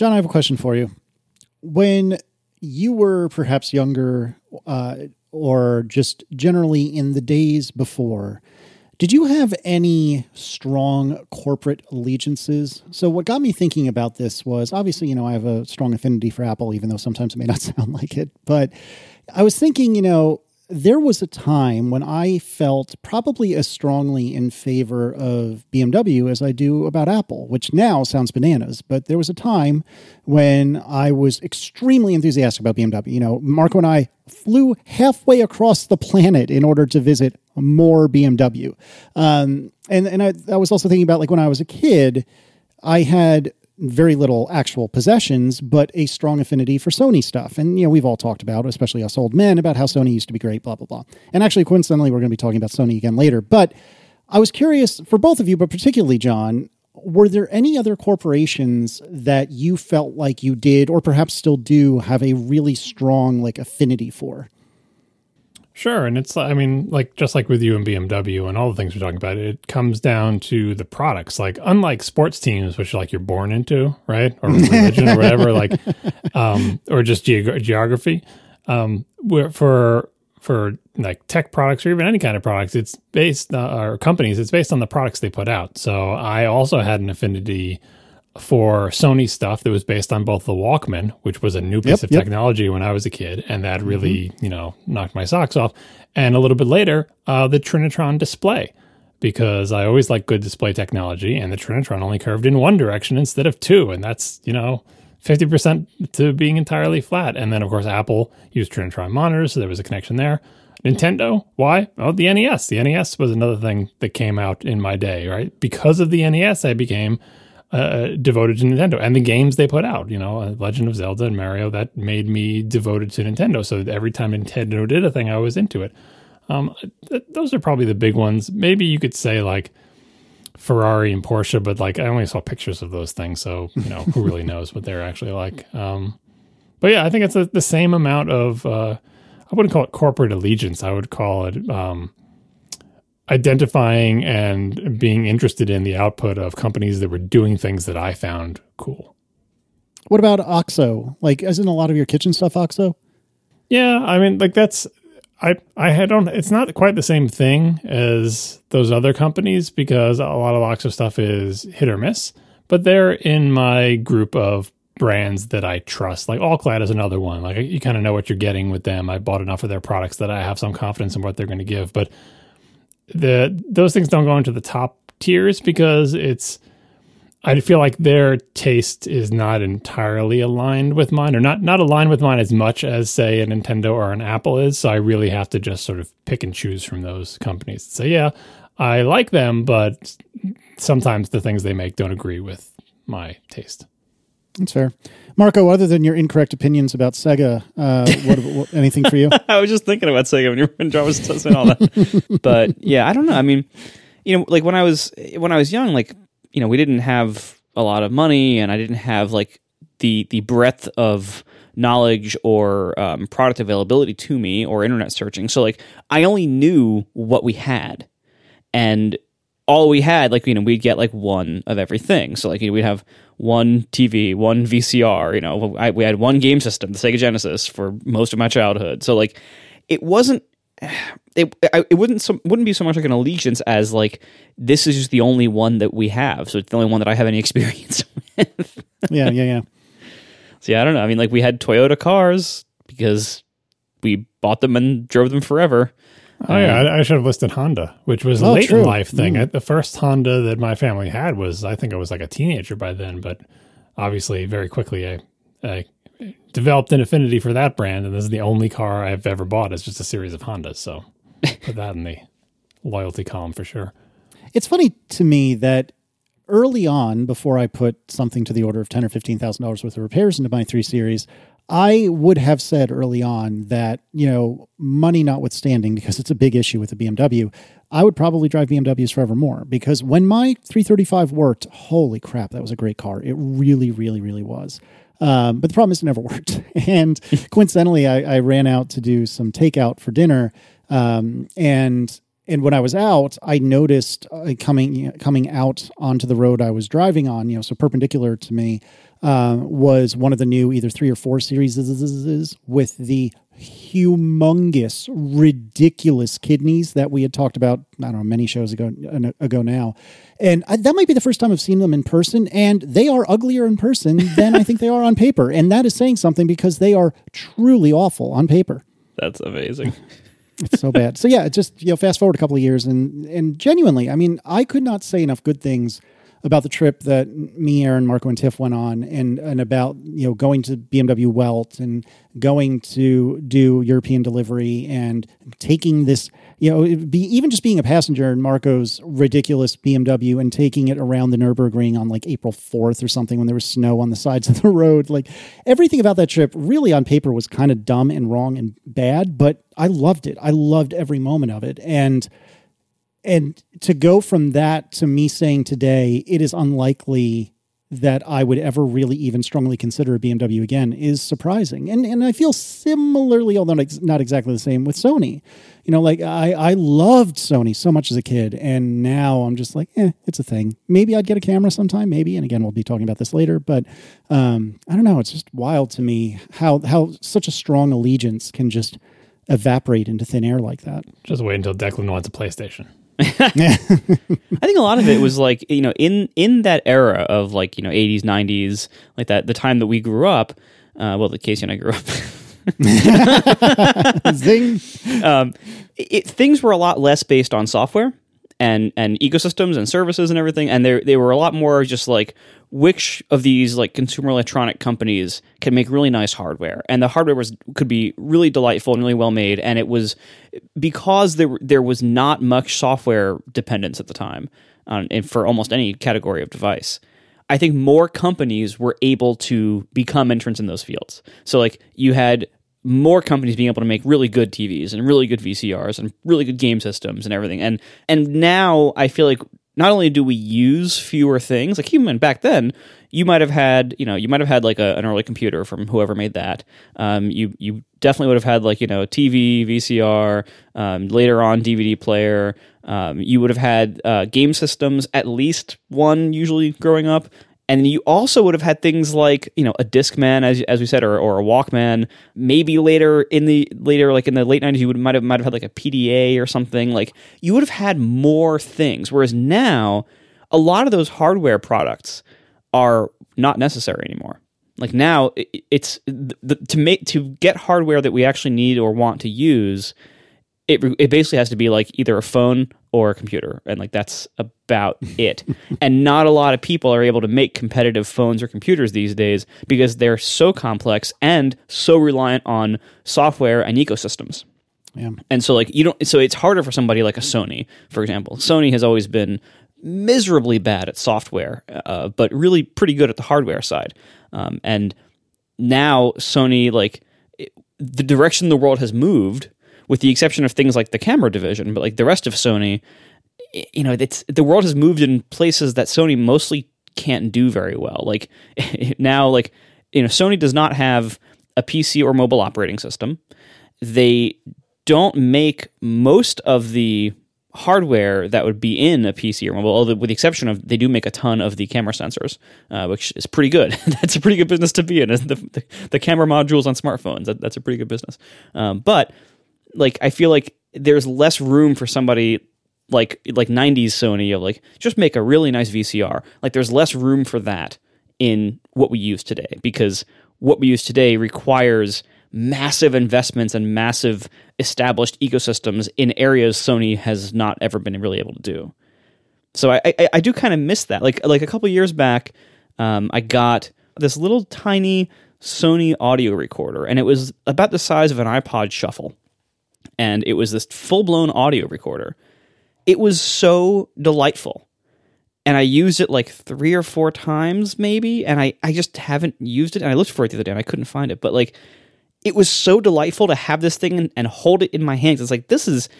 John, I have a question for you. When you were perhaps younger, uh, or just generally in the days before, did you have any strong corporate allegiances? So, what got me thinking about this was obviously, you know, I have a strong affinity for Apple, even though sometimes it may not sound like it. But I was thinking, you know, there was a time when I felt probably as strongly in favor of BMW as I do about Apple, which now sounds bananas. But there was a time when I was extremely enthusiastic about BMW. You know, Marco and I flew halfway across the planet in order to visit more BMW. Um, and and I, I was also thinking about like when I was a kid, I had very little actual possessions, but a strong affinity for Sony stuff. And, you know, we've all talked about, especially us old men, about how Sony used to be great, blah, blah, blah. And actually, coincidentally, we're going to be talking about Sony again later. But I was curious for both of you, but particularly John, were there any other corporations that you felt like you did, or perhaps still do, have a really strong, like, affinity for? Sure. And it's, I mean, like, just like with you and BMW and all the things we're talking about, it comes down to the products. Like, unlike sports teams, which like you're born into, right? Or religion or whatever, like, um, or just ge- geography, um, for, for like tech products or even any kind of products, it's based, uh, or companies, it's based on the products they put out. So I also had an affinity for Sony stuff that was based on both the Walkman, which was a new piece yep, of yep. technology when I was a kid, and that really, mm-hmm. you know, knocked my socks off. And a little bit later, uh, the Trinitron display, because I always like good display technology, and the Trinitron only curved in one direction instead of two, and that's you know. 50% to being entirely flat. And then, of course, Apple used Trinitron monitors, so there was a connection there. Nintendo, why? Oh, the NES. The NES was another thing that came out in my day, right? Because of the NES, I became uh, devoted to Nintendo and the games they put out. You know, uh, Legend of Zelda and Mario that made me devoted to Nintendo. So every time Nintendo did a thing, I was into it. Um, th- those are probably the big ones. Maybe you could say like Ferrari and Porsche, but like I only saw pictures of those things, so you know who really knows what they're actually like. Um, but yeah, I think it's a, the same amount of. Uh, I wouldn't call it corporate allegiance. I would call it um, identifying and being interested in the output of companies that were doing things that I found cool. What about OXO? Like, isn't a lot of your kitchen stuff OXO? Yeah, I mean, like that's I I don't. It's not quite the same thing as those other companies because a lot of OXO stuff is hit or miss. But they're in my group of brands that I trust. Like All-Clad is another one. Like you kind of know what you're getting with them. I bought enough of their products that I have some confidence in what they're going to give. But the those things don't go into the top tiers because it's I feel like their taste is not entirely aligned with mine, or not not aligned with mine as much as say a Nintendo or an Apple is. So I really have to just sort of pick and choose from those companies. So yeah, I like them, but sometimes the things they make don't agree with my taste. That's fair. Marco, other than your incorrect opinions about Sega, uh, what, what, anything for you? I was just thinking about Sega when you when John was saying all that. but yeah, I don't know. I mean, you know, like when I was when I was young, like you know, we didn't have a lot of money, and I didn't have like the the breadth of knowledge or um, product availability to me or internet searching. So like, I only knew what we had, and all we had, like you know, we'd get like one of everything. So like you know, we'd have one TV, one VCR. You know, I, we had one game system, the Sega Genesis, for most of my childhood. So like, it wasn't. It it wouldn't so, wouldn't be so much like an allegiance as like this is just the only one that we have, so it's the only one that I have any experience with. yeah, yeah, yeah. So yeah, I don't know. I mean, like we had Toyota cars because we bought them and drove them forever. Oh yeah, I, I, should have listed Honda, which was a oh, late true. life thing. Mm. The first Honda that my family had was, I think I was like a teenager by then, but obviously very quickly I, I developed an affinity for that brand, and this is the only car I've ever bought. It's just a series of Hondas, so put that in the loyalty column for sure. It's funny to me that early on, before I put something to the order of ten or fifteen thousand dollars worth of repairs into my three series, I would have said early on that, you know, money notwithstanding, because it's a big issue with the BMW, I would probably drive BMWs forevermore because when my 335 worked, holy crap, that was a great car. It really, really, really was. Um, but the problem is it never worked. And coincidentally, I, I, ran out to do some takeout for dinner. Um, and and when I was out, I noticed uh, coming coming out onto the road I was driving on, you know, so perpendicular to me, uh, was one of the new either three or four series with the humongous, ridiculous kidneys that we had talked about. I don't know many shows ago ago now, and I, that might be the first time I've seen them in person, and they are uglier in person than I think they are on paper, and that is saying something because they are truly awful on paper. That's amazing. it's so bad. So yeah, just you know, fast forward a couple of years, and and genuinely, I mean, I could not say enough good things about the trip that me, Aaron, Marco, and Tiff went on, and and about you know going to BMW Welt and going to do European delivery and taking this you know be even just being a passenger in Marco's ridiculous BMW and taking it around the Nurburgring on like April fourth or something when there was snow on the sides of the road. Like everything about that trip, really on paper, was kind of dumb and wrong and bad, but I loved it. I loved every moment of it, and and to go from that to me saying today it is unlikely that I would ever really even strongly consider a BMW again is surprising. And and I feel similarly, although not exactly the same, with Sony. You know, like I, I loved Sony so much as a kid, and now I'm just like, eh, it's a thing. Maybe I'd get a camera sometime, maybe. And again, we'll be talking about this later. But um, I don't know. It's just wild to me how how such a strong allegiance can just evaporate into thin air like that. Just wait until Declan wants a PlayStation. I think a lot of it was like you know in in that era of like you know 80s 90s like that the time that we grew up uh, well the Casey and I grew up Zing. Um, it, things were a lot less based on software and and ecosystems and services and everything and they they were a lot more just like which of these like consumer electronic companies can make really nice hardware and the hardware was could be really delightful and really well made and it was because there there was not much software dependence at the time um, and for almost any category of device I think more companies were able to become entrants in those fields. So like you had more companies being able to make really good TVs and really good VCRs and really good game systems and everything. And and now I feel like not only do we use fewer things, like human back then, you might have had, you know, you might have had like a, an early computer from whoever made that. Um, you you definitely would have had like you know TV, VCR, um, later on DVD player. Um, you would have had uh, game systems, at least one usually growing up and you also would have had things like you know a discman as, as we said or, or a walkman. Maybe later in the later like in the late 90s you would might have might have had like a pda or something. Like you would have had more things. Whereas now a lot of those hardware products are not necessary anymore. Like now it's the, to make to get hardware that we actually need or want to use it, it basically has to be like either a phone or a computer and like that's about it. And not a lot of people are able to make competitive phones or computers these days because they're so complex and so reliant on software and ecosystems. Yeah. and so like you don't so it's harder for somebody like a sony for example. Sony has always been miserably bad at software uh, but really pretty good at the hardware side. Um, and now sony like it, the direction the world has moved with the exception of things like the camera division. But like the rest of Sony, you know, it's the world has moved in places that Sony mostly can't do very well. Like now, like you know, Sony does not have a PC or mobile operating system. They don't make most of the hardware that would be in a PC or mobile, although with the exception of they do make a ton of the camera sensors, uh, which is pretty good. that's a pretty good business to be in. The, the, the camera modules on smartphones, that, that's a pretty good business. Um, but like I feel like there's less room for somebody like like 90s Sony of like just make a really nice VCR. Like there's less room for that in what we use today because what we use today requires massive investments and massive established ecosystems in areas Sony has not ever been really able to do. So I I, I do kind of miss that. Like like a couple years back, um, I got this little tiny Sony audio recorder, and it was about the size of an iPod Shuffle and it was this full blown audio recorder. It was so delightful. And I used it like three or four times, maybe, and I, I just haven't used it. And I looked for it the other day and I couldn't find it. But like, it was so delightful to have this thing and, and hold it in my hands. It's like, this is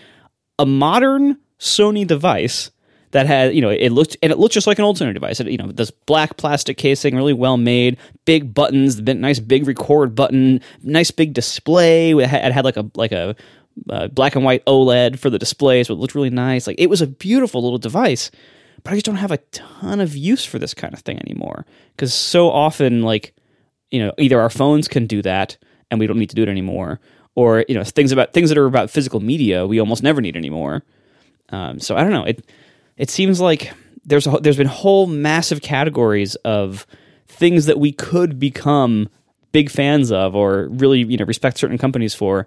a modern Sony device that had you know it looked and it looked just like an old Sony device. It, you know this black plastic casing, really well made, big buttons, nice big record button, nice big display. It had, it had like a like a uh, black and white OLED for the displays, so it looked really nice. Like it was a beautiful little device, but I just don't have a ton of use for this kind of thing anymore. Because so often, like, you know, either our phones can do that and we don't need to do it anymore, or you know, things about things that are about physical media we almost never need anymore. Um, so I don't know. It it seems like there's a, there's been whole massive categories of things that we could become big fans of or really you know respect certain companies for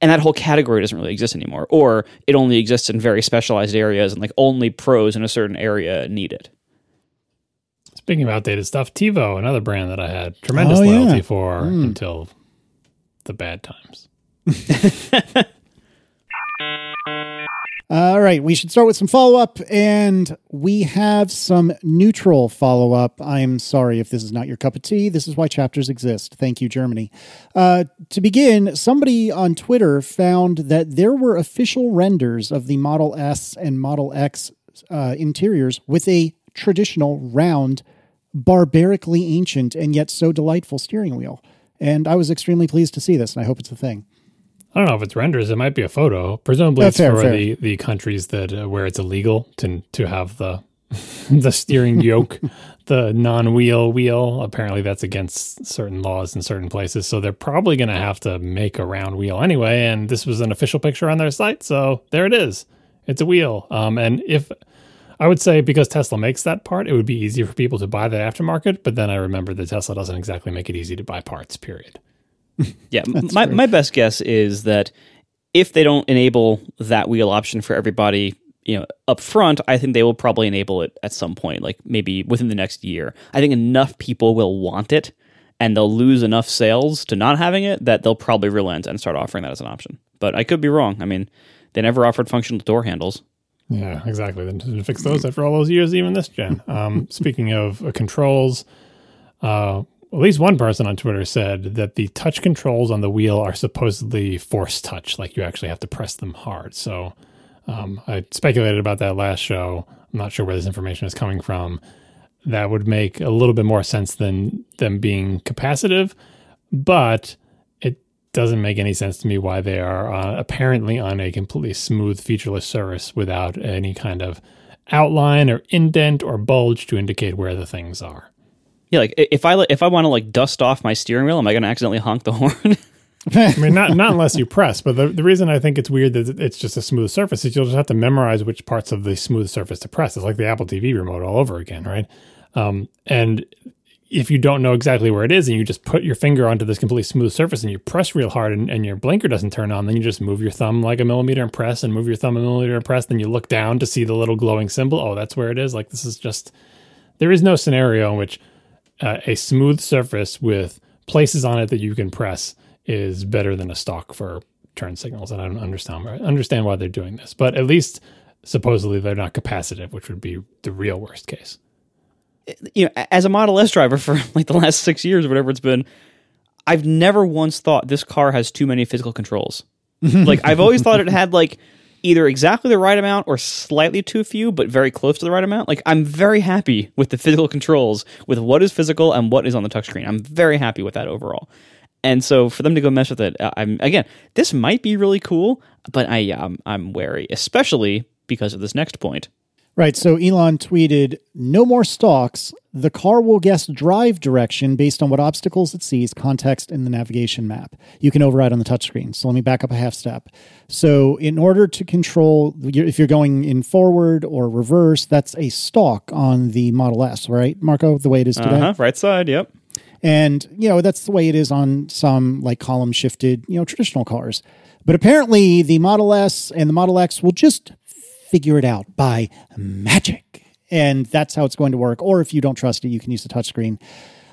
and that whole category doesn't really exist anymore or it only exists in very specialized areas and like only pros in a certain area need it Speaking of outdated stuff, TiVo, another brand that I had tremendous Oh, yeah. loyalty for hmm. until the bad times. All right, we should start with some follow up, and we have some neutral follow up. I'm sorry if this is not your cup of tea. This is why chapters exist. Thank you, Germany. Uh, to begin, somebody on Twitter found that there were official renders of the Model S and Model X uh, interiors with a traditional round, barbarically ancient, and yet so delightful steering wheel. And I was extremely pleased to see this, and I hope it's a thing. I don't know if it's renders. It might be a photo. Presumably, Oh, it's fair, for fair. the the countries that uh, where it's illegal to to have the the steering yoke, the non wheel wheel. Apparently, that's against certain laws in certain places. So they're probably going to have to make a round wheel anyway. And this was an official picture on their site, so there it is. It's a wheel. Um, and if I would say because Tesla makes that part, it would be easier for people to buy that aftermarket. But then I remember that Tesla doesn't exactly make it easy to buy parts. Period. Yeah, my my best guess is that if they don't enable that wheel option for everybody, you know, up front, I think they will probably enable it at some point, like maybe within the next year. I think enough people will want it and they'll lose enough sales to not having it that they'll probably relent and start offering that as an option. But I could be wrong. I mean, they never offered functional door handles. Yeah, exactly. Then to fix those after all those years, even this gen. Um, speaking of uh, controls, uh, at least one person on Twitter said that the touch controls on the wheel are supposedly force touch, like you actually have to press them hard. So um, I speculated about that last show. I'm not sure where this information is coming from. That would make a little bit more sense than them being capacitive, but it doesn't make any sense to me why they are uh, apparently on a completely smooth, featureless surface without any kind of outline or indent or bulge to indicate where the things are. Yeah, like if I if I want to like dust off my steering wheel, am I going to accidentally honk the horn? I mean, not not unless you press. But the, the reason I think it's weird that it's just a smooth surface is you'll just have to memorize which parts of the smooth surface to press. It's like the Apple TV remote all over again, right? Um, and if you don't know exactly where it is and you just put your finger onto this completely smooth surface and you press real hard and, and your blinker doesn't turn on, then you just move your thumb like a millimeter and press and move your thumb a millimeter and press. Then you look down to see the little glowing symbol. Oh, that's where it is. Like this is just there is no scenario in which uh, a smooth surface with places on it that you can press is better than a stock for turn signals. And I don't understand why, understand why they're doing this, but at least supposedly they're not capacitive, which would be the real worst case. you know, as a Model S driver for like the last six years or whatever it's been, I've never once thought this car has too many physical controls. like I've always thought it had like either exactly the right amount or slightly too few, but very close to the right amount. Like I'm very happy with the physical controls, with what is physical and what is on the touchscreen. I'm very happy with that overall. And so for them to go mess with it, I'm again, this might be really cool, but I um, I'm wary, especially because of this next point. Right. So Elon tweeted, No more stalks. The car will guess drive direction based on what obstacles it sees, context in the navigation map. You can override on the touchscreen. So let me back up a half step. So, in order to control, if you're going in forward or reverse, that's a stalk on the Model S, right, Marco? The way it is today. Uh huh. Right side. Yep. And, you know, that's the way it is on some like column shifted, you know, traditional cars. But apparently the Model S and the Model X will just figure it out by magic. And that's how it's going to work. Or if you don't trust it, you can use the touchscreen.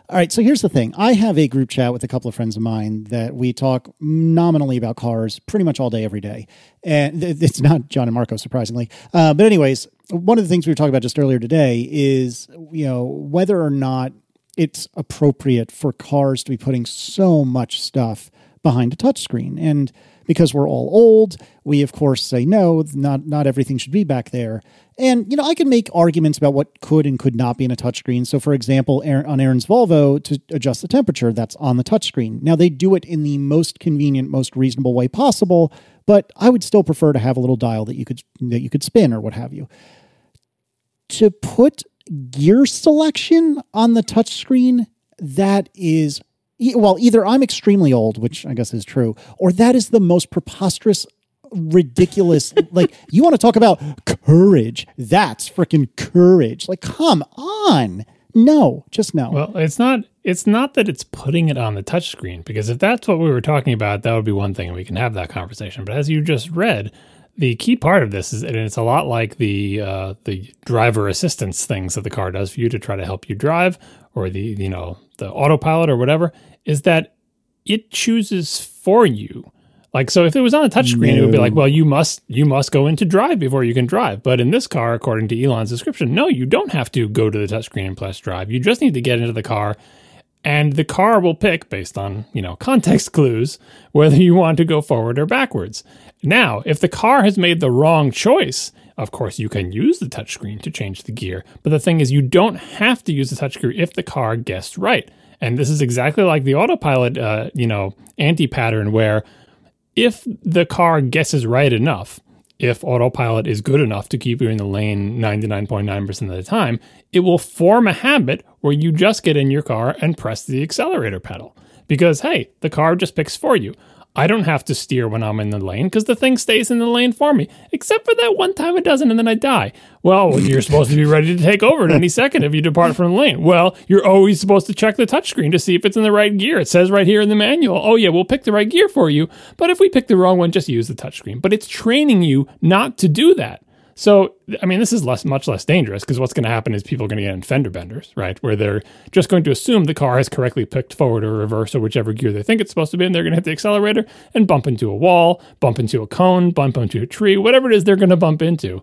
All right, so here's the thing. I have a group chat with a couple of friends of mine that we talk nominally about cars pretty much all day, every day. And it's not John and Marco, surprisingly. Uh, but, anyways, one of the things we were talking about just earlier today is, you know, whether or not it's appropriate for cars to be putting so much stuff behind a touchscreen. And because we're all old, we of course say no, not not everything should be back there. And you know, I can make arguments about what could and could not be in a touchscreen. So, for example, on Aaron's Volvo to adjust the temperature, that's on the touchscreen. Now they do it in the most convenient, most reasonable way possible, but I would still prefer to have a little dial that you could that you could spin or what have you to put gear selection on the touchscreen, that is e- well, either I'm extremely old, which I guess is true, or that is the most preposterous, ridiculous. like, you want to talk about courage? That's freaking courage. Like, come on. No, just no. Well, it's not it's not that it's putting it on the touchscreen because if that's what we were talking about, that would be one thing and we can have that conversation. But as you just read, the key part of this is and it's a lot like the uh, the driver assistance things that the car does for you to try to help you drive or the you know the autopilot or whatever is that it chooses for you. Like so if it was on a touchscreen it would be like well you must you must go into drive before you can drive. But in this car according to elon's description no you don't have to go to the touchscreen and press drive. You just need to get into the car and the car will pick based on you know context clues whether you want to go forward or backwards. Now if the car has made the wrong choice of course you can use the touchscreen to change the gear. But the thing is you don't have to use the touchscreen if the car guessed right and this is exactly like the autopilot uh, you know anti-pattern where if the car guesses right enough, if autopilot is good enough to keep you in the lane 99.9% of the time, it will form a habit where you just get in your car and press the accelerator pedal. Because, hey, the car just picks for you. I don't have to steer when I'm in the lane because the thing stays in the lane for me, except for that one time it doesn't and then I die. Well, you're supposed to be ready to take over at any second if you depart from the lane. Well, you're always supposed to check the touchscreen to see if it's in the right gear. It says right here in the manual, oh, yeah, we'll pick the right gear for you. But if we pick the wrong one, just use the touchscreen. But it's training you not to do that. So, I mean, this is less, much less dangerous because what's going to happen is people are going to get in fender benders, right? Where they're just going to assume the car has correctly picked forward or reverse or whichever gear they think it's supposed to be, and they're going to hit the accelerator and bump into a wall, bump into a cone, bump into a tree, whatever it is they're going to bump into.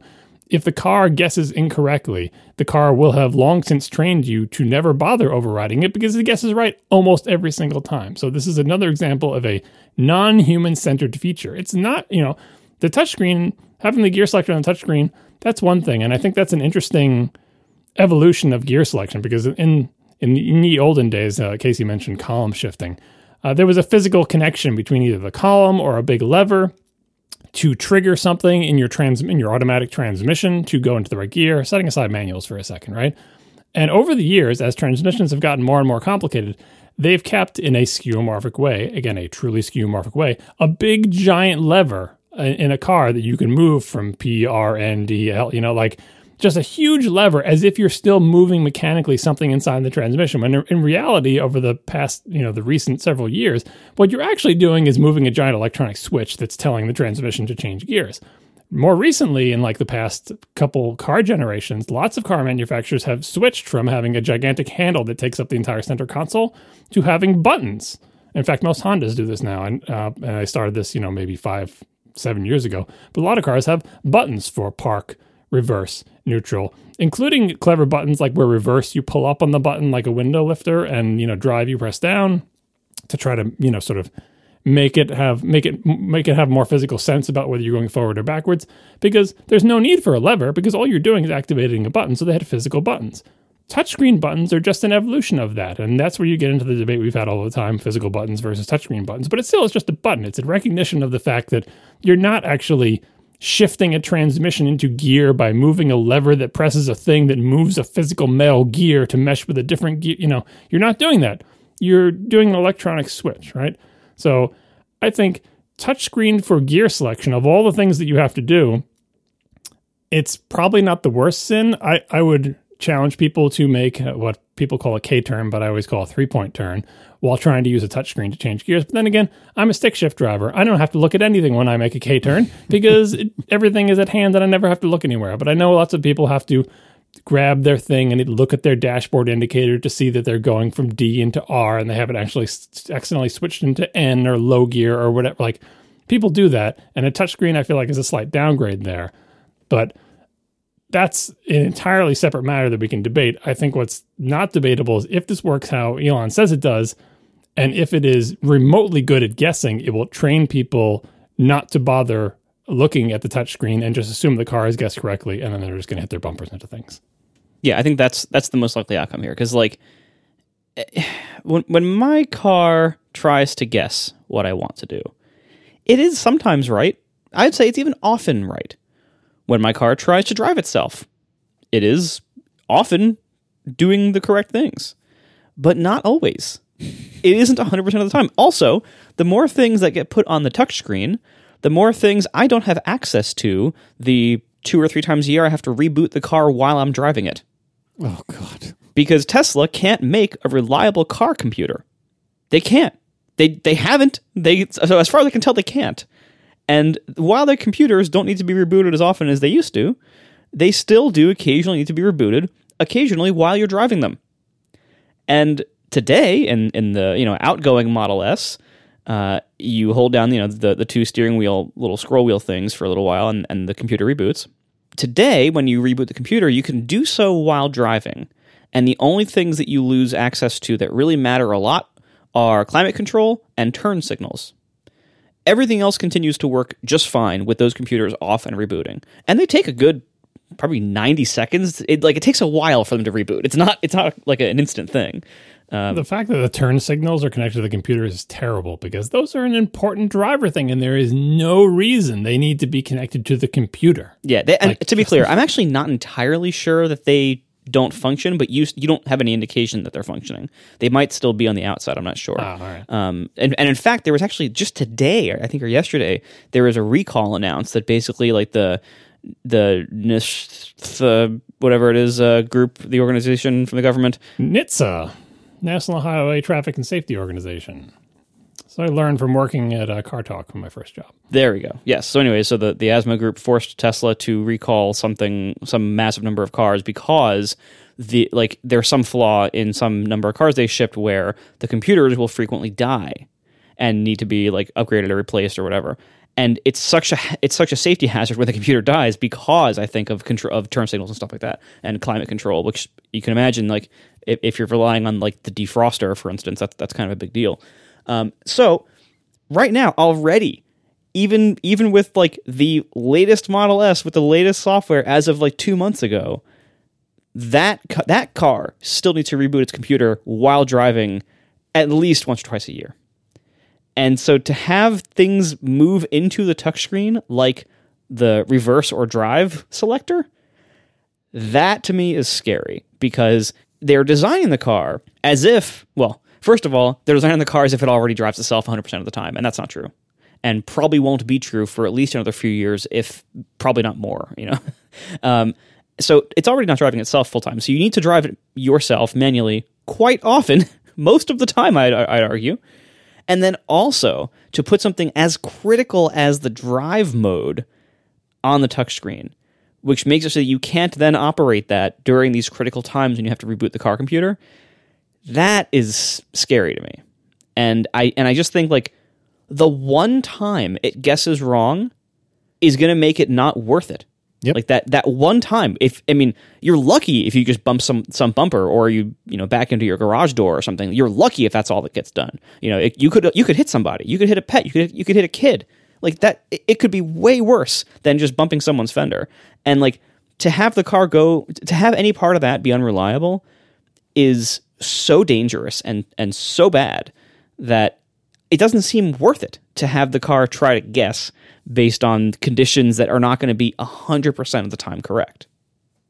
If the car guesses incorrectly, the car will have long since trained you to never bother overriding it because it guesses right almost every single time. So, this is another example of a non human centered feature. It's not, you know, the touchscreen having the gear selector on the touchscreen, that's one thing. And I think that's an interesting evolution of gear selection because in in, in the olden days, uh, Casey mentioned column shifting. Uh, there was a physical connection between either the column or a big lever to trigger something in your trans in your automatic transmission to go into the right gear. Setting aside manuals for a second, right? And over the years, as transmissions have gotten more and more complicated, they've kept in a skeuomorphic way, again, a truly skeuomorphic way, a big giant lever in a car that you can move from P, R, N, D, L, you know, like just a huge lever as if you're still moving mechanically something inside the transmission. When in reality, over the past, you know, the recent several years, what you're actually doing is moving a giant electronic switch that's telling the transmission to change gears. More recently, in like the past couple car generations, lots of car manufacturers have switched from having a gigantic handle that takes up the entire center console to having buttons. In fact, most Hondas do this now, and uh, and I started this, you know, maybe five, seven years ago. But a lot of cars have buttons for park, reverse, neutral, including clever buttons like where reverse you pull up on the button like a window lifter, and you know drive you press down to try to you know sort of make it have make it make it have more physical sense about whether you're going forward or backwards because there's no need for a lever because all you're doing is activating a button so they had physical buttons touchscreen buttons are just an evolution of that and that's where you get into the debate we've had all the time physical buttons versus touchscreen buttons. But it still is just a button. It's a recognition of the fact that you're not actually shifting a transmission into gear by moving a lever that presses a thing that moves a physical metal gear to mesh with a different gear. You know you're not doing that. You're doing an electronic switch right? So I think touchscreen for gear selection of all the things that you have to do, it's probably not the worst sin. I, I would challenge people to make uh, what people call a K turn, but I always call a three point turn while trying to use a touchscreen to change gears. But then again, I'm a stick shift driver. I don't have to look at anything when I make a K turn because it, everything is at hand and I never have to look anywhere. But I know lots of people have to grab their thing and look at their dashboard indicator to see that they're going from D into R and they haven't actually accidentally switched into N or low gear or whatever. Like people do that, and a touchscreen I feel like is a slight downgrade there, but that's an entirely separate matter that we can debate. I think what's not debatable is if this works how Elon says it does, and if it is remotely good at guessing, it will train people not to bother looking at the touchscreen and just assume the car has guessed correctly, and then they're just going to hit their bumpers into things. Yeah, I think that's that's the most likely outcome here because like when when my car tries to guess what I want to do, it is sometimes right. I'd say it's even often right. When my car tries to drive itself, it is often doing the correct things, but not always. It isn't 100% of the time. Also, the more things that get put on the touchscreen, the more things I don't have access to the two or three times a year I have to reboot the car while I'm driving it. Oh God. Because Tesla can't make a reliable car computer. They can't. They they haven't. They so as far as I can tell, they can't. And while their computers don't need to be rebooted as often as they used to, they still do occasionally need to be rebooted, occasionally while you're driving them. And today, in in the you know outgoing Model S, uh, you hold down you know the the two steering wheel little scroll wheel things for a little while, and, and the computer reboots. Today, when you reboot the computer, you can do so while driving. And the only things that you lose access to that really matter a lot are climate control and turn signals. Everything else continues to work just fine with those computers off and rebooting. And they take a good probably 90 seconds. It like it takes a while for them to reboot. It's not it's not like an instant thing. Um, the fact that the turn signals are connected to the computer is terrible because those are an important driver thing, and there is no reason they need to be connected to the computer. Yeah, they, and like, to be clear, I'm actually not entirely sure that they don't function, but you you don't have any indication that they're functioning. They might still be on the outside. I'm not sure. Oh, right. Um, and, and in fact, there was actually just today, or I think, or yesterday, there was a recall announced that basically like the the NIST, whatever it is, uh, group, the organization from the government, NHTSA, National Highway Traffic and Safety Organization. So I learned from working at uh, Car Talk my first job. There we go. Yes. So anyway, so the, the ASMA group forced Tesla to recall something, some massive number of cars because the like there's some flaw in some number of cars they shipped where the computers will frequently die and need to be like upgraded or replaced or whatever. And it's such a it's such a safety hazard when the computer dies because I think of control of turn signals and stuff like that and climate control, which you can imagine like if, if you're relying on like the defroster, for instance, that's that's kind of a big deal. Um, so right now already, even even with like the latest Model S with the latest software as of like two months ago, that that car still needs to reboot its computer while driving at least once or twice a year. And so to have things move into the touchscreen like the reverse or drive selector, that to me is scary because they're designing the car as if, well, First of all, they're designing the car as if it already drives itself 100% of the time, and that's not true. And probably won't be true for at least another few years, if probably not more, you know? um, so it's already not driving itself full time. So you need to drive it yourself manually quite often, most of the time, I'd, I'd argue. And then also to put something as critical as the drive mode on the touchscreen, which makes it so that you can't then operate that during these critical times when you have to reboot the car computer that is scary to me. And I and I just think like the one time it guesses wrong is going to make it not worth it. Yep. Like that that one time if I mean you're lucky if you just bump some some bumper or you you know back into your garage door or something you're lucky if that's all that gets done. You know, it, you could you could hit somebody. You could hit a pet, you could you could hit a kid. Like that it, it could be way worse than just bumping someone's fender. And like to have the car go to have any part of that be unreliable is so dangerous and and so bad that it doesn't seem worth it to have the car try to guess based on conditions that are not going to be 100% of the time correct.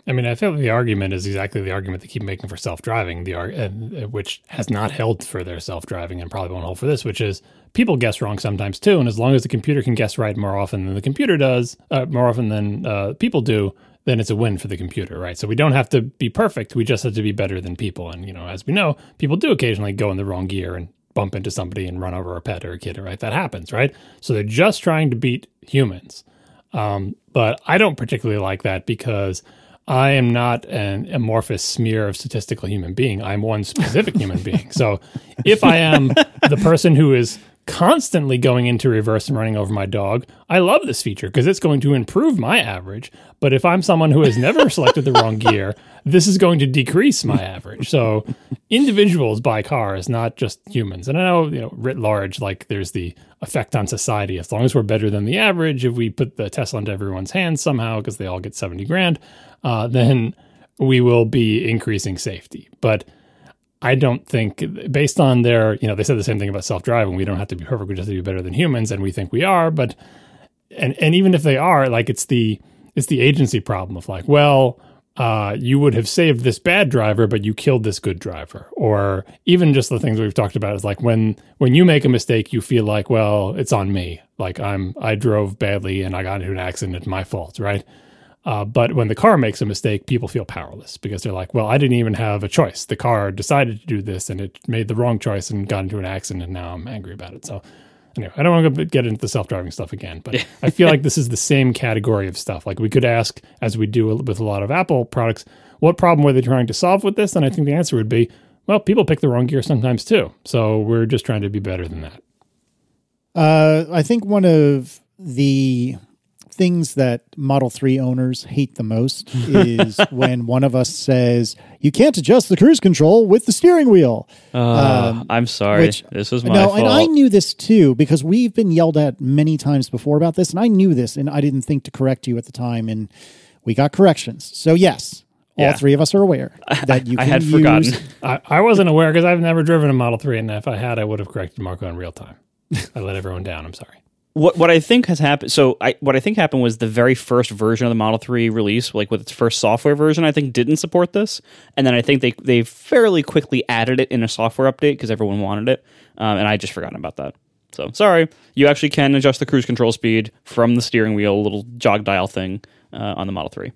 I mean, I feel the argument is exactly the argument they keep making for self-driving, the uh, which has not held for their self-driving and probably won't hold for this, which is people guess wrong sometimes too, and as long as the computer can guess right more often than the computer does, uh, more often than uh, people do, then it's a win for the computer, right? So we don't have to be perfect. We just have to be better than people. And, you know, as we know, people do occasionally go in the wrong gear and bump into somebody and run over a pet or a kid, right? That happens, right? So they're just trying to beat humans. Um, but I don't particularly like that because I am not an amorphous smear of statistical human being. I'm one specific human being. So if I am the person who is constantly going into reverse and running over my dog. I love this feature because it's going to improve my average. But if I'm someone who has never selected the wrong gear, this is going to decrease my average. So individuals buy cars, not just humans. And I know, you know, writ large, like there's the effect on society. As long as we're better than the average, if we put the Tesla into everyone's hands somehow because they all get 70 grand, uh, then we will be increasing safety. But I don't think, based on their, you know, they said the same thing about self driving. We don't have to be perfect. We just have to be better than humans, and we think we are. But, and and even if they are, like it's the it's the agency problem of like, well, uh, you would have saved this bad driver, but you killed this good driver. Or even just the things we've talked about is like when when you make a mistake, you feel like, well, it's on me. Like I'm I drove badly and I got into an accident. My fault, right? Uh, but when the car makes a mistake, people feel powerless because they're like, well, I didn't even have a choice. The car decided to do this and it made the wrong choice and got into an accident, and now I'm angry about it. So anyway, I don't want to get into the self driving stuff again, but I feel like this is the same category of stuff. Like we could ask, as we do with a lot of Apple products, what problem were they trying to solve with this? And I think the answer would be, well, people pick the wrong gear sometimes too. So we're just trying to be better than that. Uh, I think one of the things that Model 3 owners hate the most is when one of us says, You can't adjust the cruise control with the steering wheel. Uh, um, I'm sorry. Which, this was my no, fault. And I knew this too because we've been yelled at many times before about this. And I knew this and I didn't think to correct you at the time. And we got corrections. So, yes, all yeah. three of us are aware that you. I had use... forgotten. I, I, wasn't aware because I've never driven a Model Three, and if I had, I would have corrected Marco in real time. I let everyone down. I'm sorry what what I think has happened. So I what I think happened was the very first version of the Model Three release, like with its first software version, I think didn't support this, and then I think they they fairly quickly added it in a software update because everyone wanted it, um, and I just forgotten about that. So sorry, you actually can adjust the cruise control speed from the steering wheel, little jog dial thing uh, on the Model Three.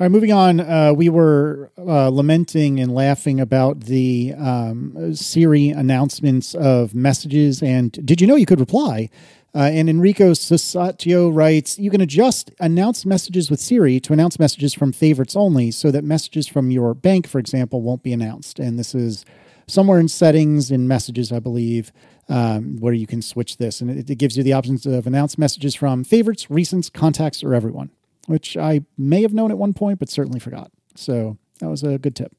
All right, moving on. Uh, we were uh, lamenting and laughing about the um, Siri announcements of messages. And did you know you could reply? Uh, and Enrico Sosatio writes, you can adjust announce messages with Siri to announce messages from favorites only so that messages from your bank, for example, won't be announced. And this is somewhere in settings in messages, I believe, um, where you can switch this. And it, it gives you the options of announce messages from favorites, recents, contacts, or everyone, which I may have known at one point, but certainly forgot. So that was a good tip.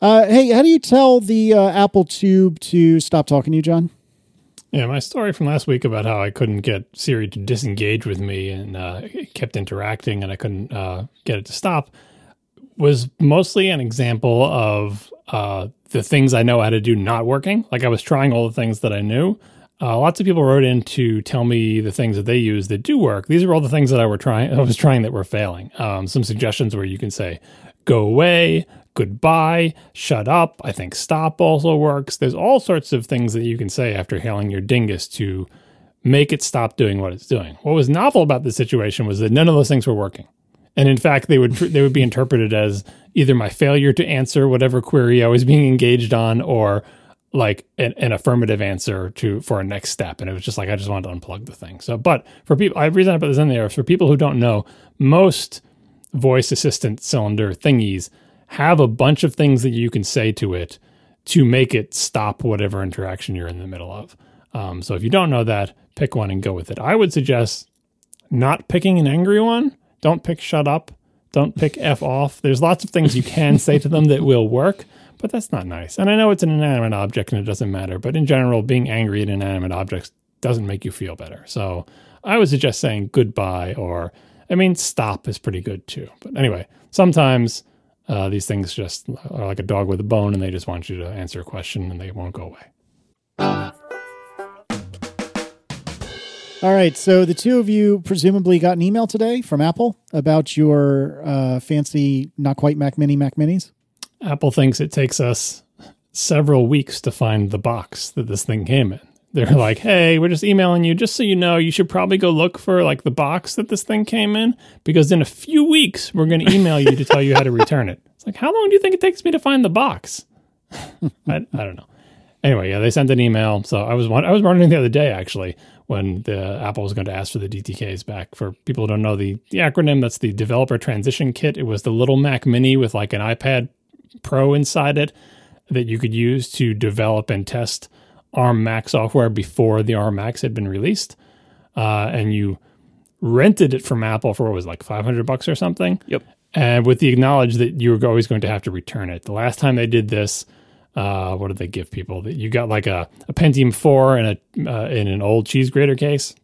Uh, hey, how do you tell the uh, Apple Tube to stop talking to you, John? Yeah, my story from last week about how I couldn't get Siri to disengage with me and uh, kept interacting and I couldn't uh, get it to stop was mostly an example of uh, the things I know how to do not working. Like I was trying all the things that I knew. Uh, lots of people wrote in to tell me the things that they use that do work. These are all the things that I were trying. I was trying that were failing. Um, some suggestions where you can say, "Go away," goodbye, shut up. I think stop also works. There's all sorts of things that you can say after hailing your dingus to make it stop doing what it's doing. What was novel about this situation was that none of those things were working. And in fact, they would they would be interpreted as either my failure to answer whatever query I was being engaged on or like an, an, affirmative answer to for a next step and it was just like i just wanted to unplug the thing so but for people i reason i put this in there for people who don't know most voice assistant cylinder thingies have a bunch of things that you can say to it to make it stop whatever interaction you're in the middle of. Um, so if you don't know that, pick one and go with it. I would suggest not picking an angry one. Don't pick shut up. Don't pick F off. There's lots of things you can say to them that will work, but that's not nice. And I know it's an inanimate object and it doesn't matter, but in general, being angry at inanimate objects doesn't make you feel better. So I would suggest saying goodbye or, I mean, stop is pretty good too. But anyway, sometimes uh, these things just are like a dog with a bone, and they just want you to answer a question, and they won't go away. All right, so the two of you presumably got an email today from Apple about your uh, fancy, not quite Mac Mini Mac Minis. Apple thinks it takes us several weeks to find the box that this thing came in they're like, "Hey, we're just emailing you just so you know you should probably go look for like the box that this thing came in because in a few weeks we're going to email you to tell you how to return it." It's like, "How long do you think it takes me to find the box?" I, I don't know. Anyway, yeah, they sent an email. So I was I was wondering the other day actually when the Apple was going to ask for the DTKs back. For people who don't know the the acronym, that's the Developer Transition Kit. It was the little Mac Mini with like an iPad Pro inside it that you could use to develop and test ARM Mac software before the ARM Macs had been released, uh, and you rented it from Apple for what was like 500 bucks or something. Yep. And with the knowledge that you were always going to have to return it. The last time they did this, uh, what did they give people? That you got like a, a Pentium 4 and a uh, in an old cheese grater case,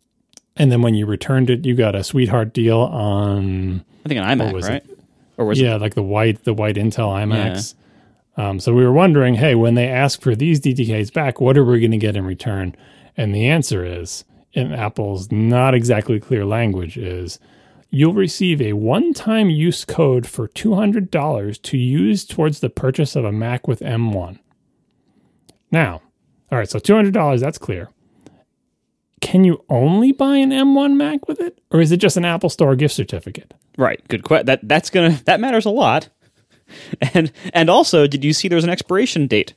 and then when you returned it, you got a sweetheart deal on. I think an iMac, right? It? Or was it yeah, it? like the white the white Intel iMacs. Yeah. Um, so we were wondering, hey, when they ask for these DTKs back, what are we going to get in return? And the answer is, in Apple's not exactly clear language, is you'll receive a one time use code for $200 to use towards the purchase of a Mac with M1. Now, all right, so $200, that's clear. Can you only buy an M1 Mac with it? Or is it just an Apple Store gift certificate? Right. Good question. That that's gonna that matters a lot. And and also, did you see there's an expiration date?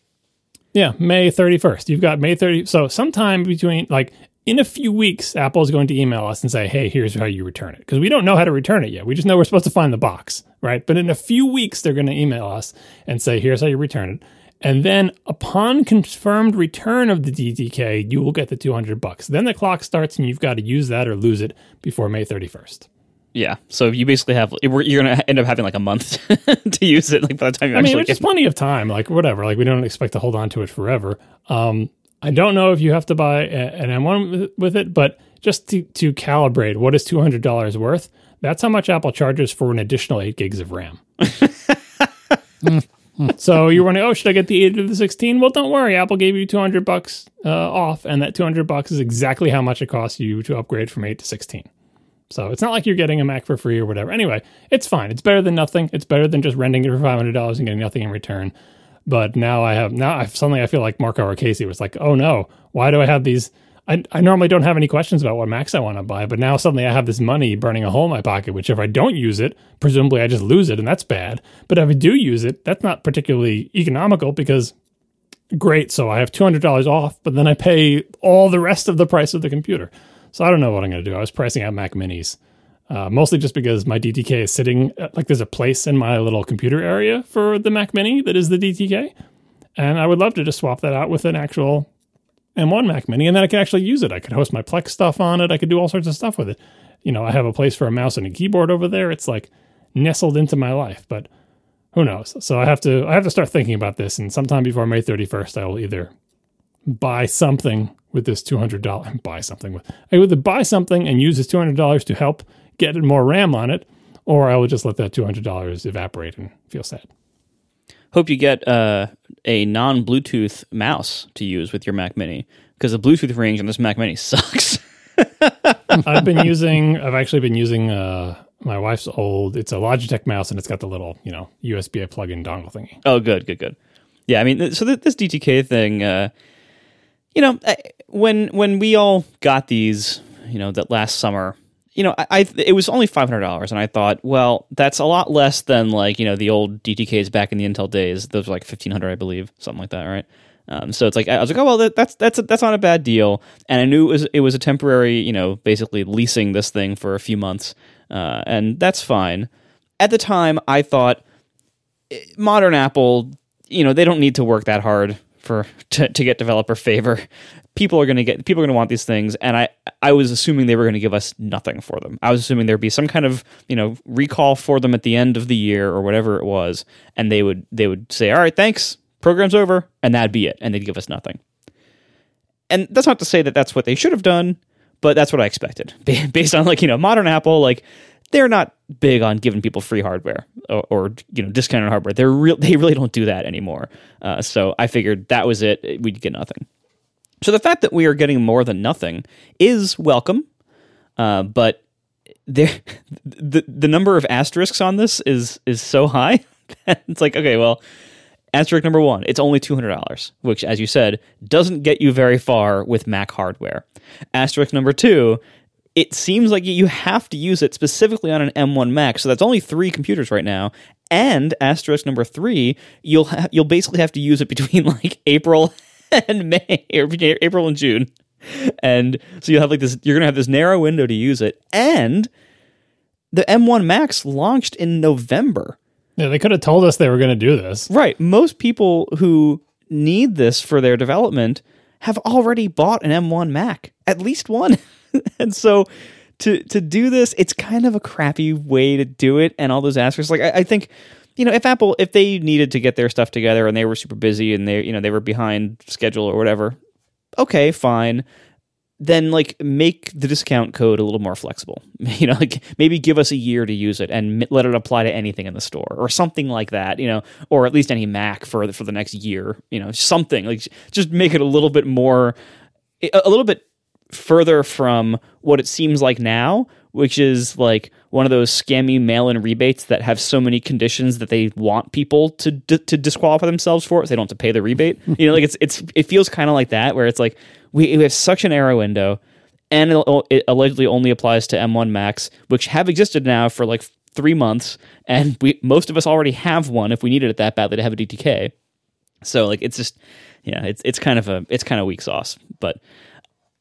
Yeah, May 31st. You've got May 30. So sometime between like in a few weeks, Apple is going to email us and say, "Hey, here's how you return it." Because we don't know how to return it yet. We just know we're supposed to find the box, right? But in a few weeks, they're going to email us and say, "Here's how you return it." And then upon confirmed return of the DTK, you will get the 200 bucks. Then the clock starts and you've got to use that or lose it before May 31st. Yeah. So you basically have you're gonna end up having like a month to use it. Like by the time you I actually mean, which get is plenty of time. Like whatever. Like we don't expect to hold on to it forever. Um, I don't know if you have to buy an M1 with, with it, but just to, to calibrate what is two hundred dollars worth, that's how much Apple charges for an additional eight gigs of RAM. so you're wondering, oh, should I get the eight or the sixteen? Well, don't worry. Apple gave you two hundred bucks uh, off, and that two hundred bucks is exactly how much it costs you to upgrade from eight to sixteen. So it's not like you're getting a Mac for free or whatever. Anyway, it's fine. It's better than nothing. It's better than just renting it for five hundred dollars and getting nothing in return. But now I have now I suddenly I feel like Marco or Casey was like, oh no, why do I have these? I, I normally don't have any questions about what Macs I want to buy, but now suddenly I have this money burning a hole in my pocket, which if I don't use it, presumably I just lose it, and that's bad. But if I do use it, that's not particularly economical because great, so I have two hundred dollars off, but then I pay all the rest of the price of the computer. So I don't know what I'm going to do. I was pricing out Mac Minis, uh, mostly just because my DTK is sitting uh, like there's a place in my little computer area for the Mac Mini that is the DTK, and I would love to just swap that out with an actual M1 Mac Mini, and then I could actually use it. I could host my Plex stuff on it. I could do all sorts of stuff with it. You know, I have a place for a mouse and a keyboard over there. It's like nestled into my life, but who knows? So I have to I have to start thinking about this, and sometime before May 31st, I will either buy something with this two hundred dollar and buy something with I either buy something and use this two hundred dollars to help get more RAM on it, or I will just let that two hundred dollars evaporate and feel sad. hope you get uh, a non Bluetooth mouse to use with your Mac Mini because the Bluetooth range on this Mac Mini sucks. I've been using I've actually been using uh my wife's old it's a Logitech mouse and it's got the little, you know, USB plug-in dongle thingy. oh, good, good, good. Yeah, I mean, so th- this DTK thing, uh, you know, I, when when we all got these, you know, that last summer, you know, I, I it was only five hundred dollars, and I thought, well, that's a lot less than like you know the old DTKs back in the Intel days. Those were like fifteen hundred, I believe, something like that, right? Um, so it's like I was like, oh well, that, that's that's that's not a bad deal, and I knew it was it was a temporary, you know, basically leasing this thing for a few months, uh, and that's fine. At the time, I thought eh, modern Apple, you know, they don't need to work that hard for to, to get developer favor. People are going to get people are going to want these things, and I I was assuming they were going to give us nothing for them. I was assuming there'd be some kind of you know recall for them at the end of the year or whatever it was, and they would they would say, all right, thanks, program's over, and that'd be it, and they'd give us nothing. And that's not to say that that's what they should have done, but that's what I expected based on like you know modern Apple like they're not big on giving people free hardware or, or you know discounted hardware. They're real. They really don't do that anymore. Uh, so I figured that was it. We'd get nothing. So the fact that we are getting more than nothing is welcome, uh, but the the number of asterisks on this is is so high. that it's like okay, well, asterisk number one, it's only two hundred dollars, which, as you said, doesn't get you very far with Mac hardware. Asterisk number two, it seems like you have to use it specifically on an M1 Mac. So that's only three computers right now. And asterisk number three, you'll ha- you'll basically have to use it between like April and May or April and June. And so you'll have like this. You're gonna have this narrow window to use it. And the M1 Macs launched in November. Yeah, they could have told us they were going to do this. Right. Most people who need this for their development have already bought an M1 Mac, at least one. and so to to do this, it's kind of a crappy way to do it and all those asterisks. Like I, I think, you know, if Apple if they needed to get their stuff together and they were super busy and they you know they were behind schedule or whatever, okay, fine. Then like make the discount code a little more flexible. You know, like maybe give us a year to use it and let it apply to anything in the store or something like that. You know, or at least any Mac for the, for the next year. You know, something like just make it a little bit more, a little bit further from what it seems like now, which is like, one of those scammy mail-in rebates that have so many conditions that they want people to to disqualify themselves for it, so they don't have to pay the rebate. you know, like it's it's it feels kind of like that, where it's like we, we have such an narrow window, and it, oh, it allegedly only applies to M1 Macs, which have existed now for like three months, and we most of us already have one if we needed it that badly to have a DTK. So like it's just yeah, it's it's kind of a it's kind of weak sauce, but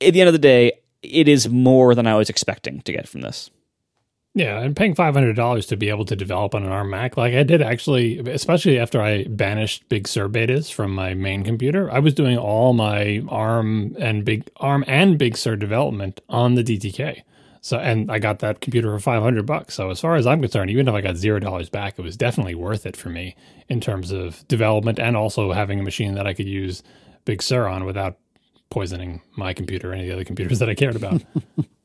at the end of the day, it is more than I was expecting to get from this. Yeah, and paying five hundred dollars to be able to develop on an ARM Mac, like I did actually, especially after I banished Big Sur betas from my main computer, I was doing all my ARM and Big ARM and Big Sur development on the DTK. So, and I got that computer for five hundred bucks. So, as far as I'm concerned, even if I got zero dollars back, it was definitely worth it for me in terms of development and also having a machine that I could use Big Sur on without poisoning my computer or any of the other computers that I cared about.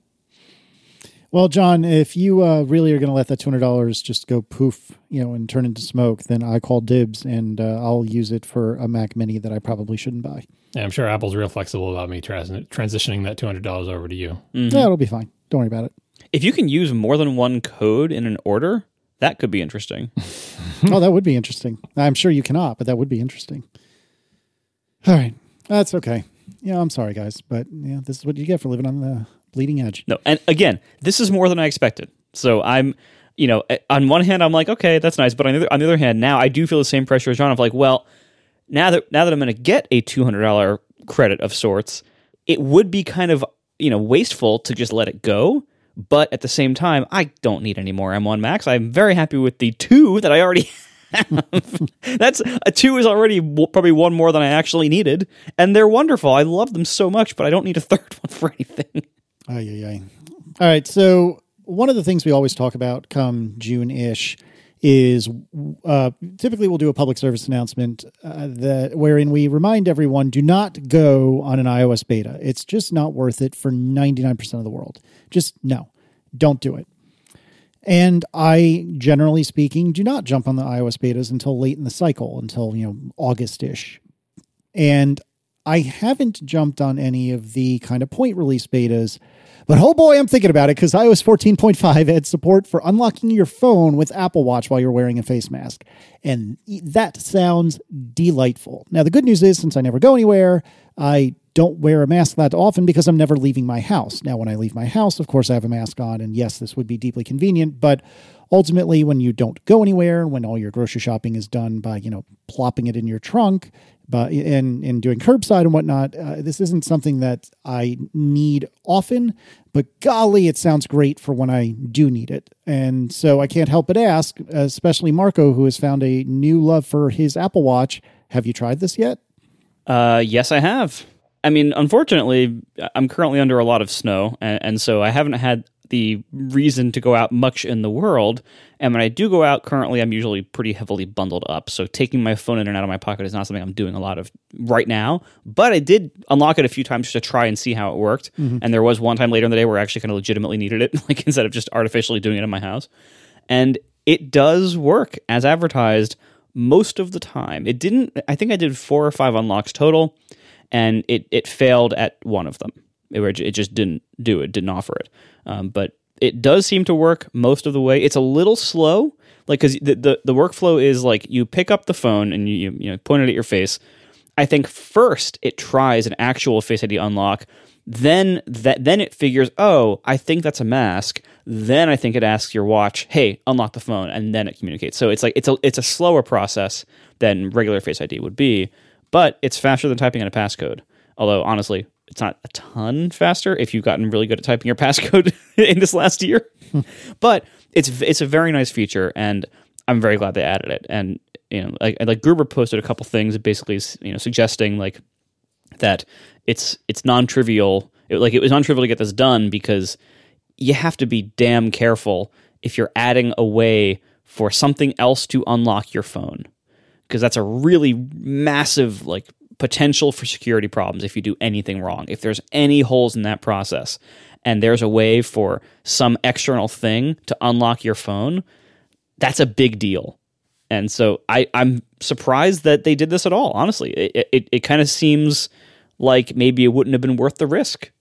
Well, John, if you uh, really are going to let that two hundred dollars just go poof, you know, and turn into smoke, then I call dibs, and uh, I'll use it for a Mac Mini that I probably shouldn't buy. Yeah, I'm sure Apple's real flexible about me trans- transitioning that two hundred dollars over to you. Mm-hmm. Yeah, it'll be fine. Don't worry about it. If you can use more than one code in an order, that could be interesting. oh, that would be interesting. I'm sure you cannot, but that would be interesting. All right, that's okay. Yeah, I'm sorry, guys, but yeah, this is what you get for living on the bleeding edge. No, and again, this is more than I expected. So I'm, you know, eh, on one hand, I'm like, okay, that's nice, but on the other, on the other hand, now I do feel the same pressure as John of like, well, now that now that I'm going to get a two hundred dollar credit of sorts, it would be kind of you know wasteful to just let it go. But at the same time, I don't need any more M1 Macs. I'm very happy with the two that I already have. That's a two is already w- probably one more than I actually needed, and they're wonderful. I love them so much, but I don't need a third one for anything. Ay, ay, ay. All right. So, one of the things we always talk about come June ish is uh, typically we'll do a public service announcement uh, that wherein we remind everyone do not go on an iOS beta. It's just not worth it for 99% of the world. Just no, don't do it. And I, generally speaking, do not jump on the iOS betas until late in the cycle, until, you know, August ish. And I haven't jumped on any of the kind of point release betas but oh boy, I'm thinking about it because iOS 14.5 had support for unlocking your phone with Apple Watch while you're wearing a face mask. And that sounds delightful. Now, the good news is, since I never go anywhere, I don't wear a mask that often because I'm never leaving my house. Now, when I leave my house, of course, I have a mask on. And yes, this would be deeply convenient. But ultimately, when you don't go anywhere, when all your grocery shopping is done by, you know, plopping it in your trunk, but in in doing curbside and whatnot, uh, this isn't something that I need often. But golly, it sounds great for when I do need it, and so I can't help but ask, especially Marco, who has found a new love for his Apple Watch. Have you tried this yet? Uh, yes, I have. I mean, unfortunately, I'm currently under a lot of snow, and, and so I haven't had the reason to go out much in the world. And when I do go out, currently I'm usually pretty heavily bundled up. So taking my phone in and out of my pocket is not something I'm doing a lot of right now. But I did unlock it a few times just to try and see how it worked. Mm-hmm. And there was one time later in the day where I actually kind of legitimately needed it, like instead of just artificially doing it in my house. And it does work as advertised most of the time. It didn't, I think I did four or five unlocks total, and it, it failed at one of them. It, it just didn't do it, didn't offer it. Um, but it does seem to work most of the way. It's a little slow, like because the, the, the workflow is like you pick up the phone and you you know point it at your face. I think first it tries an actual Face ID unlock. Then that then it figures, oh, I think that's a mask. Then I think it asks your watch, hey, unlock the phone, and then it communicates. So it's like it's a it's a slower process than regular Face ID would be, but it's faster than typing in a passcode. Although honestly, it's not a ton faster if you've gotten really good at typing your passcode in this last year. but it's it's a very nice feature, and I'm very glad they added it. And you know, like like Gruber posted a couple things, basically you know suggesting like that it's it's non trivial. It, like it was non trivial to get this done because you have to be damn careful if you're adding a way for something else to unlock your phone because that's a really massive like potential for security problems if you do anything wrong. If there's any holes in that process and there's a way for some external thing to unlock your phone, that's a big deal. And so I, I'm surprised that they did this at all, honestly. It, it, it kind of seems like maybe it wouldn't have been worth the risk.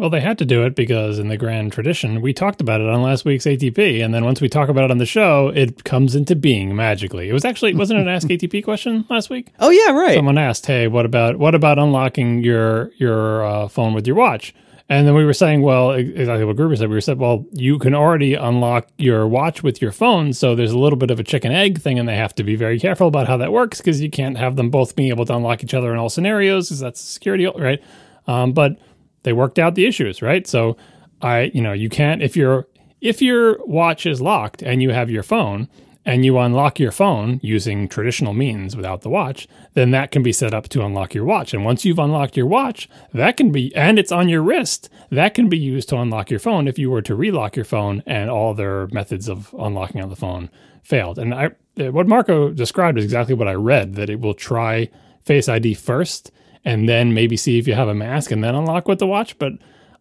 Well, they had to do it because in the grand tradition, we talked about it on last week's ATP, and then once we talk about it on the show, it comes into being magically. It was actually wasn't it an Ask ATP question last week? Oh yeah, right. Someone asked, "Hey, what about what about unlocking your your uh, phone with your watch?" And then we were saying, well, exactly what Gruber said. We were said, well, you can already unlock your watch with your phone, so there's a little bit of a chicken egg thing, and they have to be very careful about how that works because you can't have them both being able to unlock each other in all scenarios because that's security, right? Um, but they worked out the issues, right? So I, you know, you can't if your if your watch is locked and you have your phone and you unlock your phone using traditional means without the watch, then that can be set up to unlock your watch. And once you've unlocked your watch, that can be and it's on your wrist, that can be used to unlock your phone if you were to relock your phone and all their methods of unlocking on the phone failed. And I what Marco described is exactly what I read that it will try Face ID first and then maybe see if you have a mask and then unlock with the watch. But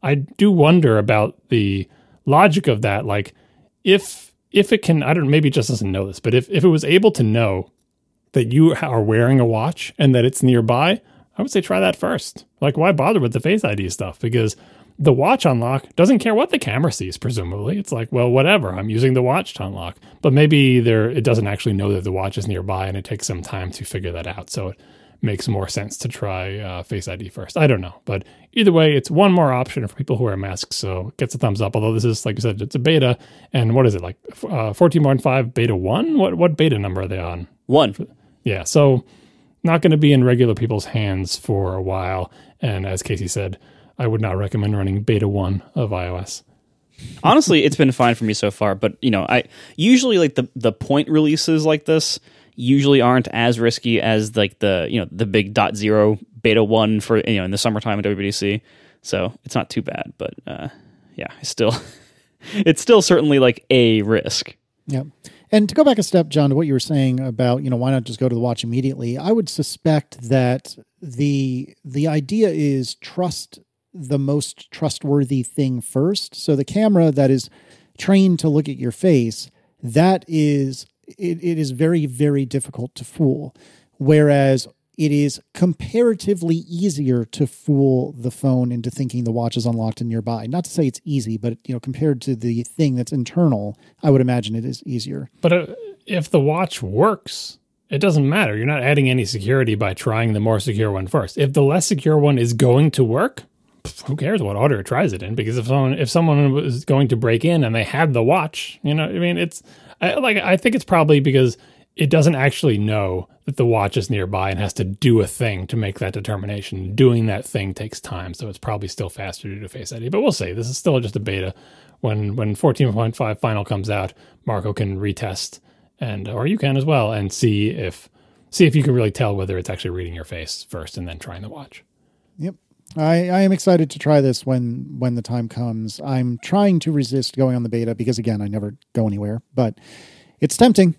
I do wonder about the logic of that. Like, if if it can, I don't know, maybe it just doesn't know this, but if if it was able to know that you are wearing a watch and that it's nearby, I would say try that first. Like, why bother with the Face ID stuff? Because the watch unlock doesn't care what the camera sees. Presumably, it's like, well, whatever. I'm using the watch to unlock, but maybe there it doesn't actually know that the watch is nearby, and it takes some time to figure that out. So it makes more sense to try uh, Face ID first. I don't know, but either way, it's one more option for people who wear masks. So it gets a thumbs up. Although this is, like you said, it's a beta, and what is it like? Uh, fourteen point five beta one. What what beta number are they on? One. Yeah. So not going to be in regular people's hands for a while. And as Casey said, I would not recommend running beta one of iOS. Honestly, it's been fine for me so far, but you know, I usually like the the point releases like this usually aren't as risky as like the you know the big dot zero beta one for you know in the summertime at WWDC. So it's not too bad, but uh, yeah, it's still it's still certainly like a risk. Yeah. And to go back a step, John, to what you were saying about, you know, why not just go to the watch immediately? I would suspect that the the idea is trust the most trustworthy thing first. So the camera that is trained to look at your face, that is it, it is very, very difficult to fool. Whereas it is comparatively easier to fool the phone into thinking the watch is unlocked and nearby. Not to say it's easy, but you know, compared to the thing that's internal, I would imagine it is easier. But uh, if the watch works, it doesn't matter. You're not adding any security by trying the more secure one first. If the less secure one is going to work, who cares what order it tries it in? Because if someone if someone was going to break in and they had the watch, you know, I mean, it's I, like I think it's probably because it doesn't actually know that the watch is nearby and has to do a thing to make that determination. Doing that thing takes time, so it's probably still faster to do Face ID. But we'll see. This is still just a beta. When when 14.5 final comes out, Marco can retest and or you can as well and see if see if you can really tell whether it's actually reading your face first and then trying the watch. I, I am excited to try this when when the time comes. I'm trying to resist going on the beta because again, I never go anywhere, but it's tempting.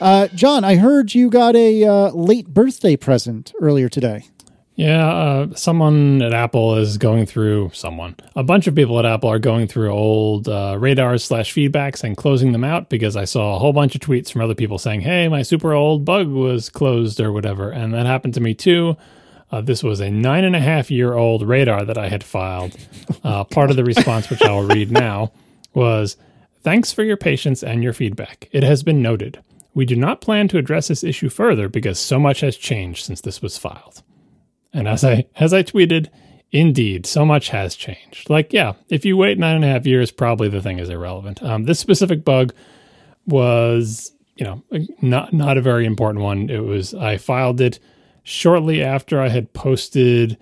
Uh, John, I heard you got a uh, late birthday present earlier today. Yeah, uh, someone at Apple is going through someone. A bunch of people at Apple are going through old uh, radars slash feedbacks and closing them out because I saw a whole bunch of tweets from other people saying, "Hey, my super old bug was closed or whatever," and that happened to me too. Uh, this was a nine and a half year old radar that I had filed. Uh, part of the response, which I will read now, was Thanks for your patience and your feedback. It has been noted. We do not plan to address this issue further because so much has changed since this was filed. And as I as I tweeted, indeed, so much has changed. Like, yeah, if you wait nine and a half years, probably the thing is irrelevant. Um, this specific bug was, you know, not not a very important one. It was I filed it shortly after I had posted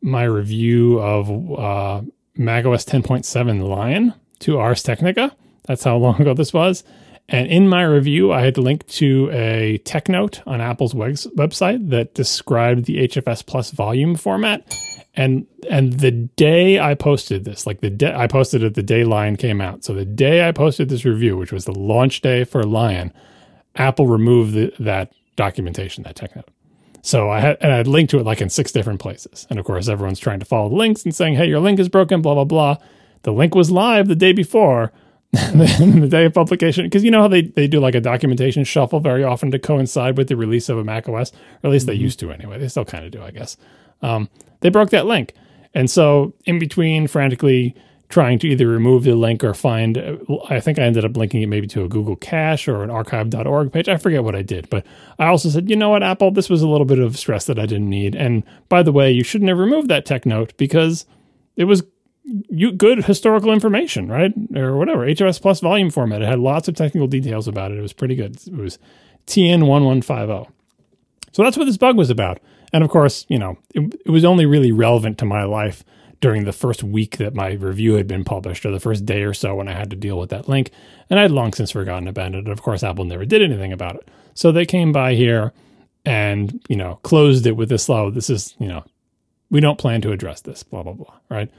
my review of uh, macOS 10.7 Lion to Ars Technica. That's how long ago this was. And in my review, I had linked to a tech note on Apple's website that described the HFS Plus volume format. And and the day I posted this, like the day I posted it the day Lion came out. So the day I posted this review, which was the launch day for Lion, Apple removed the, that documentation, that tech note. So I had and I had linked to it like in six different places. And of course, everyone's trying to follow the links and saying, "Hey, your link is broken," blah blah blah. The link was live the day before the day of publication because you know how they, they do like a documentation shuffle very often to coincide with the release of a mac os or at least they used to anyway. They still kind of do i guess. Um, they broke that link. And so in between frantically trying to either remove the link or find i think i ended up linking it maybe to a google cache or an archive.org page. I forget what i did but i also said you know what apple? This was a little bit of stress that i didn't need. And by the way you shouldn't have removed that tech note because it was you, good historical information, right? Or whatever, HFS plus volume format. It had lots of technical details about it. It was pretty good. It was TN1150. So that's what this bug was about. And of course, you know, it, it was only really relevant to my life during the first week that my review had been published, or the first day or so when I had to deal with that link. And I'd long since forgotten about it. And of course, Apple never did anything about it. So they came by here and, you know, closed it with this slow. This is, you know, we don't plan to address this, blah, blah, blah, right?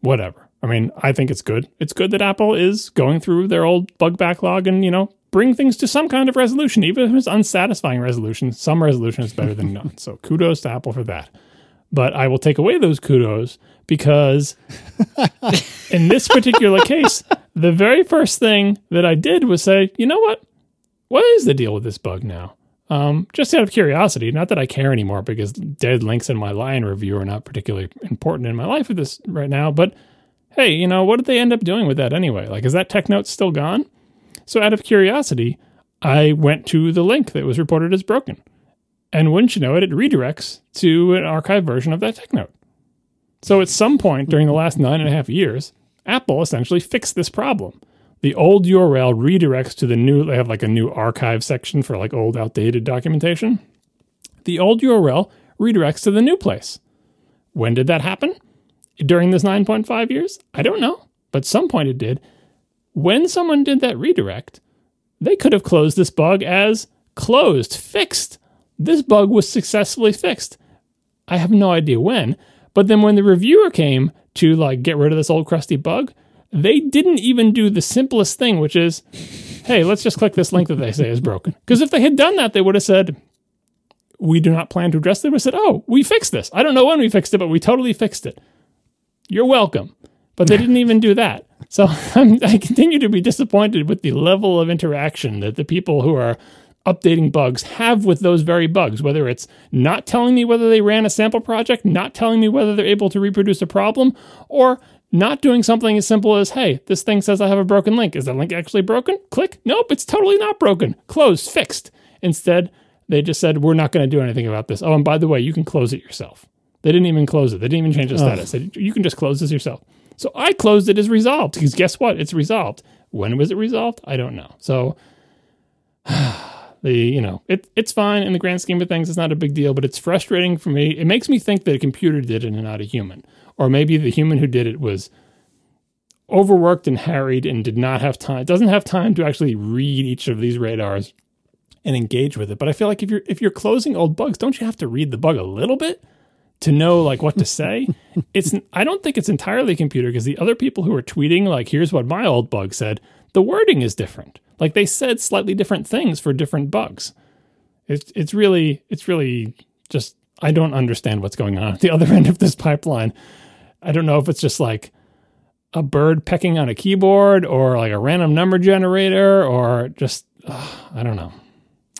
Whatever. I mean, I think it's good. It's good that Apple is going through their old bug backlog and, you know, bring things to some kind of resolution, even if it's unsatisfying resolution. Some resolution is better than none. So kudos to Apple for that. But I will take away those kudos because in this particular case, the very first thing that I did was say, you know what? What is the deal with this bug now? Um, just out of curiosity, not that I care anymore because dead links in my Lion review are not particularly important in my life at this right now. But hey, you know, what did they end up doing with that anyway? Like, is that tech note still gone? So out of curiosity, I went to the link that was reported as broken. And wouldn't you know it, it redirects to an archived version of that tech note. So at some point during the last nine and a half years, Apple essentially fixed this problem the old URL redirects to the new, they have like a new archive section for like old outdated documentation. The old URL redirects to the new place. When did that happen? During this 9.5 years? I don't know, but some point it did. When someone did that redirect, they could have closed this bug as closed, fixed. This bug was successfully fixed. I have no idea when, but then when the reviewer came to like get rid of this old crusty bug, they didn't even do the simplest thing, which is, hey, let's just click this link that they say is broken. Because if they had done that, they would have said, we do not plan to address this. We said, oh, we fixed this. I don't know when we fixed it, but we totally fixed it. You're welcome. But they didn't even do that. So I'm, I continue to be disappointed with the level of interaction that the people who are updating bugs have with those very bugs, whether it's not telling me whether they ran a sample project, not telling me whether they're able to reproduce a problem, or not doing something as simple as, hey, this thing says I have a broken link. Is the link actually broken? Click. Nope, it's totally not broken. Closed, fixed. Instead, they just said, we're not going to do anything about this. Oh, and by the way, you can close it yourself. They didn't even close it. They didn't even change the status. They, you can just close this yourself. So I closed it as resolved because guess what? It's resolved. When was it resolved? I don't know. So the you know it it's fine in the grand scheme of things. It's not a big deal, but it's frustrating for me. It makes me think that a computer did it and not a human or maybe the human who did it was overworked and harried and did not have time doesn't have time to actually read each of these radars and engage with it. But i feel like if you're if you're closing old bugs don't you have to read the bug a little bit to know like what to say? It's i don't think it's entirely computer because the other people who are tweeting like here's what my old bug said the wording is different. Like they said slightly different things for different bugs. It's it's really it's really just i don't understand what's going on at the other end of this pipeline I don't know if it's just like a bird pecking on a keyboard or like a random number generator or just, uh, I don't know.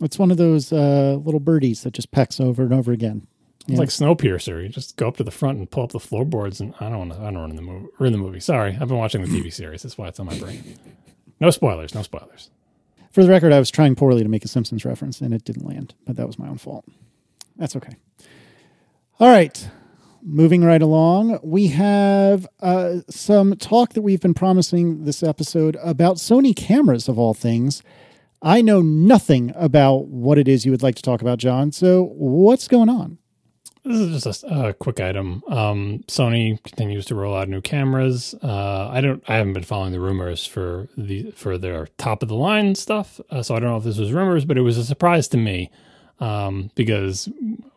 It's one of those uh, little birdies that just pecks over and over again. It's like Snowpiercer. You just go up to the front and pull up the floorboards, and I don't want to. I don't want the movie. Or in the movie. Sorry, I've been watching the TV series. That's why it's on my brain. No spoilers. No spoilers. For the record, I was trying poorly to make a Simpsons reference, and it didn't land. But that was my own fault. That's okay. All right moving right along, we have uh, some talk that we've been promising this episode about Sony cameras, of all things. I know nothing about what it is you would like to talk about, John. So, what's going on? This is just a, quick item. Um, Sony continues to roll out new cameras. Uh, I don't. I haven't been following the rumors for the for their top of the line stuff, uh, so I don't know if this was rumors, but it was a surprise to me um, because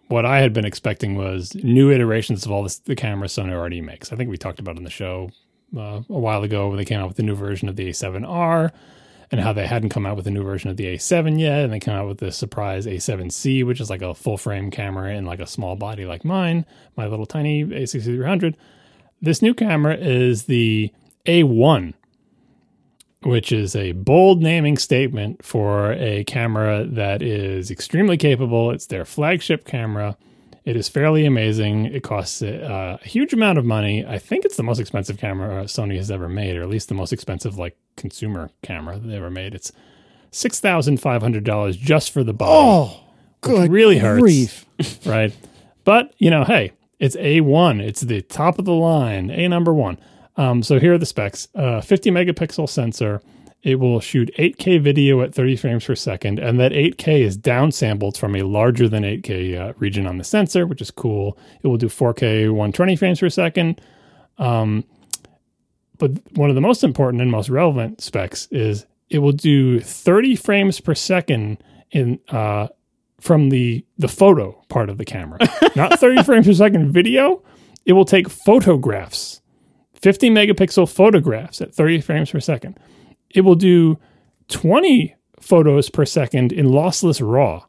what I had been expecting was new iterations of all this, the cameras Sony already makes. I think we talked about on the show uh, a while ago when they came out with the new version of the A7R and how they hadn't come out with a new version of the A7 yet, and they came out with the surprise A7C, which is like a full frame camera in like a small body like mine, my little tiny A6300. This new camera is the A1, which is a bold naming statement for a camera that is extremely capable. It's their flagship camera. It is fairly amazing. It costs uh, a huge amount of money. I think it's the most expensive camera Sony has ever made, or at least the most expensive like consumer camera they ever made. It's six thousand five hundred dollars just for the body. Oh, good. really hurts. grief. right? But you know, hey, it's a one. It's the top of the line, a number one. Um, so here are the specs: uh, 50 megapixel sensor. It will shoot 8K video at 30 frames per second, and that 8K is downsampled from a larger than 8K uh, region on the sensor, which is cool. It will do 4K 120 frames per second. Um, but one of the most important and most relevant specs is it will do 30 frames per second in uh, from the the photo part of the camera, not 30 frames per second video. It will take photographs, 50 megapixel photographs at 30 frames per second. It will do 20 photos per second in lossless RAW,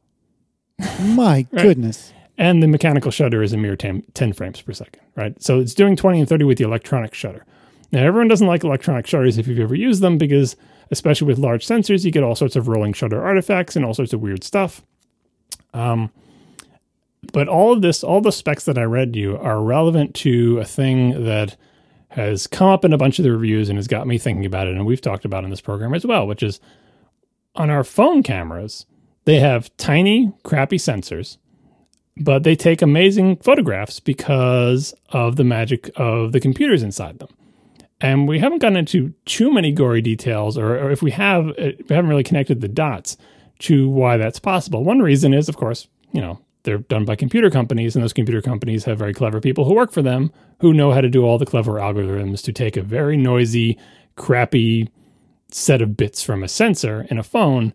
My goodness. and the mechanical shutter is a mere 10, 10 frames per second, right? So it's doing 20 and 30 with the electronic shutter. Now, everyone doesn't like electronic shutters if you've ever used them because, especially with large sensors, you get all sorts of rolling shutter artifacts and all sorts of weird stuff. Um, but all of this, all the specs that I read you are relevant to a thing that has come up in a bunch of the reviews and has got me thinking about it. And we've talked about in this program as well, which is on our phone cameras, they have tiny, crappy sensors, but they take amazing photographs because of the magic of the computers inside them. And we haven't gotten into too many gory details, or, or if we have, uh, we haven't really connected the dots to why that's possible. One reason is, of course, you know, they're done by computer companies, and those computer companies have very clever people who work for them who know how to do all the clever algorithms to take a very noisy, crappy set of bits from a sensor in a phone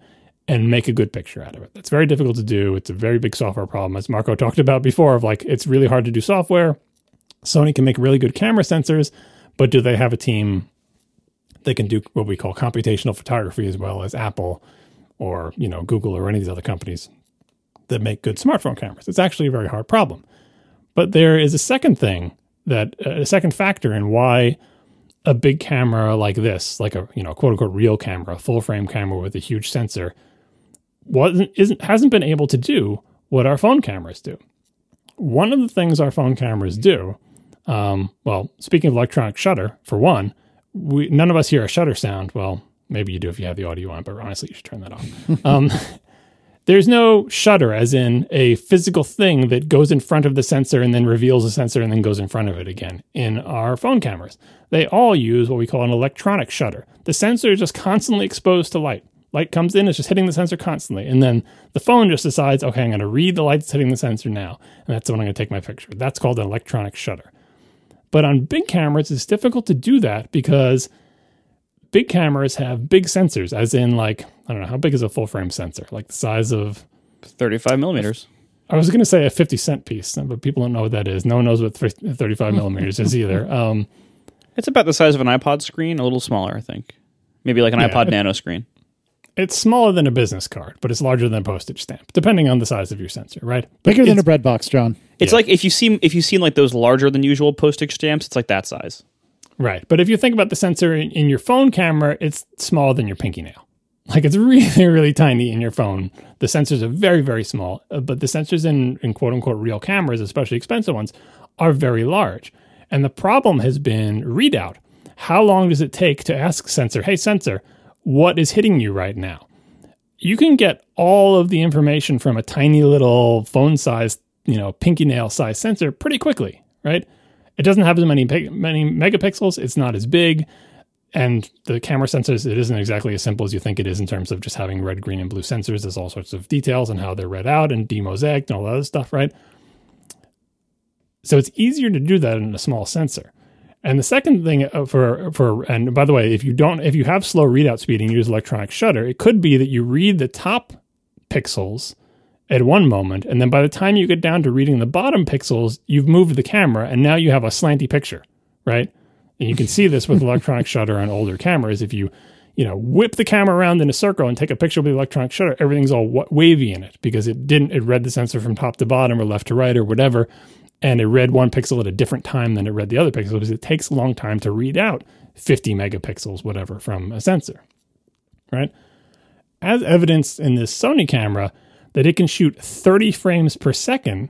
and make a good picture out of it. That's very difficult to do. It's a very big software problem, as Marco talked about before, of like it's really hard to do software. Sony can make really good camera sensors, but do they have a team that can do what we call computational photography as well as Apple or, you know, Google or any of these other companies that make good smartphone cameras? It's actually a very hard problem. But there is a second thing that a second factor in why a big camera like this, like a you know quote unquote real camera, a full frame camera with a huge sensor, wasn't isn't hasn't been able to do what our phone cameras do. One of the things our phone cameras do, um, well, speaking of electronic shutter, for one, we none of us hear a shutter sound. Well, maybe you do if you have the audio on, but honestly, you should turn that off. um, there's no shutter, as in a physical thing that goes in front of the sensor and then reveals the sensor and then goes in front of it again in our phone cameras. They all use what we call an electronic shutter. The sensor is just constantly exposed to light. Light comes in, it's just hitting the sensor constantly. And then the phone just decides, okay, I'm going to read the light that's hitting the sensor now. And that's when I'm going to take my picture. That's called an electronic shutter. But on big cameras, it's difficult to do that because big cameras have big sensors, as in, like, I don't know, how big is a full frame sensor? Like the size of 35 millimeters. I was going to say a 50 cent piece, but people don't know what that is. No one knows what 35 millimeters is either. Um, It's about the size of an iPod screen, a little smaller, I think. Maybe like an Yeah, iPod it- Nano screen. it's smaller than a business card, but it's larger than a postage stamp, depending on the size of your sensor, right? But Bigger than a bread box, John. It's Yeah. like if you see if you've seen like those larger than usual postage stamps, it's like that size. Right. But if you think about the sensor in, in your phone camera, it's smaller than your pinky nail. Like it's really, really tiny in your phone. The sensors are very, very small. Uh, but the sensors in, in quote unquote real cameras, especially expensive ones, are very large. And the problem has been readout. How long does it take to ask sensor, hey, sensor, what is hitting you right now? You can get all of the information from a tiny little phone sized, you know, pinky nail size sensor pretty quickly, right? It doesn't have as many many megapixels. It's not as big, and the camera sensors it isn't exactly as simple as you think it is in terms of just having red, green, and blue sensors. There's all sorts of details and how they're read out and demosaic and all that other stuff, right? So it's easier to do that in a small sensor. And the second thing uh, for for and by the way, if you don't if you have slow readout speed and you use electronic shutter, it could be that you read the top pixels at one moment, and then by the time you get down to reading the bottom pixels, you've moved the camera, and now you have a slanty picture, right? And you can see this with electronic shutter on older cameras. If you, you know, whip the camera around in a circle and take a picture with the electronic shutter, everything's all wa- wavy in it because it didn't. It read the sensor from top to bottom or left to right or whatever, and it read one pixel at a different time than it read the other pixel because it takes a long time to read out 50 megapixels, whatever, from a sensor. right? As evidenced in this Sony camera, that it can shoot 30 frames per second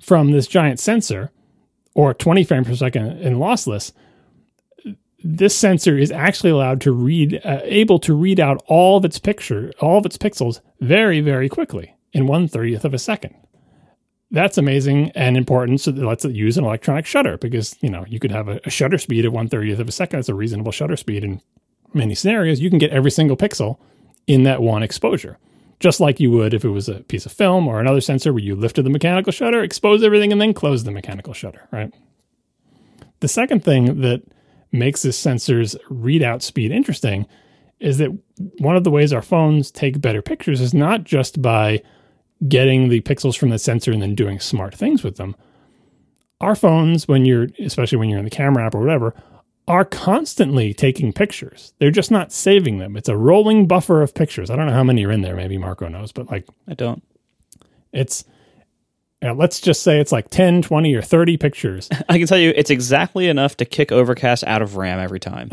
from this giant sensor or 20 frames per second in lossless this sensor is actually allowed to read uh, able to read out all of its picture all of its pixels very very quickly in one thirtieth of a second. That's amazing and important so let's use an electronic shutter because you know you could have a, a shutter speed of one thirtieth of a second. That's a reasonable shutter speed in many scenarios. You can get every single pixel in that one exposure just like you would if it was a piece of film or another sensor where you lifted the mechanical shutter expose everything and then close the mechanical shutter right the second thing that makes this sensor's readout speed interesting is that one of the ways our phones take better pictures is not just by getting the pixels from the sensor and then doing smart things with them. Our phones, when you're, especially when you're in the camera app or whatever, are constantly taking pictures. They're just not saving them. It's a rolling buffer of pictures. I don't know how many are in there. Maybe Marco knows, but like, I don't. It's you know, let's just say it's like 10, 20, or 30 pictures. I can tell you it's exactly enough to kick Overcast out of RAM every time.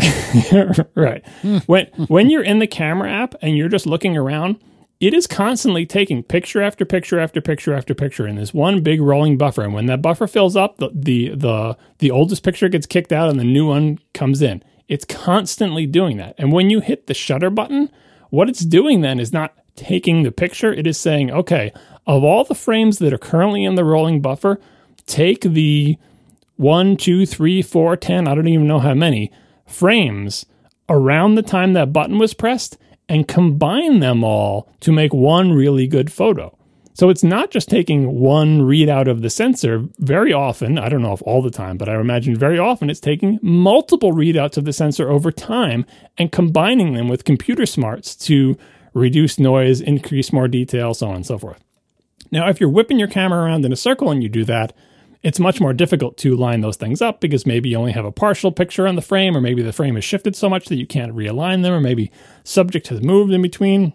right. Hmm. when when you're in the camera app and you're just looking around, it is constantly taking picture after picture after picture after picture in this one big rolling buffer. And when that buffer fills up, the the the, the oldest picture gets kicked out and the new one comes in. It's constantly doing that. And when you hit the shutter button, what it's doing then is not taking the picture, it is saying, okay, of all the frames that are currently in the rolling buffer, take the one, two, three, four, ten, I don't even know how many frames around the time that button was pressed and combine them all to make one really good photo. So it's not just taking one readout of the sensor. Very often, I don't know if all the time, but I imagine very often it's taking multiple readouts of the sensor over time and combining them with computer smarts to reduce noise, increase more detail, so on and so forth. Now, if you're whipping your camera around in a circle and you do that, it's much more difficult to line those things up because maybe you only have a partial picture on the frame, or maybe the frame is shifted so much that you can't realign them, or maybe subject has moved in between.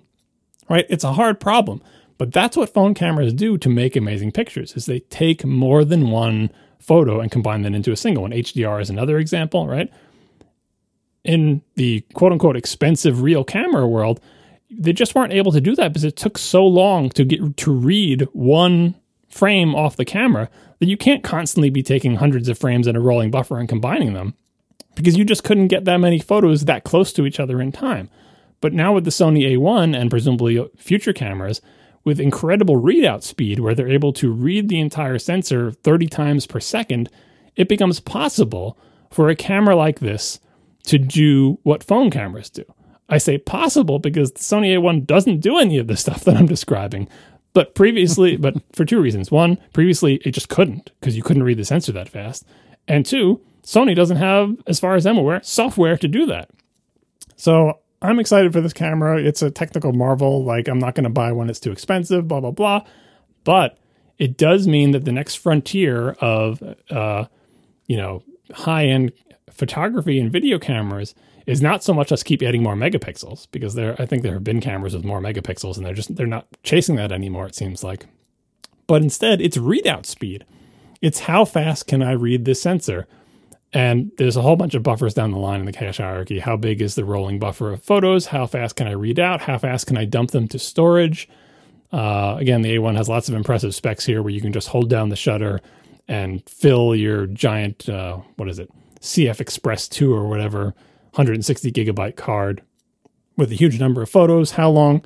Right? It's a hard problem. But that's what phone cameras do to make amazing pictures is they take more than one photo and combine them into a single one. HDR is another example, right? In the quote unquote expensive real camera world, they just weren't able to do that because it took so long to get to read one frame off the camera that you can't constantly be taking hundreds of frames in a rolling buffer and combining them because you just couldn't get that many photos that close to each other in time. But now with the Sony A1 and presumably future cameras with incredible readout speed where they're able to read the entire sensor 30 times per second, it becomes possible for a camera like this to do what phone cameras do. I say possible because the Sony A1 doesn't do any of the stuff that I'm describing. But previously, but for two reasons. One, previously it just couldn't because you couldn't read the sensor that fast. And two, Sony doesn't have, as far as I'm aware, software to do that. So I'm excited for this camera. It's a technical marvel. Like, I'm not going to buy one, it's too expensive, blah, blah, blah. But it does mean that the next frontier of, uh, you know, high end photography and video cameras is not so much us keep adding more megapixels because there I think there have been cameras with more megapixels and they're just they're not chasing that anymore it seems like. But instead it's readout speed. It's how fast can I read this sensor? And there's a whole bunch of buffers down the line in the cache hierarchy. How big is the rolling buffer of photos? How fast can I read out? How fast can I dump them to storage? Uh, again, the A1 has lots of impressive specs here where you can just hold down the shutter and fill your giant, uh, what is it, CF Express 2 or whatever 160 gigabyte card with a huge number of photos. How long?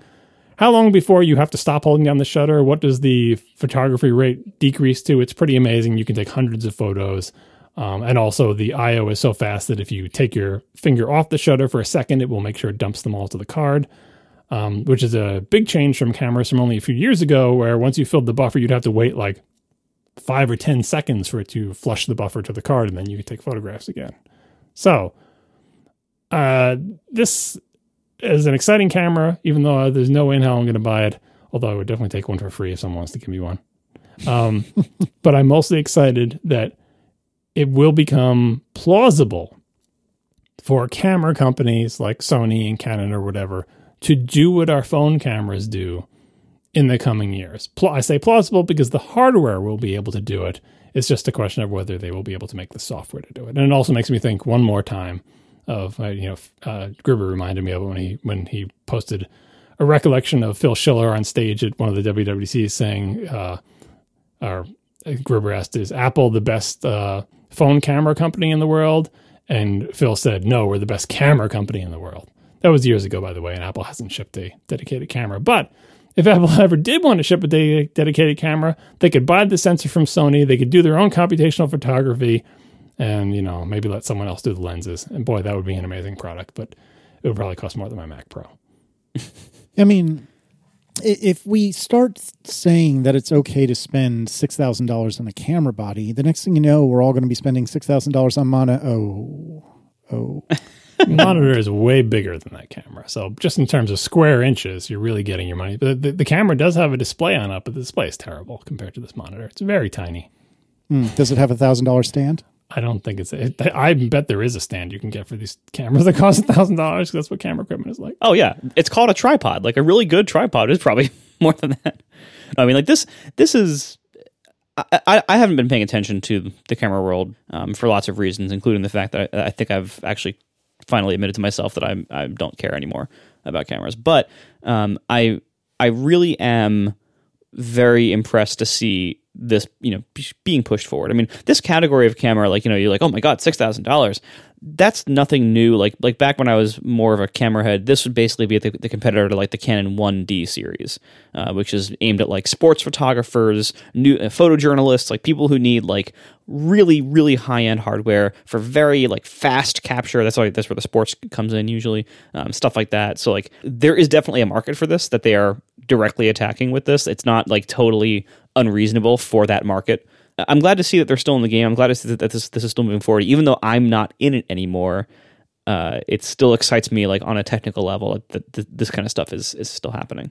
How long before you have to stop holding down the shutter? What does the photography rate decrease to? It's pretty amazing. You can take hundreds of photos. Um, and also, the I/O is so fast that if you take your finger off the shutter for a second, it will make sure it dumps them all to the card, um, which is a big change from cameras from only a few years ago, where once you filled the buffer, you'd have to wait like five or 10 seconds for it to flush the buffer to the card, and then you could take photographs again. So, uh, this is an exciting camera, even though there's no way in hell I'm going to buy it. Although I would definitely take one for free if someone wants to give me one. Um, but I'm mostly excited that it will become plausible for camera companies like Sony and Canon or whatever to do what our phone cameras do in the coming years. I say plausible because the hardware will be able to do it. It's just a question of whether they will be able to make the software to do it. And it also makes me think one more time of uh, you know uh, Gruber reminded me of it when he when he posted a recollection of Phil Schiller on stage at one of the WWDCs saying, uh, or Gruber asked, "Is Apple the best uh, phone camera company in the world?" And Phil said, "No, we're the best camera company in the world." That was years ago, by the way, and Apple hasn't shipped a dedicated camera. But if Apple ever did want to ship a de- dedicated camera, they could buy the sensor from Sony. They could do their own computational photography, and you know maybe let someone else do the lenses. And boy, that would be an amazing product. But it would probably cost more than my Mac Pro. I mean, if we start saying that it's okay to spend six thousand dollars on a camera body, the next thing you know, we're all going to be spending six thousand dollars on mono. Oh, oh. monitor is way bigger than that camera. So just in terms of square inches, you're really getting your money. But the, the camera does have a display on it, but the display is terrible compared to this monitor. It's very tiny. Mm, does it have a thousand dollar stand? I don't think it's. It, I bet there is a stand you can get for these cameras that cost a thousand dollars. That's what camera equipment is like. Oh yeah, it's called a tripod. Like a really good tripod is probably more than that. I mean, like this. This is. I, I haven't been paying attention to the camera world um, for lots of reasons, including the fact that I, I think I've actually finally admitted to myself that I I don't care anymore about cameras. But um, I I really am very impressed to see this you know being pushed forward. I mean, this category of camera, like you know, you're like, oh my god, six thousand dollars. That's nothing new. Like like back when I was more of a camera head, this would basically be the, the competitor to like the Canon 1D series, uh, which is aimed at like sports photographers, new uh, photojournalists, like people who need like really really high end hardware for very like fast capture. That's why that's where the sports comes in usually, um, stuff like that. So like there is definitely a market for this that they are directly attacking with this. It's not like totally unreasonable for that market. I'm glad to see that they're still in the game. I'm glad to see that this this is still moving forward, even though I'm not in it anymore. Uh, it still excites me, like on a technical level, that, this kind of stuff is is still happening.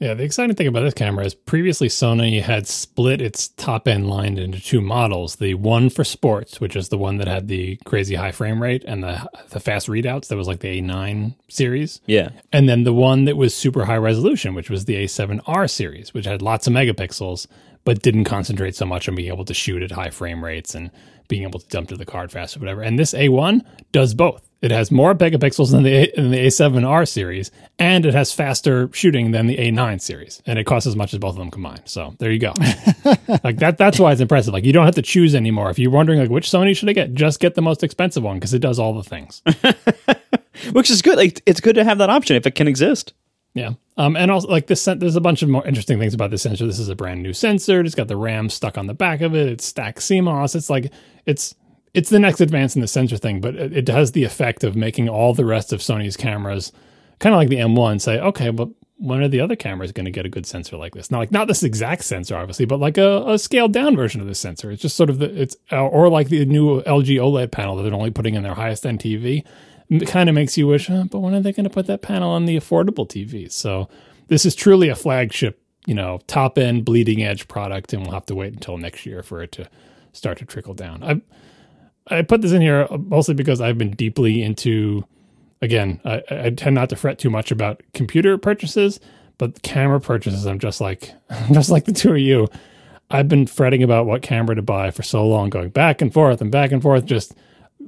Yeah, the exciting thing about this camera is previously Sony had split its top end line into two models. The one for sports, which is the one that had the crazy high frame rate and the the fast readouts, that was like the A9 series. Yeah. And then the one that was super high resolution, which was the A7R series, which had lots of megapixels, but didn't concentrate so much on being able to shoot at high frame rates and being able to dump to the card fast or whatever. And this A1 does both. It has more megapixels than the A, than the A7R series, and it has faster shooting than the A9 series, and it costs as much as both of them combined. So there you go. like that. That's why it's impressive. Like you don't have to choose anymore. If you're wondering like which Sony should I get, just get the most expensive one because it does all the things. Which is good. Like it's good to have that option if it can exist. Yeah. Um, and also like this, there's a bunch of more interesting things about this sensor. This is a brand new sensor. It's got the RAM stuck on the back of it. It's stacked CMOS. It's like it's it's the next advance in the sensor thing, but it, it has the effect of making all the rest of Sony's cameras kind of like the M1 say, okay, but when are the other cameras going to get a good sensor like this? Not like not this exact sensor, obviously, but like a, a scaled down version of this sensor. It's just sort of the it's uh, or like the new LG OLED panel that they're only putting in their highest end TV. It kind of makes you wish, oh, but when are they going to put that panel on the affordable TVs? So this is truly a flagship, you know, top end bleeding edge product, and we'll have to wait until next year for it to start to trickle down. I I put this in here mostly because I've been deeply into. Again, I, I tend not to fret too much about computer purchases, but camera purchases, I'm just like just like the two of you. I've been fretting about what camera to buy for so long, going back and forth and back and forth, just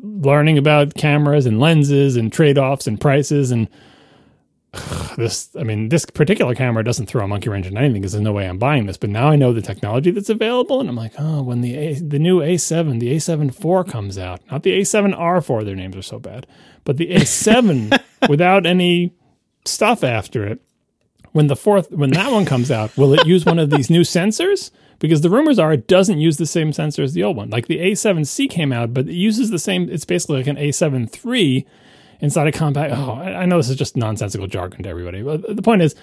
learning about cameras and lenses and trade offs and prices and this i mean this particular camera doesn't throw a monkey wrench in anything because there's no way i'm buying this but now i know the technology that's available and i'm like oh when the a, the new a7 the a7 IV comes out not the a7r4 their names are so bad but the a7 without any stuff after it when the fourth when that one comes out will it use one of these new sensors? Because the rumors are it doesn't use the same sensor as the old one. Like the a7c came out but it uses the same it's basically like an a7 III inside a compact. Oh, I know this is just nonsensical jargon to everybody, but the point is,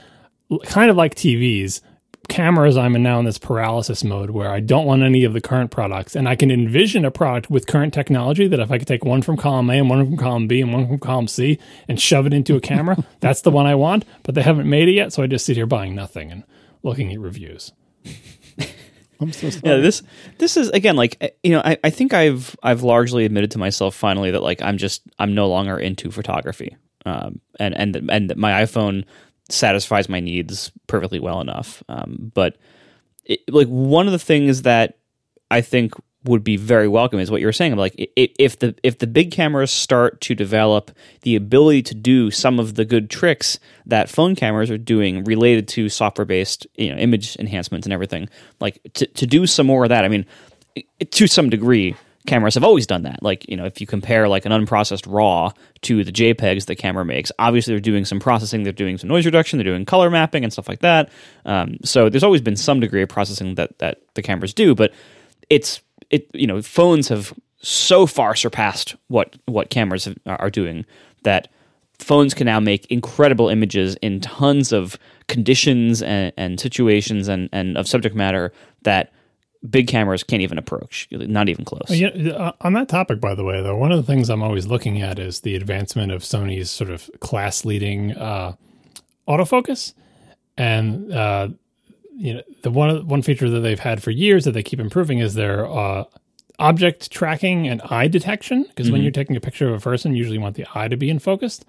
kind of like TVs, cameras, I'm in now in this paralysis mode where I don't want any of the current products, and I can envision a product with current technology that if I could take one from column A and one from column B and one from column C and shove it into a camera, that's the one I want. But they haven't made it yet, so I just sit here buying nothing and looking at reviews. I'm so sorry. Yeah, this this is again like eh, you know I, I think I've I've largely admitted to myself finally that like I'm just I'm no longer into photography, um, and and and my iPhone satisfies my needs perfectly well enough. Um, but it, like one of the things that I think would be very welcome is what you were saying. Like i- if the if the big cameras start to develop the ability to do some of the good tricks that phone cameras are doing related to software based you know image enhancements and everything, like to to do some more of that. I mean, to some degree. Cameras have always done that. Like, you know, if you compare like an unprocessed RAW to the JPEGs the camera makes, obviously they're doing some processing, they're doing some noise reduction, they're doing color mapping and stuff like that. Um, so there's always been some degree of processing that that the cameras do, but it's it you know phones have so far surpassed what what cameras have, are doing that phones can now make incredible images in tons of conditions and, and situations and, and of subject matter that big cameras can't even approach not even close. Yeah, uh, on that topic, by the way, though, one of the things I'm always looking at is the advancement of Sony's sort of class-leading uh, autofocus, and uh, you know the one one feature that they've had for years that they keep improving is their uh, object tracking and eye detection. Because when you're taking a picture of a person, you usually want the eye to be in focus.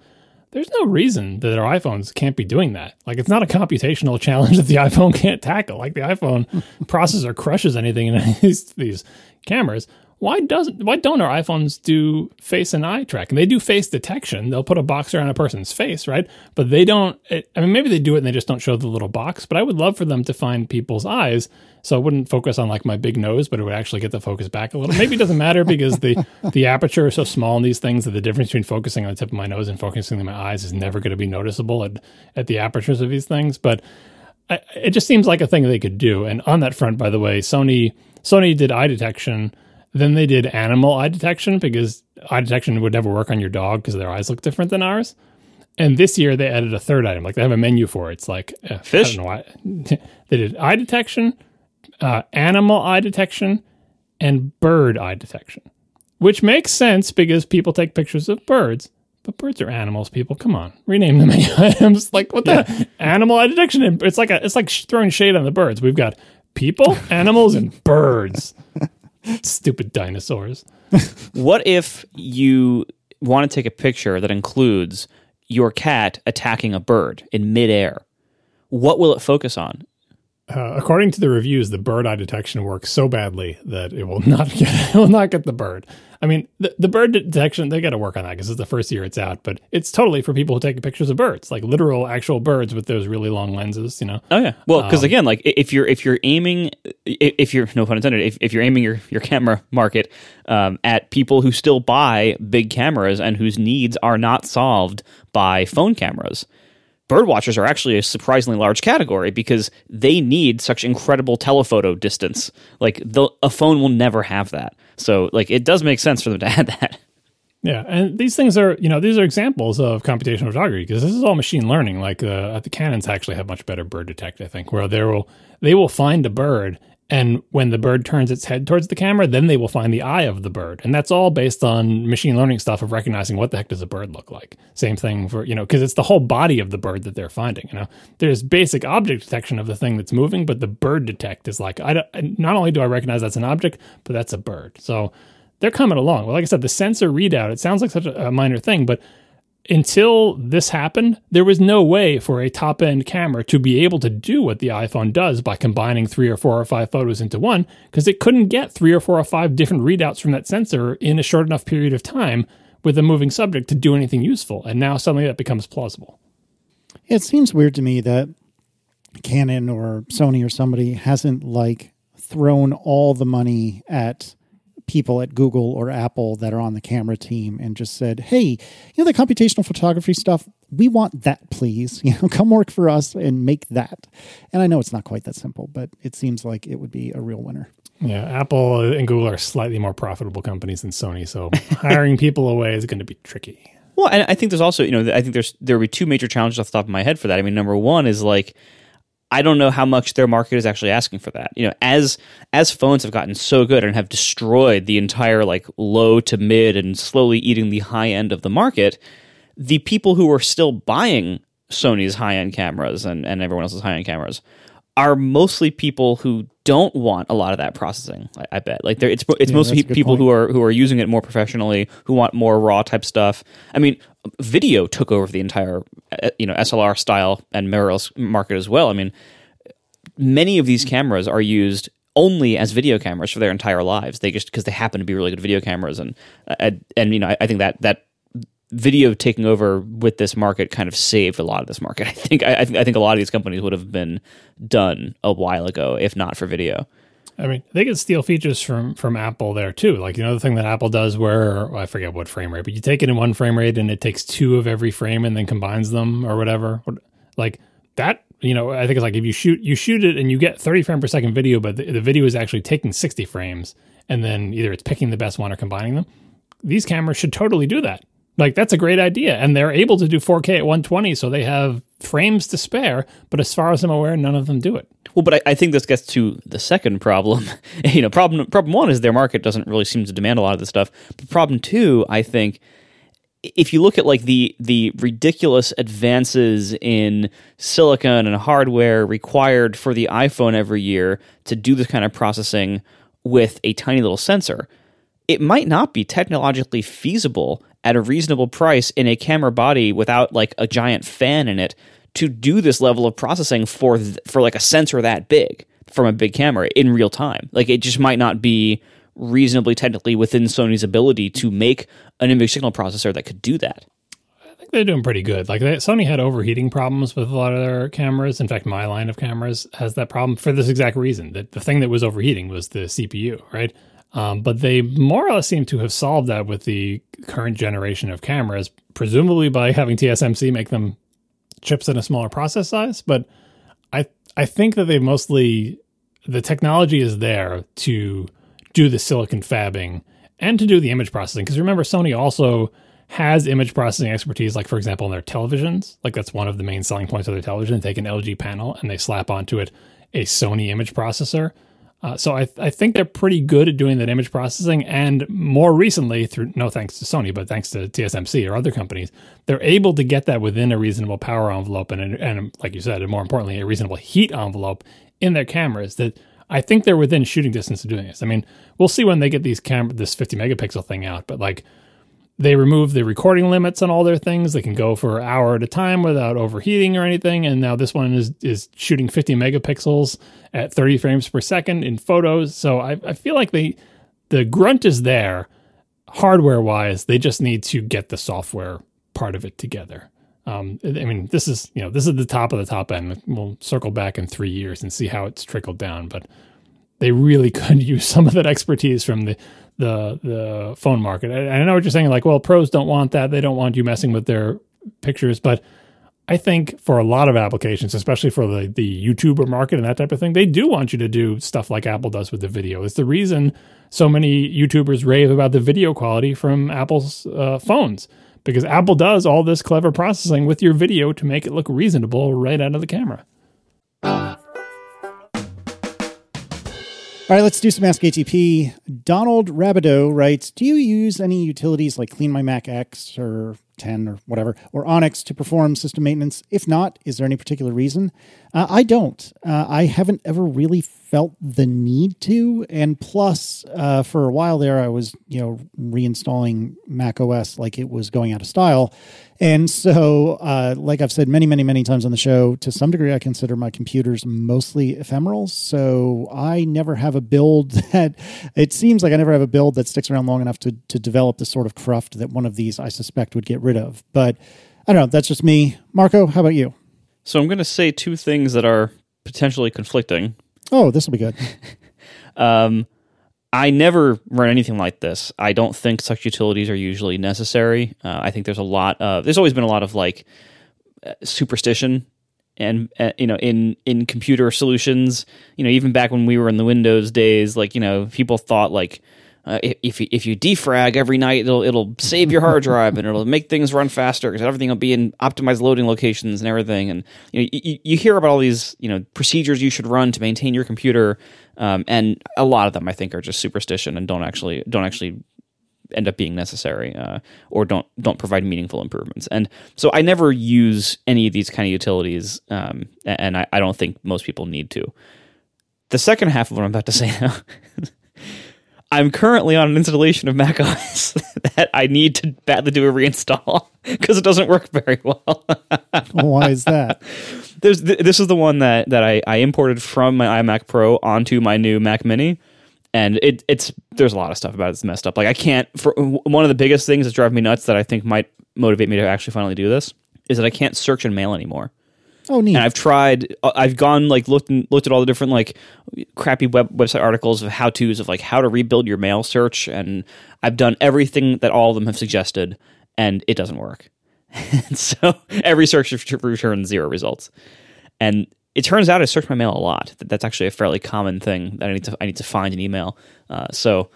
There's no reason that our iPhones can't be doing that. Like it's not a computational challenge that the iPhone can't tackle. Like the iPhone processor crushes anything in these, these cameras. Why doesn't why don't our iPhones do face and eye tracking? They do face detection. They'll put a box around a person's face, right? But they don't. It, I mean, maybe they do it and they just don't show the little box. But I would love for them to find people's eyes, so it wouldn't focus on like my big nose, but it would actually get the focus back a little. Maybe it doesn't matter because the the aperture is so small in these things that the difference between focusing on the tip of my nose and focusing on my eyes is never going to be noticeable at at the apertures of these things. But I, it just seems like a thing they could do. And on that front, by the way, Sony Sony did eye detection. Then they did animal eye detection because eye detection would never work on your dog because their eyes look different than ours. And this year they added a third item. Like they have a menu for it. It's like uh, Fish? I don't know why. they did eye detection, uh, animal eye detection, and bird eye detection, which makes sense because people take pictures of birds. But birds are animals, people. Come on, rename the menu items. Like what the animal eye detection? And It's like a, it's like throwing shade on the birds. We've got people, animals, and birds. Stupid dinosaurs. what if you want to take a picture that includes your cat attacking a bird in midair what will it focus on Uh, according to the reviews, the bird eye detection works so badly that it will not get it will not get the bird. I mean, the, the bird detection they got to work on that because it's the first year it's out, but it's totally for people who take pictures of birds, like literal actual birds with those really long lenses. You know, Oh yeah. Well, because again, like if you're if you're aiming, if you're no pun intended, if, if you're aiming your your camera market um, at people who still buy big cameras and whose needs are not solved by phone cameras, bird watchers are actually a surprisingly large category because they need such incredible telephoto distance. Like the, a phone will never have that. So like it does make sense for them to add that. Yeah, and these things are, you know, these are examples of computational photography because this is all machine learning. Like uh, the Canons actually have much better bird detect, I think, where they will they will find a bird, and when the bird turns its head towards the camera, then they will find the eye of the bird, and that's all based on machine learning stuff of recognizing what the heck does a bird look like. Same thing for you know, because it's the whole body of the bird that they're finding. You know, there's basic object detection of the thing that's moving, but the bird detect is like I don't, not only do I recognize that's an object, but that's a bird. So they're coming along. Well, like I said, the sensor readout, it sounds like such a, a minor thing, but until this happened, there was no way for a top end camera to be able to do what the iPhone does by combining three or four or five photos into one, because it couldn't get three or four or five different readouts from that sensor in a short enough period of time with a moving subject to do anything useful. And now suddenly that becomes plausible. It seems weird to me that Canon or Sony or somebody hasn't like thrown all the money at people at Google or Apple that are on the camera team and just said, "Hey, you know the computational photography stuff, we want that, please. You know, come work for us and make that." And I know it's not quite that simple, but it seems like it would be a real winner. Yeah, Apple and Google are slightly more profitable companies than Sony, so hiring people away is going to be tricky. Well, and I think there's also, you know, I think there's there would be two major challenges off the top of my head for that. I mean, number one is like I don't know how much their market is actually asking for that. You know, as as phones have gotten so good and have destroyed the entire like low to mid and slowly eating the high end of the market, the people who are still buying Sony's high end cameras and, and everyone else's high end cameras are mostly people who don't want a lot of that processing. I, I bet. Like it's it's Yeah, mostly people point. who are who are using it more professionally, who want more raw type stuff. I mean, video took over the entire uh, you know SLR style and mirrorless market as well. I mean, many of these cameras are used only as video cameras for their entire lives. They just because they happen to be really good video cameras, and and, and you know I, I, think that that video taking over with this market kind of saved a lot of this market. I think I, I think a lot of these companies would have been done a while ago if not for video. I mean, they could steal features from from Apple there too. Like you know the thing that Apple does, where I forget what frame rate, but you take it in one frame rate and it takes two of every frame and then combines them or whatever. Like that, you know, I think it's like if you shoot you shoot it and you get 30 frame per second video, but the, the video is actually taking 60 frames and then either it's picking the best one or combining them. These cameras should totally do that. Like that's a great idea, and they're able to do 4K at 120, so they have frames to spare. But as far as I'm aware, none of them do it. Well, but I, I think this gets to the second problem. you know, problem problem one is their market doesn't really seem to demand a lot of this stuff. But problem two, I think, if you look at like the the ridiculous advances in silicon and hardware required for the iPhone every year to do this kind of processing with a tiny little sensor, it might not be technologically feasible at a reasonable price in a camera body without like a giant fan in it to do this level of processing for th- for like a sensor that big from a big camera in real time. Like it just might not be reasonably technically within Sony's ability to make an image signal processor that could do that. I think they're doing pretty good. Like they, Sony had overheating problems with a lot of their cameras. In fact, my line of cameras has that problem for this exact reason. That the thing that was overheating was the CPU, right? Um, but they more or less seem to have solved that with the current generation of cameras, presumably by having TSMC make them chips in a smaller process size. But I I think that they mostly the technology is there to do the silicon fabbing and to do the image processing. Because remember, Sony also has image processing expertise, like for example in their televisions. Like that's one of the main selling points of their television. They take an LG panel and they slap onto it a Sony image processor uh, so I, I think they're pretty good at doing that image processing. And more recently, through no thanks to Sony, but thanks to TSMC or other companies, they're able to get that within a reasonable power envelope and, and like you said, and more importantly, a reasonable heat envelope in their cameras. That I think they're within shooting distance of doing this. I mean, we'll see when they get these camera, this 50 megapixel thing out, but like they remove the recording limits on all their things. They can go for an hour at a time without overheating or anything. And now this one is is shooting 50 megapixels at 30 frames per second in photos. So I, I feel like they the grunt is there, hardware wise. They just need to get the software part of it together. Um, I mean, this is you know this is the top of the top end. We'll circle back in three years and see how it's trickled down, but they really could use some of that expertise from the the the phone market. I, I know what you're saying. Like, well, pros don't want that. They don't want you messing with their pictures. But I think for a lot of applications, especially for the the YouTuber market and that type of thing, they do want you to do stuff like Apple does with the video. It's the reason so many YouTubers rave about the video quality from Apple's uh, phones because Apple does all this clever processing with your video to make it look reasonable right out of the camera. All right, let's do some Ask ATP. Donald Rabideau writes Do you use any utilities like Clean My Mac X or 10 or whatever, or Onyx to perform system maintenance? If not, is there any particular reason? Uh, I don't. Uh, I haven't ever really felt the need to. And plus, uh, for a while there, I was, you know, reinstalling Mac OS like it was going out of style. And so, uh, like I've said many, many, many times on the show, to some degree, I consider my computers mostly ephemeral. So I never have a build that it seems like I never have a build that sticks around long enough to, to develop the sort of cruft that one of these I suspect would get rid of. But I don't know. That's just me. Marco, how about you? So I'm going to say two things that are potentially conflicting. Oh, this will be good. um, I never run anything like this. I don't think such utilities are usually necessary. Uh, I think there's a lot of there's always been a lot of like uh, superstition and uh, you know in in computer solutions. You know, even back when we were in the Windows days, like you know, people thought like uh, if if you defrag every night, it'll it'll save your hard drive and it'll make things run faster because everything will be in optimized loading locations and everything. And you, know, you, you hear about all these you know procedures you should run to maintain your computer, um, and a lot of them I think are just superstition and don't actually don't actually end up being necessary uh, or don't don't provide meaningful improvements. And so I never use any of these kind of utilities, um, and I, I don't think most people need to. The second half of what I'm about to say now I'm currently on an installation of Mac OS that I need to badly do a reinstall because it doesn't work very well. Why is that? There's th- this is the one that that I, I imported from my iMac Pro onto my new Mac Mini, and it it's there's a lot of stuff about it that's messed up. Like I can't. For one of the biggest things that's driving me nuts that I think might motivate me to actually finally do this is that I can't search and mail anymore. Oh, neat. And I've tried. uh, I've gone like looked and looked at all the different like crappy web website articles of how tos of like how to rebuild your mail search, and I've done everything that all of them have suggested, and it doesn't work. and so every search returns zero results. And it turns out I search my mail a lot. That- That's actually a fairly common thing that I need to I need to find an email. Uh, so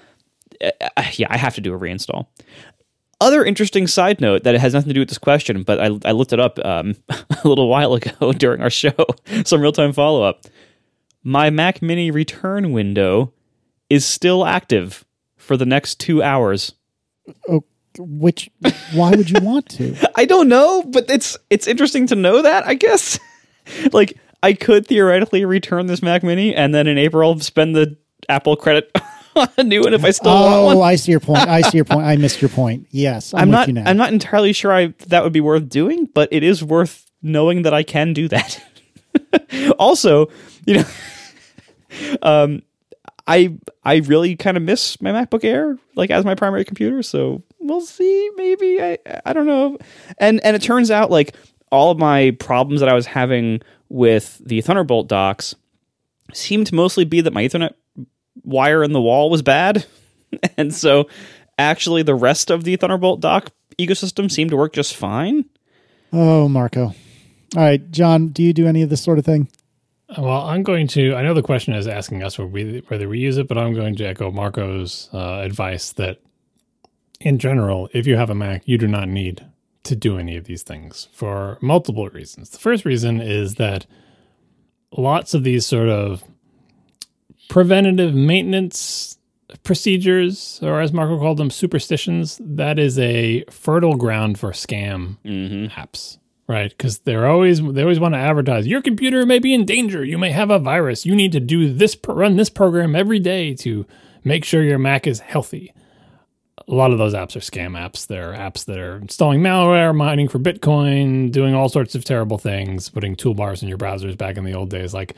uh, yeah, I have to do a reinstall. Other interesting side note that it has nothing to do with this question, but I, I looked it up um, a little while ago during our show. Some real time follow up. My Mac Mini return window is still active for the next two hours. oh, which? Why would you want to? I don't know, but it's it's interesting to know that. I guess like I could theoretically return this Mac Mini and then in April spend the Apple credit on a new one if I still want Oh, one. I see your point. I see your point. I missed your point. Yes, I'm, I'm with not you now. I'm not entirely sure I that would be worth doing, but it is worth knowing that I can do that. also, you know, um, I I really kind of miss my MacBook Air like as my primary computer, so we'll see. Maybe I I don't know. And and it turns out like all of my problems that I was having with the Thunderbolt docks seemed to mostly be that my Ethernet wire in the wall was bad, and so actually the rest of the Thunderbolt dock ecosystem seemed to work just fine. oh, Marco. All right, John. Do you do any of this sort of thing? Well, I'm going to. I know the question is asking us whether we, whether we use it, but I'm going to echo Marco's uh, advice that, in general, if you have a Mac, you do not need to do any of these things for multiple reasons. The first reason is that lots of these sort of preventative maintenance procedures, or as Marco called them, superstitions, that is a fertile ground for scam mm-hmm. apps right? Because they're always they always want to advertise your computer may be in danger. You may have a virus. You need to do this run this program every day to make sure your mac is healthy. A lot of those apps are scam apps. They're apps that are installing malware mining for bitcoin doing all sorts of terrible things putting toolbars in your browsers back in the old days. Like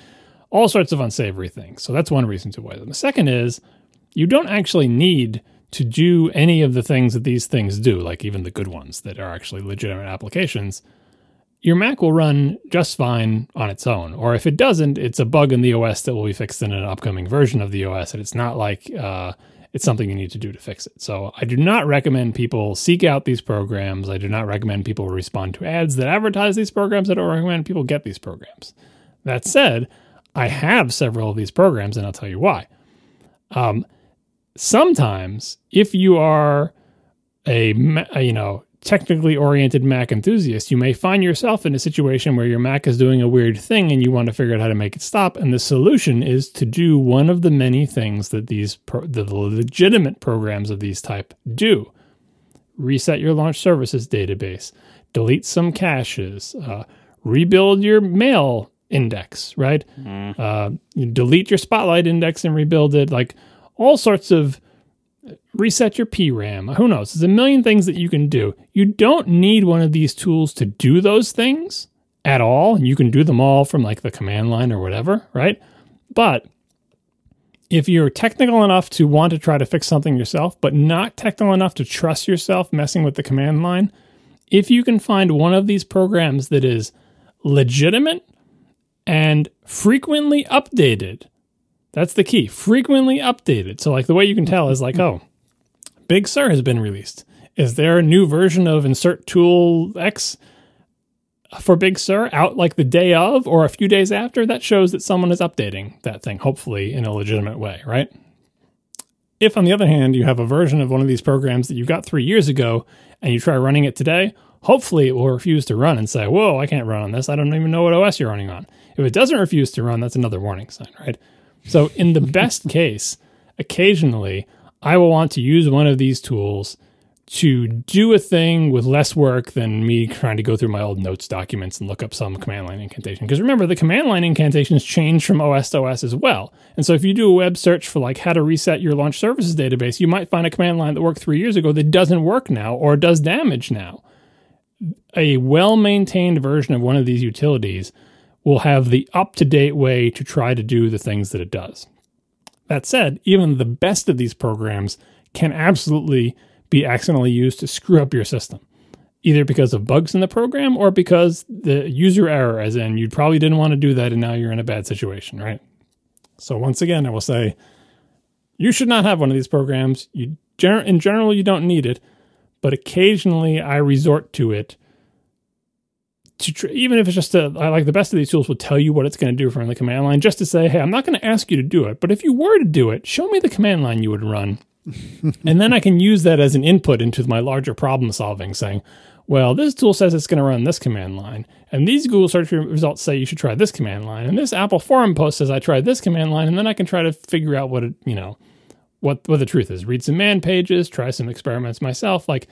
all sorts of unsavory things so that's one reason to avoid them the second is you don't actually need to do any of the things that these things do like even the good ones that are actually legitimate applications your Mac will run just fine on its own. Or if it doesn't, it's a bug in the OS that will be fixed in an upcoming version of the OS. And it's not like uh, it's something you need to do to fix it. So I do not recommend people seek out these programs. I do not recommend people respond to ads that advertise these programs. I don't recommend people get these programs. That said, I have several of these programs, and I'll tell you why. Um, sometimes, if you are a you know technically oriented Mac enthusiast, you may find yourself in a situation where your Mac is doing a weird thing and you want to figure out how to make it stop. And the solution is to do one of the many things that these pro- the legitimate programs of these type do: reset your launch services database, delete some caches, uh, rebuild your mail index, right? Uh, you delete your Spotlight index and rebuild it, like all sorts of reset your PRAM. Who knows? There's a million things that you can do. You don't need one of these tools to do those things at all. And you can do them all from like the command line or whatever, right? But if you're technical enough to want to try to fix something yourself, but not technical enough to trust yourself messing with the command line, if you can find one of these programs that is legitimate and frequently updated, that's the key. Frequently updated. So, like, the way you can tell is like, oh, Big Sur has been released. Is there a new version of Insert Tool X for Big Sur out like the day of or a few days after? That shows that someone is updating that thing, hopefully in a legitimate way, right? If, on the other hand, you have a version of one of these programs that you got three years ago and you try running it today, hopefully it will refuse to run and say, Whoa, I can't run on this. I don't even know what OS you're running on. If it doesn't refuse to run, that's another warning sign, right? So, in the best case, occasionally I will want to use one of these tools, to do a thing with less work than me trying to go through my old notes documents and look up some command line incantation. Because remember, the command line incantations change from OS to OS as well. And so if you do a web search for like how to reset your launch services database, you might find a command line that worked three years ago that doesn't work now or does damage now. A well maintained version of one of these utilities will have the up to date way to try to do the things that it does. That said, even the best of these programs can absolutely be accidentally used to screw up your system, either because of bugs in the program or because the user error, as in you probably didn't want to do that and now you're in a bad situation, right? So once again, I will say you should not have one of these programs. You in general you don't need it, but occasionally I resort to it. To tr- even if it's just a, I like the best of these tools will tell you what it's going to do from the command line, just to say, hey, I'm not going to ask you to do it, but if you were to do it, show me the command line you would run and then I can use that as an input into my larger problem solving, saying, well, this tool says it's going to run this command line, and these Google search results say you should try this command line, and this Apple forum post says I tried this command line, and then I can try to figure out what it, you know, what what the truth is. Read some man pages, try some experiments myself, like,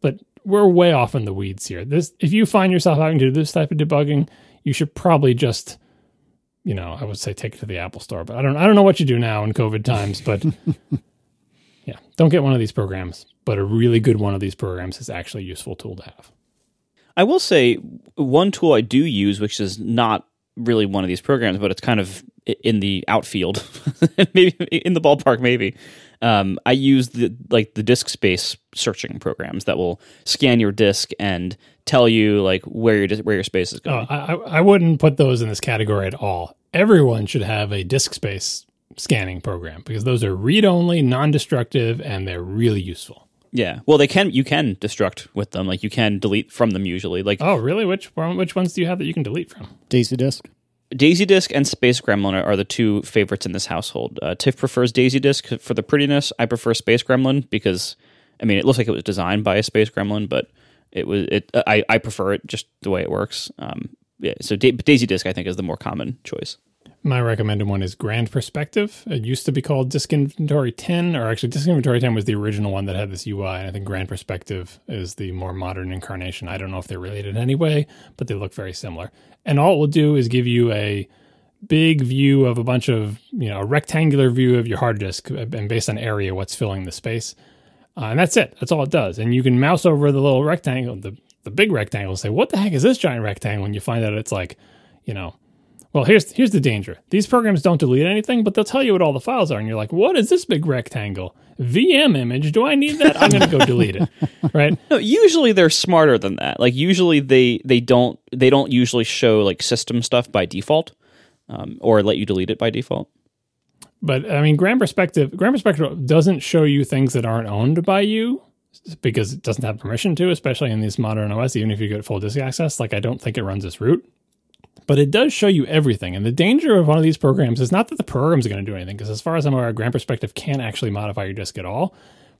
but we're way off in the weeds here. This, if you find yourself having to do this type of debugging, you should probably just you know, I would say take it to the Apple Store, but I don't I don't know what you do now in COVID times, but yeah, don't get one of these programs, but a really good one of these programs is actually a useful tool to have. I will say one tool I do use, which is not really one of these programs, but it's kind of in the outfield, maybe in the ballpark, maybe. Um, I use the like the disk space searching programs that will scan your disk and tell you like where your where your space is going. Oh, I, I wouldn't put those in this category at all. Everyone should have a disk space scanning program because those are read only, non destructive, and they're really useful. Yeah. Well, they can you can destruct with them. Like you can delete from them usually. Like oh, really? Which which ones do you have that you can delete from? Daisy Disk. Daisy Disk and Space Gremlin are the two favorites in this household. Uh, Tiff prefers Daisy Disk for the prettiness. I prefer Space Gremlin because, I mean, it looks like it was designed by a Space Gremlin, but it was it. I, I prefer it just the way it works. Um, yeah, so da- Daisy Disk I think is the more common choice. My recommended one is Grand Perspective. It used to be called Disk Inventory 10, or actually, Disk Inventory 10 was the original one that had this UI, and I think Grand Perspective is the more modern incarnation. I don't know if they're related anyway, but they look very similar. And all it will do is give you a big view of a bunch of, you know, a rectangular view of your hard disk, and based on area, what's filling the space. Uh, and that's it. That's all it does. And you can mouse over the little rectangle, the, the big rectangle, and say, what the heck is this giant rectangle? And you find out it's like, you know, well, here's here's the danger. These programs don't delete anything, but they'll tell you what all the files are, and you're like, "What is this big rectangle? VM image? Do I need that? I'm going to go delete it." Right? No, usually they're smarter than that. Like usually they they don't they don't usually show like system stuff by default, um, or let you delete it by default. But I mean, Grand Perspective Grand Perspective doesn't show you things that aren't owned by you because it doesn't have permission to, especially in these modern OS. Even if you get full disk access, like I don't think it runs this route but it does show you everything. And the danger of one of these programs is not that the program's going to do anything, because as far as I'm aware, Grand Perspective can't actually modify your disk at all.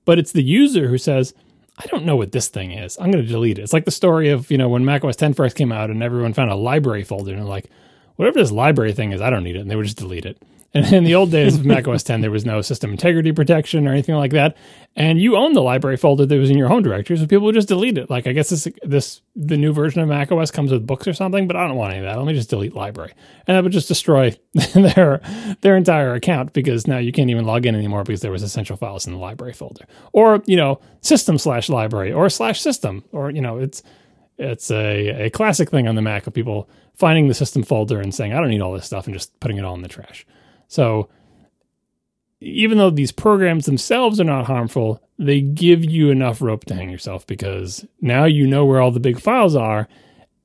But it's the user who says, I don't know what this thing is. I'm going to delete it. It's like the story of, you know, when Mac OS 10 first came out and everyone found a library folder and like, whatever this library thing is, I don't need it. And they would just delete it. And in the old days of Mac OS 10, there was no system integrity protection or anything like that. And you own the library folder that was in your home directory, so people would just delete it. Like I guess this this the new version of Mac OS comes with books or something, but I don't want any of that. Let me just delete library, and that would just destroy their their entire account because now you can't even log in anymore because there was essential files in the library folder, or you know system slash library or slash system, or you know it's it's a, a classic thing on the Mac of people finding the system folder and saying I don't need all this stuff and just putting it all in the trash. So even though these programs themselves are not harmful, they give you enough rope to hang yourself because now you know where all the big files are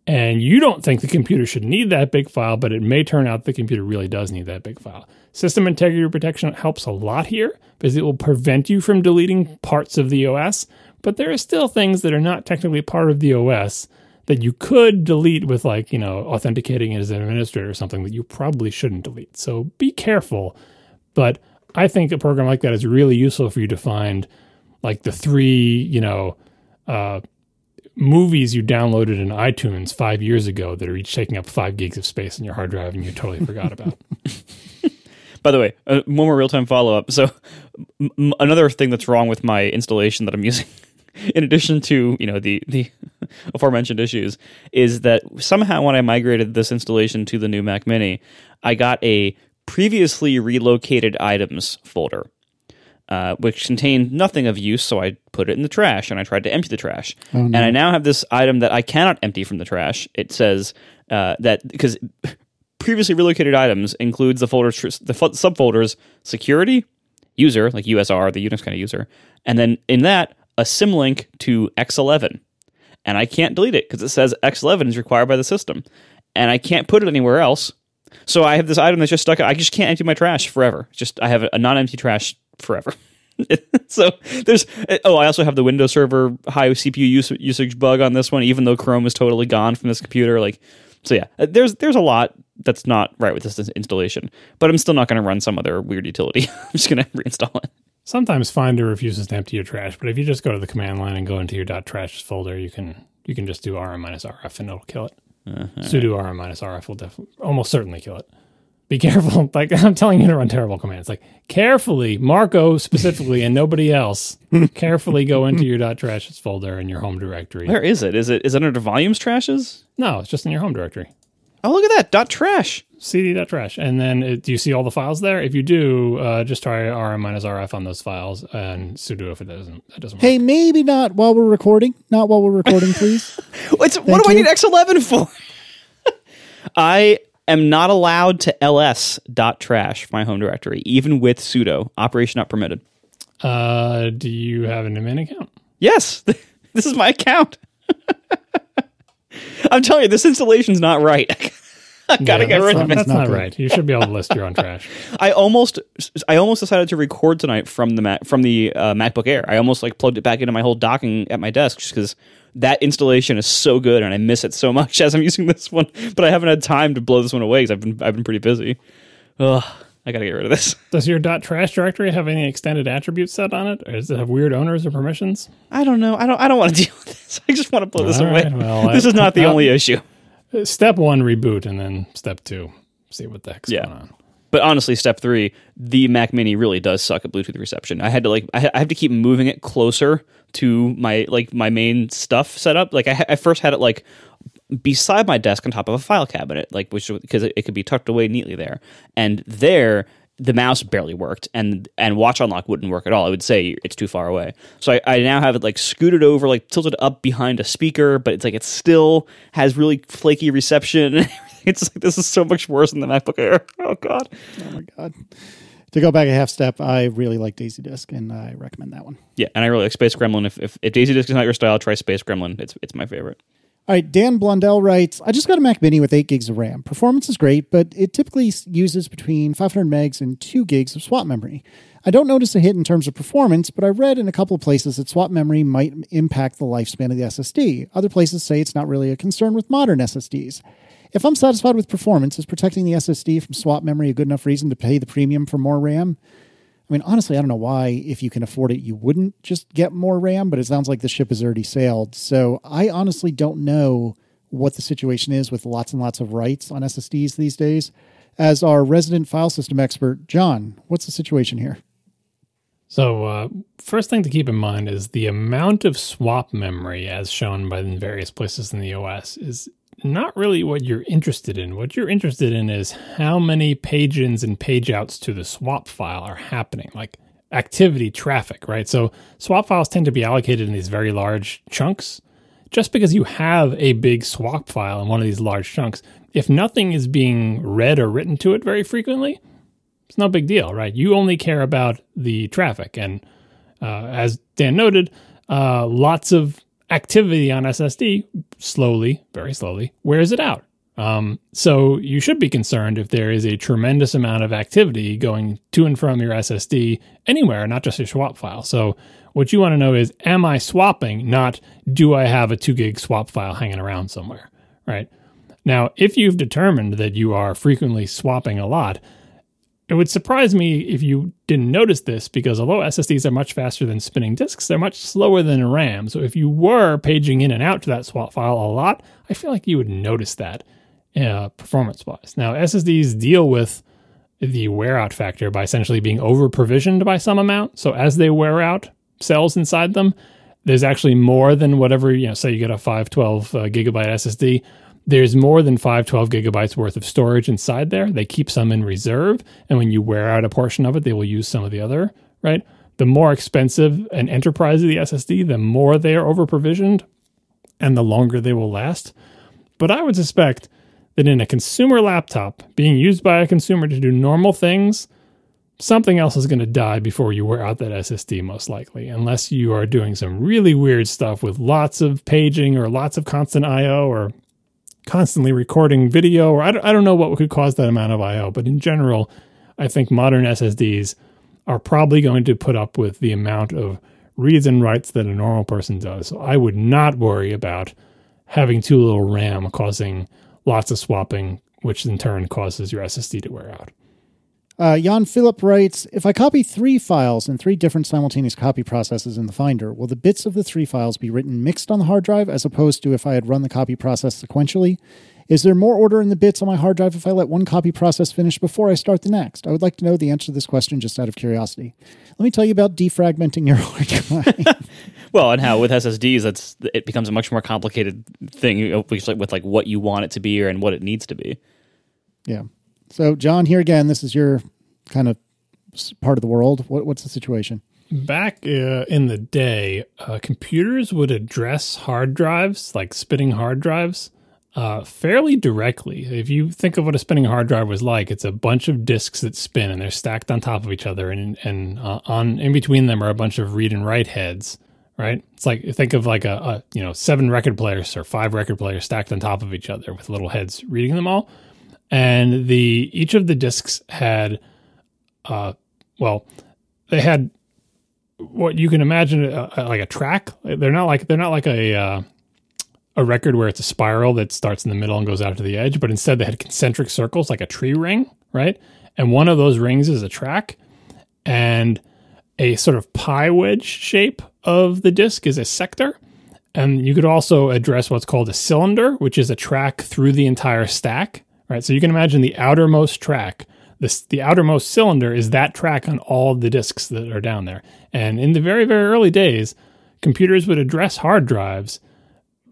and you don't think the computer should need that big file, but it may turn out the computer really does need that big file. System integrity protection helps a lot here because it will prevent you from deleting parts of the OS, but there are still things that are not technically part of the OS that you could delete with like, you know, authenticating as an administrator or something that you probably shouldn't delete. So be careful. But I think a program like that is really useful for you to find like the three, you know, uh, movies you downloaded in iTunes five years ago that are each taking up five gigs of space in your hard drive and you totally forgot about. By the way, uh, one more real time follow up. So, m- another thing that's wrong with my installation that I'm using in addition to you know the the aforementioned issues, is that somehow when I migrated this installation to the new Mac Mini, I got a previously relocated items folder. Uh, which contained nothing of use, so I put it in the trash and I tried to empty the trash. And I now have this item that I cannot empty from the trash. It says uh, that because previously relocated items includes the folders, the subfolders security, user, like USR, the Unix kind of user, and then in that, a symlink to X11. And I can't delete it because it says X11 is required by the system. And I can't put it anywhere else. So I have this item that's just stuck. I just can't empty my trash forever. Just I have a non empty trash forever. so there's oh I also have the Windows Server high CPU use, usage bug on this one, even though Chrome is totally gone from this computer. Like so yeah, uh, there's there's a lot that's not right with this installation, but I'm still not going to run some other weird utility. I'm just going to reinstall it. Sometimes Finder refuses to empty your trash, but if you just go to the command line and go into your .trash folder, you can you can just do rm minus rf and it'll kill it. Uh, sudo rm minus rf will definitely almost certainly kill it. Be careful. Like I'm telling you to run terrible commands. Like carefully, Marco specifically, and nobody else. carefully go into your .trashes folder in your home directory. Where is it? Is it is it under volumes trashes? No, it's just in your home directory. Oh, look at that dot trash. CD trash, and then it, do you see all the files there? If you do, uh, just try rm minus rf on those files and sudo if it doesn't. That doesn't. Work. Hey, maybe not while we're recording. Not while we're recording, please. What's, what do I need X11 for? I am not allowed to ls trash my home directory, even with sudo operation not permitted. Uh, do you have an admin account? Yes, this is my account. I'm telling you, this installation's not right. I gotta Yeah, get that's rid not, of it. That's not good. right. You should be able to list your own trash. I almost, I almost decided to record tonight from the Mac, from the uh, MacBook Air. I almost like plugged it back into my whole docking at my desk just because that installation is so good and I miss it so much as I'm using this one. But I haven't had time to blow this one away because I've been, I've been pretty busy. Ugh, I gotta get rid of this. Does your .trash directory have any extended attributes set on it, or does it have weird owners or permissions? I don't know. I don't. I don't want to deal with this. I just want to blow this All away. well, this I- is not the well- only issue. Step one, reboot, and then step two, see what the heck's Yeah. going on. But honestly, step three, the Mac Mini really does suck at Bluetooth reception. I had to like, I have to keep moving it closer to my like my main stuff setup. Like I, I first had it like beside my desk on top of a file cabinet, like which because it, it could be tucked away neatly there. And there, the mouse barely worked, and and Watch Unlock wouldn't work at all. I would say it's too far away. So I, I now have it like scooted over, like tilted up behind a speaker, but it's like it still has really flaky reception. It's like this is so much worse than the MacBook Air. Oh God. oh my god. To go back a half step, I really like Daisy Disk, and I recommend that one. Yeah, and I really like Space Gremlin. If, if, if Daisy Disk is not your style, try Space Gremlin. It's it's my favorite. All right, Dan Blondell writes, I just got a Mac Mini with 8 gigs of RAM. Performance is great, but it typically uses between 500 megs and 2 gigs of swap memory. I don't notice a hit in terms of performance, but I read in a couple of places that swap memory might impact the lifespan of the SSD. Other places say it's not really a concern with modern SSDs. If I'm satisfied with performance, is protecting the SSD from swap memory a good enough reason to pay the premium for more RAM? I mean, honestly, I don't know why, if you can afford it, you wouldn't just get more RAM, but it sounds like the ship has already sailed. So I honestly don't know what the situation is with lots and lots of writes on SSDs these days. As our resident file system expert, John, what's the situation here? So, uh, first thing to keep in mind is the amount of swap memory, as shown by various places in the OS, is not really what you're interested in. What you're interested in is how many page ins and page outs to the swap file are happening, like activity traffic, right? So, swap files tend to be allocated in these very large chunks. Just because you have a big swap file in one of these large chunks, if nothing is being read or written to it very frequently, it's no big deal, right? You only care about the traffic. And uh, as Dan noted, uh, lots of activity on SSD slowly, very slowly, wears it out. Um, so you should be concerned if there is a tremendous amount of activity going to and from your SSD anywhere, not just your swap file. So what you want to know is, am I swapping? Not do I have a two gig swap file hanging around somewhere, right? Now, if you've determined that you are frequently swapping a lot, it would surprise me if you didn't notice this because although SSDs are much faster than spinning disks, they're much slower than RAM. So if you were paging in and out to that swap file a lot, I feel like you would notice that uh, performance wise. Now, SSDs deal with the wear out factor by essentially being over provisioned by some amount. So as they wear out cells inside them, there's actually more than whatever you know. Say you get a 512 uh, gigabyte SSD. There's more than 512 gigabytes worth of storage inside there. They keep some in reserve, and when you wear out a portion of it, they will use some of the other. Right. The more expensive an enterprise of the SSD, the more they are over provisioned, and the longer they will last. But I would suspect that in a consumer laptop being used by a consumer to do normal things, something else is going to die before you wear out that SSD, most likely, unless you are doing some really weird stuff with lots of paging or lots of constant I/O or constantly recording video, or I don't, I don't know what could cause that amount of I/O. But in general, I think modern SSDs are probably going to put up with the amount of reads and writes that a normal person does. So I would not worry about having too little RAM causing lots of swapping, which in turn causes your SSD to wear out. Uh, Jan Philipp writes If I copy three files in three different simultaneous copy processes in the Finder, will the bits of the three files be written mixed on the hard drive as opposed to if I had run the copy process sequentially? Is there more order in the bits on my hard drive if I let one copy process finish before I start the next? I would like to know the answer to this question just out of curiosity. Let me tell you about defragmenting your hard drive. well, and how with SSDs, that's it becomes a much more complicated thing with like, with like what you want it to be or and what it needs to be. Yeah. So, John, here again, this is your kind of part of the world. What, what's the situation? Back uh, in the day, uh, computers would address hard drives, like spinning hard drives, uh, fairly directly. If you think of what a spinning hard drive was like, it's a bunch of disks that spin and they're stacked on top of each other, and and uh, on in between them are a bunch of read and write heads. Right? It's like think of like a, a you know seven record players or five record players stacked on top of each other with little heads reading them all, and the each of the disks had, uh, well, they had what you can imagine uh, like a track. They're not like they're not like a uh, a record where it's a spiral that starts in the middle and goes out to the edge, but instead they had concentric circles like a tree ring, right? And one of those rings is a track, and a sort of pie wedge shape of the disc is a sector. And you could also address what's called a cylinder, which is a track through the entire stack, right? So you can imagine the outermost track. This, the outermost cylinder is that track on all the disks that are down there. And in the very, very early days, computers would address hard drives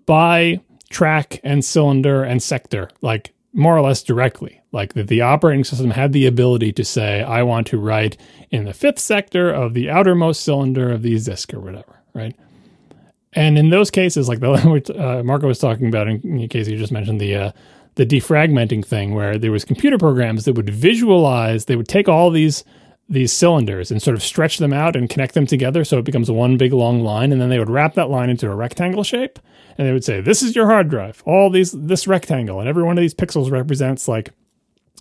by track and cylinder and sector, like more or less directly. Like that the operating system had the ability to say, I want to write in the fifth sector of the outermost cylinder of these disk or whatever, right? And in those cases, like the uh, Marco was talking about, in case you just mentioned the uh, the defragmenting thing, where there was computer programs that would visualize, they would take all these these cylinders and sort of stretch them out and connect them together so it becomes one big long line, and then they would wrap that line into a rectangle shape, and they would say, "This is your hard drive. All these this rectangle, and every one of these pixels represents like."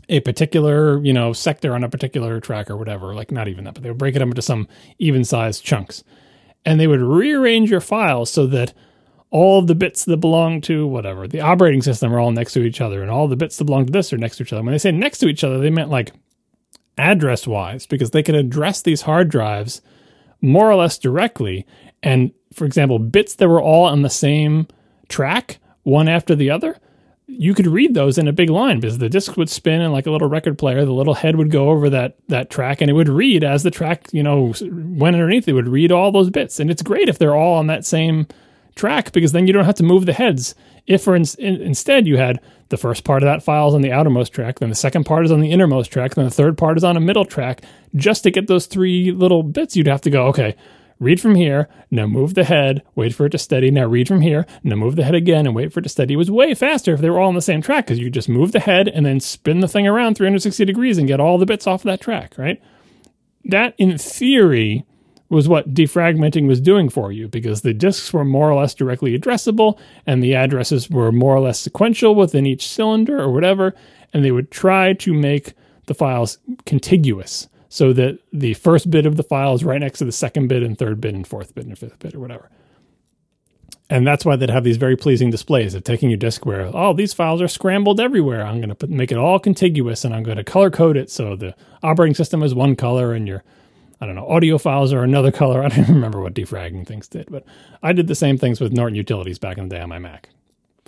a particular, you know, sector on a particular track or whatever, like not even that, but they would break it up into some even sized chunks. And they would rearrange your files so that all of the bits that belong to whatever the operating system are all next to each other, and all the bits that belong to this are next to each other. When they say next to each other, they meant like address wise, because they could address these hard drives more or less directly. And for example, bits that were all on the same track, one after the other, you could read those in a big line because the disc would spin and like a little record player, the little head would go over that that track and it would read as the track, you know, went underneath. It would read all those bits, and it's great if they're all on that same track because then you don't have to move the heads. If for in, in, instead you had the first part of that file is on the outermost track, then the second part is on the innermost track, then the third part is on a middle track, just to get those three little bits, you'd have to go, okay, read from here, now move the head, wait for it to steady, now read from here, now move the head again and wait for it to steady. It was way faster if they were all on the same track because you just move the head and then spin the thing around 360 degrees and get all the bits off of that track, right? That, in theory, was what defragmenting was doing for you because the disks were more or less directly addressable and the addresses were more or less sequential within each cylinder or whatever. And they would try to make the files contiguous so that the first bit of the file is right next to the second bit and third bit and fourth bit and fifth bit or whatever. And that's why they'd have these very pleasing displays of taking your disk where, oh, these files are scrambled everywhere. I'm going to make it all contiguous and I'm going to color code it so the operating system is one color and your, I don't know, audio files are another color. I don't remember what defragging things did, but I did the same things with Norton Utilities back in the day on my Mac.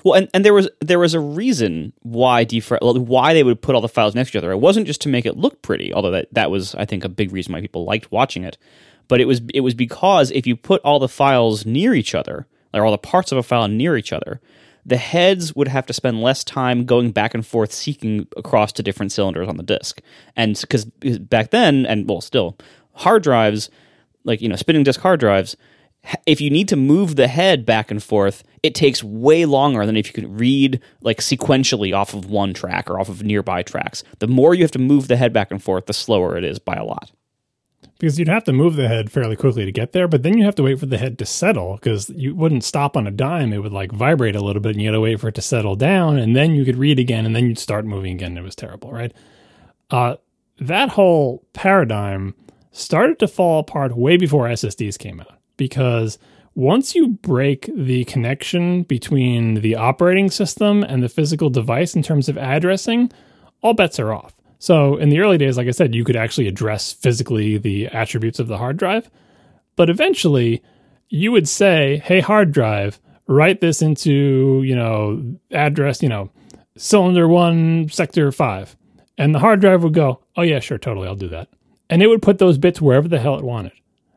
Well, and, and there was there was a reason why defra- why they would put all the files next to each other. It wasn't just to make it look pretty, although that, that was I think a big reason why people liked watching it. but it was it was because if you put all the files near each other, or all the parts of a file near each other, the heads would have to spend less time going back and forth seeking across to different cylinders on the disk. And because back then, and well, still, hard drives, like, you know, spinning disk hard drives, if you need to move the head back and forth, it takes way longer than if you could read like sequentially off of one track or off of nearby tracks. The more you have to move the head back and forth, the slower it is by a lot because you'd have to move the head fairly quickly to get there, but then you have to wait for the head to settle because you wouldn't stop on a dime. It would like vibrate a little bit and you had to wait for it to settle down and then you could read again and then you'd start moving again. It was terrible, right? Uh, that whole paradigm started to fall apart way before SSDs came out because once you break the connection between the operating system and the physical device in terms of addressing, all bets are off. So in the early days, like I said, you could actually address physically the attributes of the hard drive. But eventually, you would say, hey, hard drive, write this into, you know, address, you know, cylinder one, sector five. And the hard drive would go, oh, yeah, sure, totally, I'll do that. And it would put those bits wherever the hell it wanted.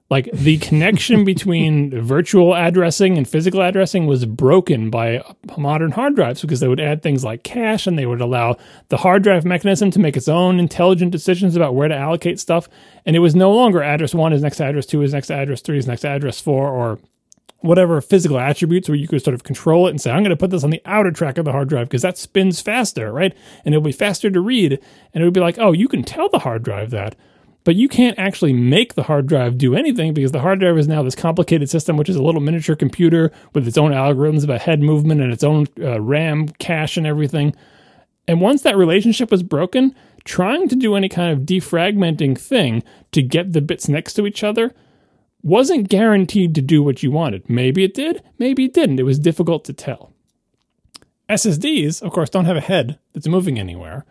Like the connection between virtual addressing and physical addressing was broken by modern hard drives because they would add things like cache and they would allow the hard drive mechanism to make its own intelligent decisions about where to allocate stuff. And it was no longer address one is next to address two is next to address three is next to address four or whatever physical attributes where you could sort of control it and say, I'm going to put this on the outer track of the hard drive because that spins faster, right? And it'll be faster to read. And it would be like, oh, you can tell the hard drive that but you can't actually make the hard drive do anything because the hard drive is now this complicated system, which is a little miniature computer with its own algorithms about head movement and its own uh, RAM cache and everything. And once that relationship was broken, trying to do any kind of defragmenting thing to get the bits next to each other wasn't guaranteed to do what you wanted. Maybe it did, maybe it didn't. It was difficult to tell. SSDs, of course, don't have a head that's moving anywhere.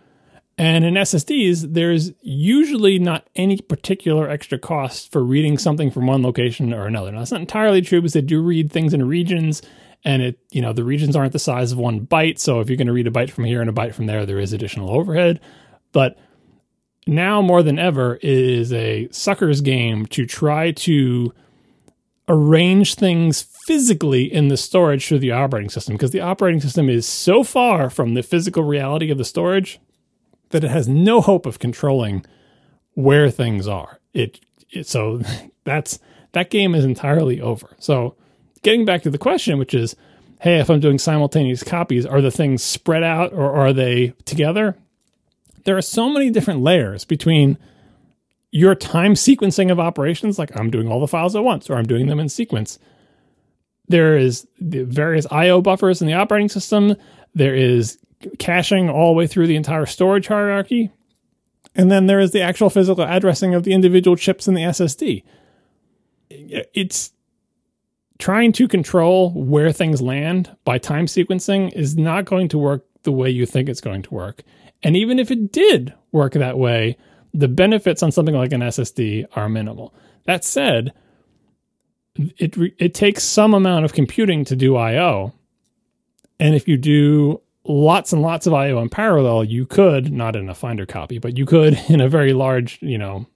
And in SSDs, there's usually not any particular extra cost for reading something from one location or another. Now, that's not entirely true because they do read things in regions, and it, you know, the regions aren't the size of one byte. So if you're going to read a byte from here and a byte from there, there is additional overhead. But now more than ever, it is a sucker's game to try to arrange things physically in the storage through the operating system because the operating system is so far from the physical reality of the storage that it has no hope of controlling where things are. It, it so that's that game is entirely over. So getting back to the question, which is, hey, if I'm doing simultaneous copies, are the things spread out or are they together? There are so many different layers between your time sequencing of operations, like I'm doing all the files at once or I'm doing them in sequence. There is the various IO buffers in the operating system. There is caching all the way through the entire storage hierarchy. And then there is the actual physical addressing of the individual chips in the SSD. It's trying to control where things land by time sequencing is not going to work the way you think it's going to work. And even if it did work that way, the benefits on something like an SSD are minimal. That said, it it takes some amount of computing to do I/O. And if you do lots and lots of IO in parallel, you could, not in a Finder copy, but you could in a very large, you know,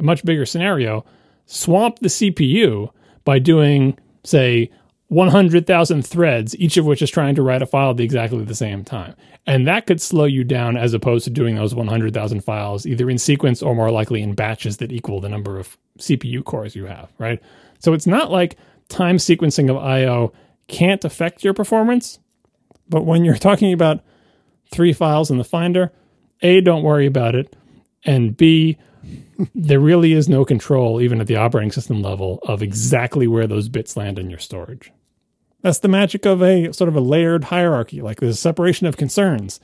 much bigger scenario, swamp the CPU by doing, say, 100,000 threads, each of which is trying to write a file at exactly the same time. And that could slow you down as opposed to doing those 100,000 files either in sequence or more likely in batches that equal the number of CPU cores you have, right? So it's not like time sequencing of IO can't affect your performance. But when you're talking about three files in the Finder, A, don't worry about it. And B, there really is no control, even at the operating system level, of exactly where those bits land in your storage. That's the magic of a sort of a layered hierarchy, like a separation of concerns.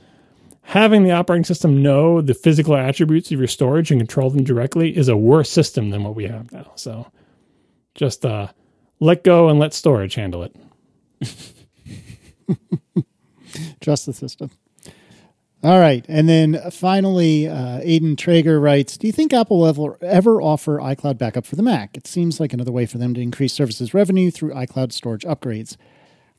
Having the operating system know the physical attributes of your storage and control them directly is a worse system than what we have now. So just uh, let go and let storage handle it. Trust the system. All right. And then finally, uh, Aidan Trager writes Do you think Apple will ever, offer iCloud backup for the Mac? It seems like another way for them to increase services revenue through iCloud storage upgrades.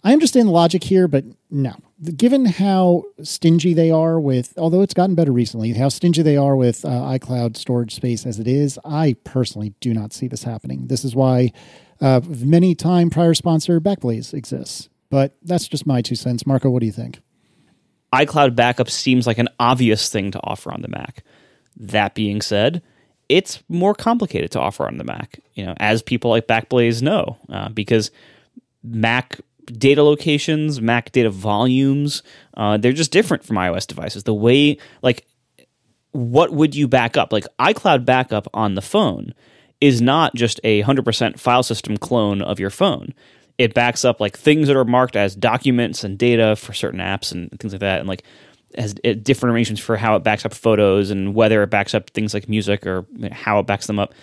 I understand the logic here, but no. Given how stingy they are with, although it's gotten better recently, how stingy they are with uh, iCloud storage space as it is, I personally do not see this happening. This is why uh, many time prior sponsor Backblaze exists. But that's just my two cents. Marco, what do you think? iCloud backup seems like an obvious thing to offer on the Mac. That being said, it's more complicated to offer on the Mac, you know, as people like Backblaze know, uh, because Mac data locations, Mac data volumes, uh, they're just different from iOS devices. The way, like, what would you back up? Like, iCloud backup on the phone is not just a 100% file system clone of your phone. It backs up like things that are marked as documents and data for certain apps and things like that. And like, has different arrangements for how it backs up photos and whether it backs up things like music or how it backs them up.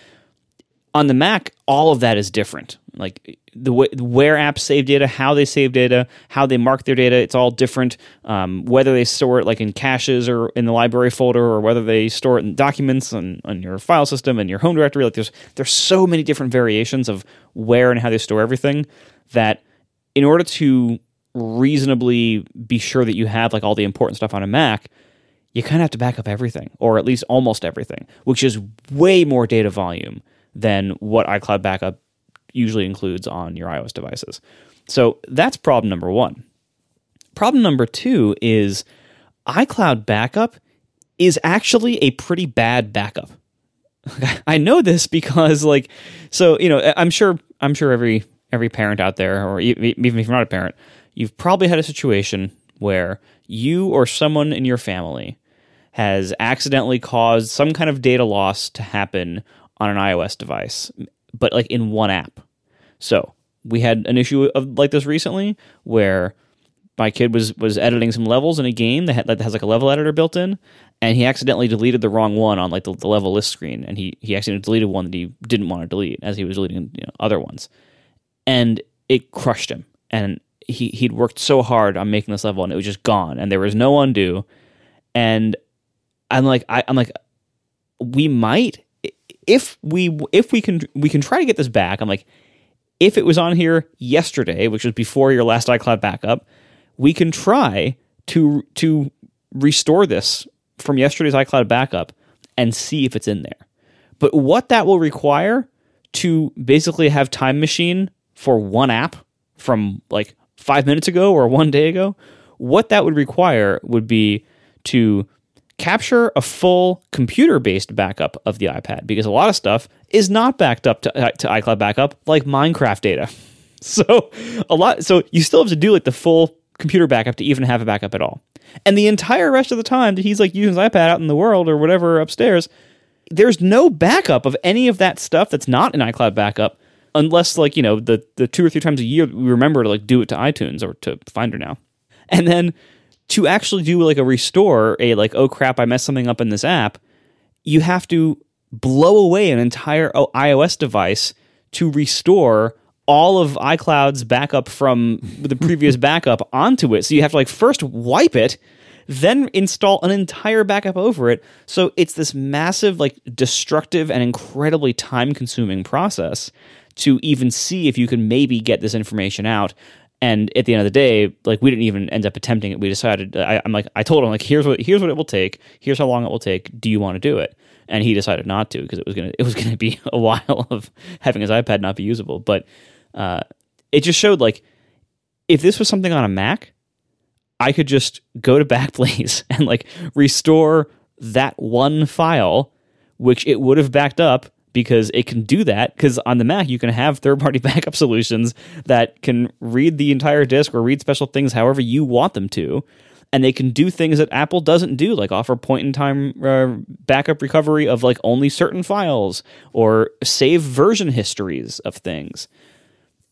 On the Mac, all of that is different. Like the way, where apps save data, how they save data, how they mark their data, it's all different. Um, whether they store it like in caches or in the library folder, or whether they store it in documents on, on your file system and your home directory. Like there's there's so many different variations of where and how they store everything that in order to reasonably be sure that you have like all the important stuff on a Mac, you kind of have to back up everything, or at least almost everything, which is way more data volume than what iCloud backup usually includes on your iOS devices. So that's problem number one. Problem number two is iCloud backup is actually a pretty bad backup. I know this because like so you know I'm sure I'm sure every every parent out there or even if you're not a parent you've probably had a situation where you or someone in your family has accidentally caused some kind of data loss to happen on an iOS device, but like in one app. So we had an issue of like this recently where my kid was was editing some levels in a game that, had, that has like a level editor built in, and he accidentally deleted the wrong one on like the, the level list screen, and he he accidentally deleted one that he didn't want to delete as he was deleting you know, other ones, and it crushed him. And he he'd worked so hard on making this level and it was just gone and there was no undo and i'm like I, i'm like we might if we if we can we can try to get this back i'm like if it was on here yesterday which was before your last icloud backup we can try to to restore this from yesterday's icloud backup and see if it's in there but what that will require to basically have time machine for one app from like five minutes ago or one day ago, what that would require would be to capture a full computer based backup of the iPad because a lot of stuff is not backed up to, uh, to iCloud backup, like Minecraft data. So a lot, so you still have to do like the full computer backup to even have a backup at all. And the entire rest of the time that he's like using his iPad out in the world or whatever upstairs, there's no backup of any of that stuff that's not an iCloud backup unless like you know the the two or three times a year we remember to like do it to iTunes or to Finder now, and then to actually do like a restore, a like oh crap I messed something up in this app, you have to blow away an entire iOS device to restore all of iCloud's backup from the previous backup onto it. So you have to like first wipe it, then install an entire backup over it. So it's this massive, like destructive and incredibly time consuming process to even see if you can maybe get this information out. And at the end of the day, like we didn't even end up attempting it. We decided. I, am like, I told him like, here's what here's what it will take. Here's how long it will take. Do you want to do it? And he decided not to because it was gonna it was gonna be a while of having his iPad not be usable. But uh, it just showed like if this was something on a Mac, I could just go to Backblaze and like restore that one file, which it would have backed up because it can do that. Because on the Mac, you can have third party backup solutions that can read the entire disk or read special things however you want them to. And they can do things that Apple doesn't do, like offer point in time uh, backup recovery of like only certain files or save version histories of things.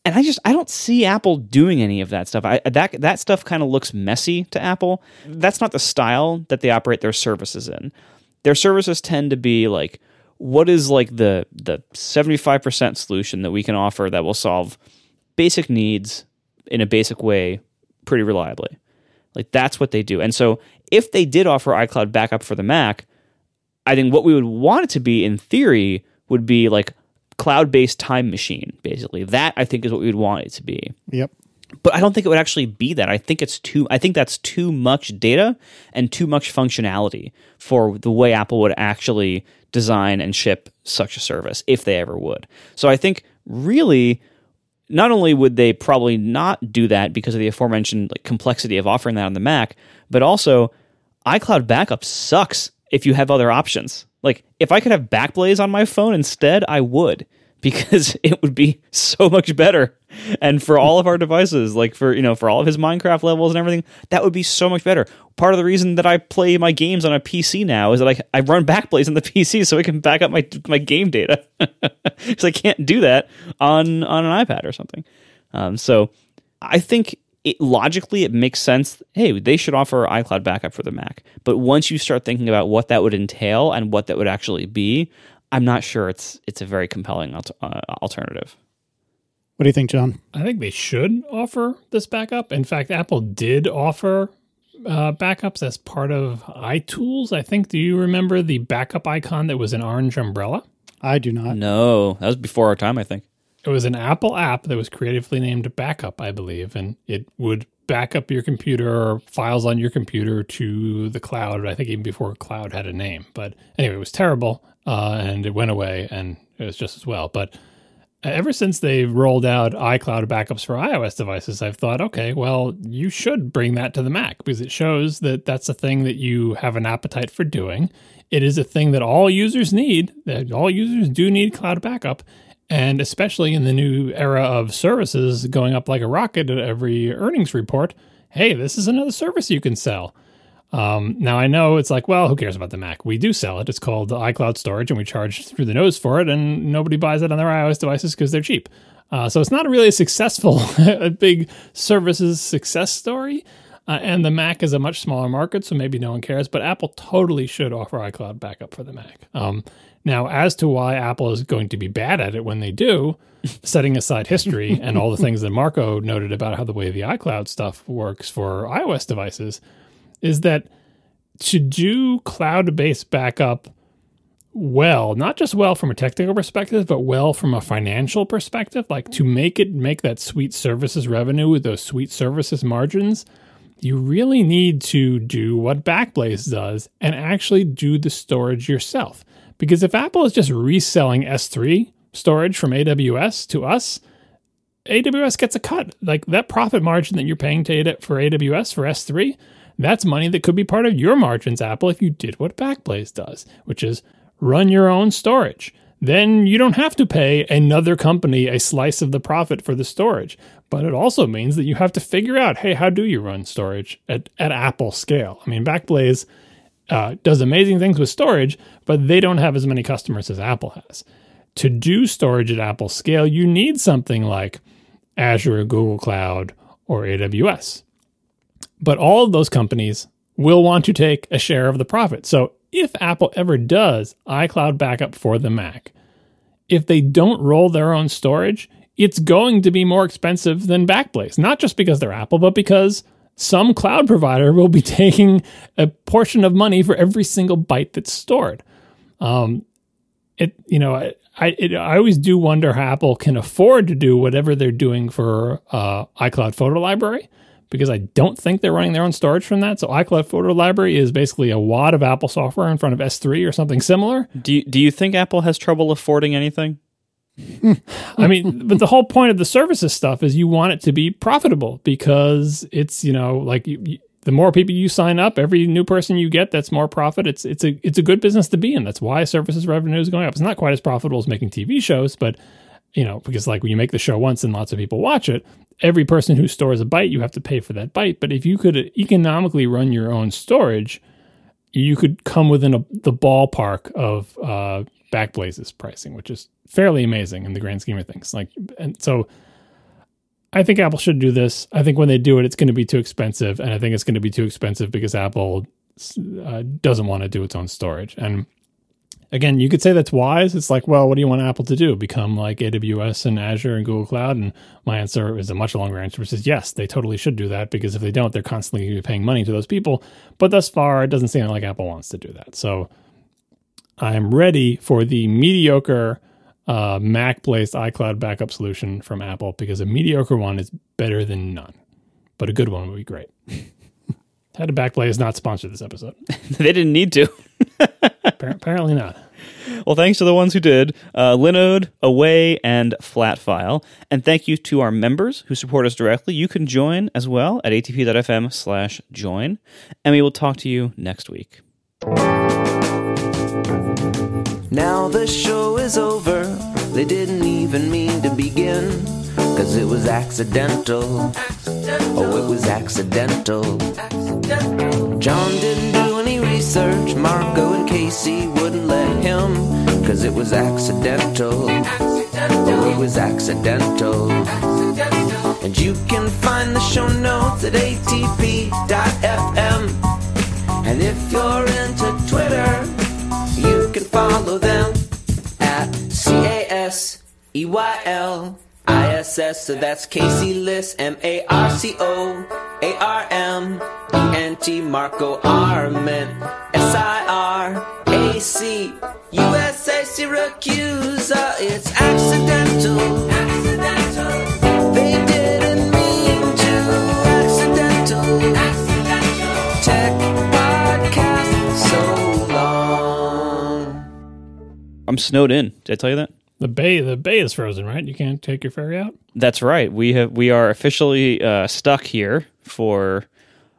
And I just I don't see Apple doing any of that stuff. I, that that stuff kind of looks messy to Apple. That's not the style that they operate their services in. Their services tend to be like what is like the the 75% solution that we can offer that will solve basic needs in a basic way pretty reliably. Like that's what they do. And so if they did offer iCloud backup for the Mac, I think what we would want it to be in theory would be like cloud-based time machine basically. That I think is what we would want it to be. Yep. but I don't think it would actually be that. I think it's too. I think that's too much data and too much functionality for the way Apple would actually design and ship such a service if they ever would. So I think really, not only would they probably not do that because of the aforementioned like, complexity of offering that on the Mac, but also iCloud backup sucks if you have other options. Like if I could have Backblaze on my phone instead, I would because it would be so much better. And for all of our devices, like for you know, for all of his Minecraft levels and everything, that would be so much better. Part of the reason that I play my games on a PC now is that I, I run Backblaze on the PC so I can back up my my game data because I can't do that on on an iPad or something. Um, so I think it, logically it makes sense. Hey, they should offer iCloud backup for the Mac. But once you start thinking about what that would entail and what that would actually be, I'm not sure it's it's a very compelling uh, alternative. What do you think, John? I think they should offer this backup. In fact, Apple did offer uh, backups as part of iTools. I think. Do you remember the backup icon that was an orange umbrella? I do not. No, that was before our time. I think it was an Apple app that was creatively named Backup, I believe, and it would back up your computer or files on your computer to the cloud. I think even before cloud had a name. But anyway, it was terrible uh, and it went away and it was just as well. But ever since they rolled out iCloud backups for iOS devices, I've thought, okay, well, you should bring that to the Mac because it shows that that's a thing that you have an appetite for doing. It is a thing that all users need, that all users do need cloud backup. And especially in the new era of services going up like a rocket at every earnings report, hey, this is another service you can sell. Um, now I know it's like, well, who cares about the Mac? We do sell it. It's called iCloud Storage, and we charge through the nose for it, and nobody buys it on their iOS devices because they're cheap. Uh, so it's not really a successful, a big services success story. Uh, and the Mac is a much smaller market, so maybe no one cares. But Apple totally should offer iCloud backup for the Mac. Um, now, as to why Apple is going to be bad at it when they do, setting aside history and all the things that Marco noted about how the way the iCloud stuff works for iOS devices, is that to do cloud based backup well, not just well from a technical perspective, but well from a financial perspective, like to make it make that sweet services revenue with those sweet services margins, you really need to do what Backblaze does and actually do the storage yourself. Because if Apple is just reselling S3 storage from AWS to us, AWS gets a cut. Like that profit margin that you're paying to for AWS for S3, that's money that could be part of your margins, Apple, if you did what Backblaze does, which is run your own storage. Then you don't have to pay another company a slice of the profit for the storage. But it also means that you have to figure out hey, how do you run storage at, at Apple scale? I mean, Backblaze uh, does amazing things with storage, but they don't have as many customers as Apple has. To do storage at Apple scale, you need something like Azure, Google Cloud, or AWS. But all of those companies will want to take a share of the profit. So if Apple ever does iCloud backup for the Mac, if they don't roll their own storage, it's going to be more expensive than Backblaze, not just because they're Apple, but because some cloud provider will be taking a portion of money for every single byte that's stored. Um, it, you know, I, I, it, I always do wonder how Apple can afford to do whatever they're doing for uh, iCloud Photo Library because I don't think they're running their own storage from that. So iCloud Photo Library is basically a wad of Apple software in front of S3 or something similar. Do you, do you think Apple has trouble affording anything? I mean, but the whole point of the services stuff is you want it to be profitable because it's you know like you, you, the more people you sign up, every new person you get, that's more profit. It's it's a it's a good business to be in. That's why services revenue is going up. It's not quite as profitable as making TV shows, but you know because like when you make the show once and lots of people watch it, every person who stores a byte, you have to pay for that byte. But if you could economically run your own storage, you could come within a, the ballpark of uh, Backblaze's pricing, which is fairly amazing in the grand scheme of things. Like, and so I think Apple should do this. I think when they do it, it's going to be too expensive, and I think it's going to be too expensive because Apple uh, doesn't want to do its own storage. And again, you could say that's wise. It's like, well, what do you want Apple to do? Become like AWS and Azure and Google Cloud? And my answer is a much longer answer, which is yes, they totally should do that because if they don't, they're constantly paying money to those people. But thus far, it doesn't seem like Apple wants to do that. So I'm ready for the mediocre uh, Mac based iCloud backup solution from Apple because a mediocre one is better than none, but a good one would be great. Had to Backblaze is not sponsored this episode. they didn't need to. Apparently not. Well, thanks to the ones who did uh, Linode, Away, and Flatfile. And thank you to our members who support us directly. You can join as well at atp.fm slash join. And we will talk to you next week. Now the show is over. They didn't even mean to begin. Cause it was accidental. Oh, it was accidental. John didn't do any research. Marco and Casey wouldn't let him. Cause it was accidental. Oh, it was accidental. And you can find the show notes at atp.fm. And if you're into Twitter, you can follow them at C A S E Y L I S S. So that's Casey Liss, M A R C O A R M E N T Marco Arment S I R A C U S A Siracusa. It's accidental. Accidental. They didn't mean to. Accidental. Accidental. Tech podcast so long. I'm snowed in. Did I tell you that? The bay, the bay is frozen, right? You can't take your ferry out. That's right. We have we are officially uh, stuck here for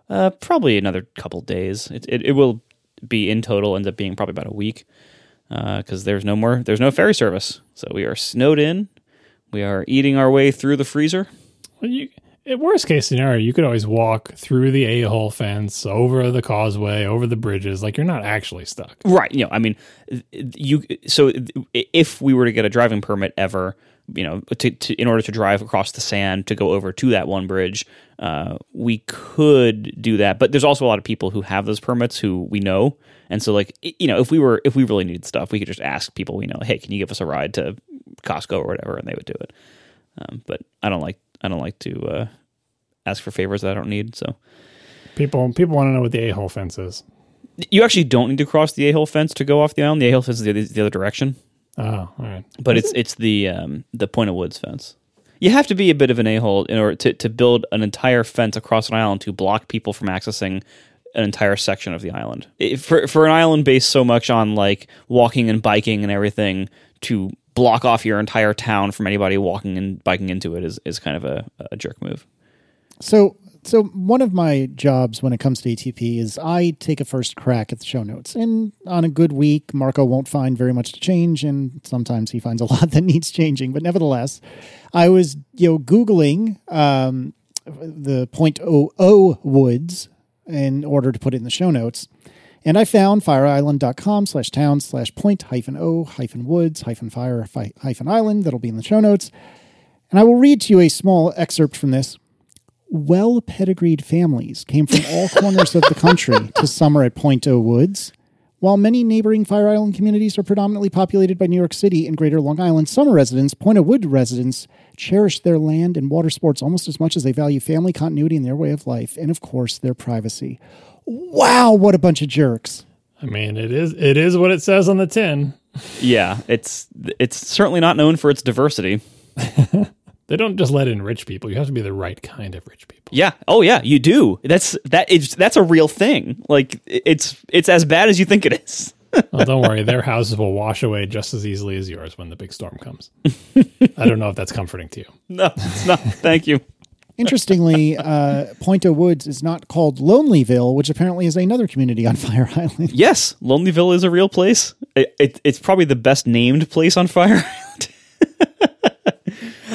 uh, probably another couple days. It, it it will be in total end up being probably about a week because there's no more there's no ferry service. So we are snowed in. We are eating our way through the freezer. Well, you, worst case scenario, you could always walk through the a hole fence, over the causeway, over the bridges. Like you're not actually stuck. Right. You know, I mean, you. So if we were to get a driving permit ever, you know, to, to in order to drive across the sand to go over to that one bridge, uh, we could do that. But there's also a lot of people who have those permits who we know, and so like you know, if we were if we really needed stuff, we could just ask people we know, hey, can you give us a ride to Costco or whatever, and they would do it. Um, but I don't like I don't like to uh, ask for favors that I don't need. So People people want to know what the a hole fence is. you actually don't need to cross the a hole fence to go off the island. The a hole fence is the other, the other direction. Oh, all right. but it's it's the um, the Point O Woods fence. You have to be a bit of an a hole in order to, to build an entire fence across an island to block people from accessing an entire section of the island. It- for for an island based so much on like walking and biking and everything to block off your entire town from anybody walking and biking into it is, is kind of a, a jerk move. So, so one of my jobs when it comes to ATP is I take a first crack at the show notes, and on a good week, Marco won't find very much to change, and sometimes he finds a lot that needs changing. But nevertheless, I was you know googling um, the point oh oh woods in order to put it in the show notes. And I found fireisland.com slash town slash point hyphen o hyphen woods hyphen fire fi- hyphen island. That'll be in the show notes. And I will read to you a small excerpt from this well pedigreed families came from all corners of the country to summer at Point O Woods. While many neighboring Fire Island communities are predominantly populated by New York City and Greater Long Island summer residents, Point O Wood residents cherish their land and water sports almost as much as they value family continuity in their way of life and, of course, their privacy. Wow, what a bunch of jerks. I mean, it is it is what it says on the tin. Yeah, it's it's certainly not known for its diversity. They don't just let in rich people. You have to be the right kind of rich people. Yeah. Oh yeah, you do. That's that is that's a real thing. Like it's it's as bad as you think it is. Well, oh, don't worry, their houses will wash away just as easily as yours when the big storm comes. I don't know if that's comforting to you. No, it's not. Thank you. Interestingly, uh, Point O Woods is not called Lonelyville, which apparently is another community on Fire Island. Yes, Lonelyville is a real place. It, it, it's probably the best named place on Fire Island.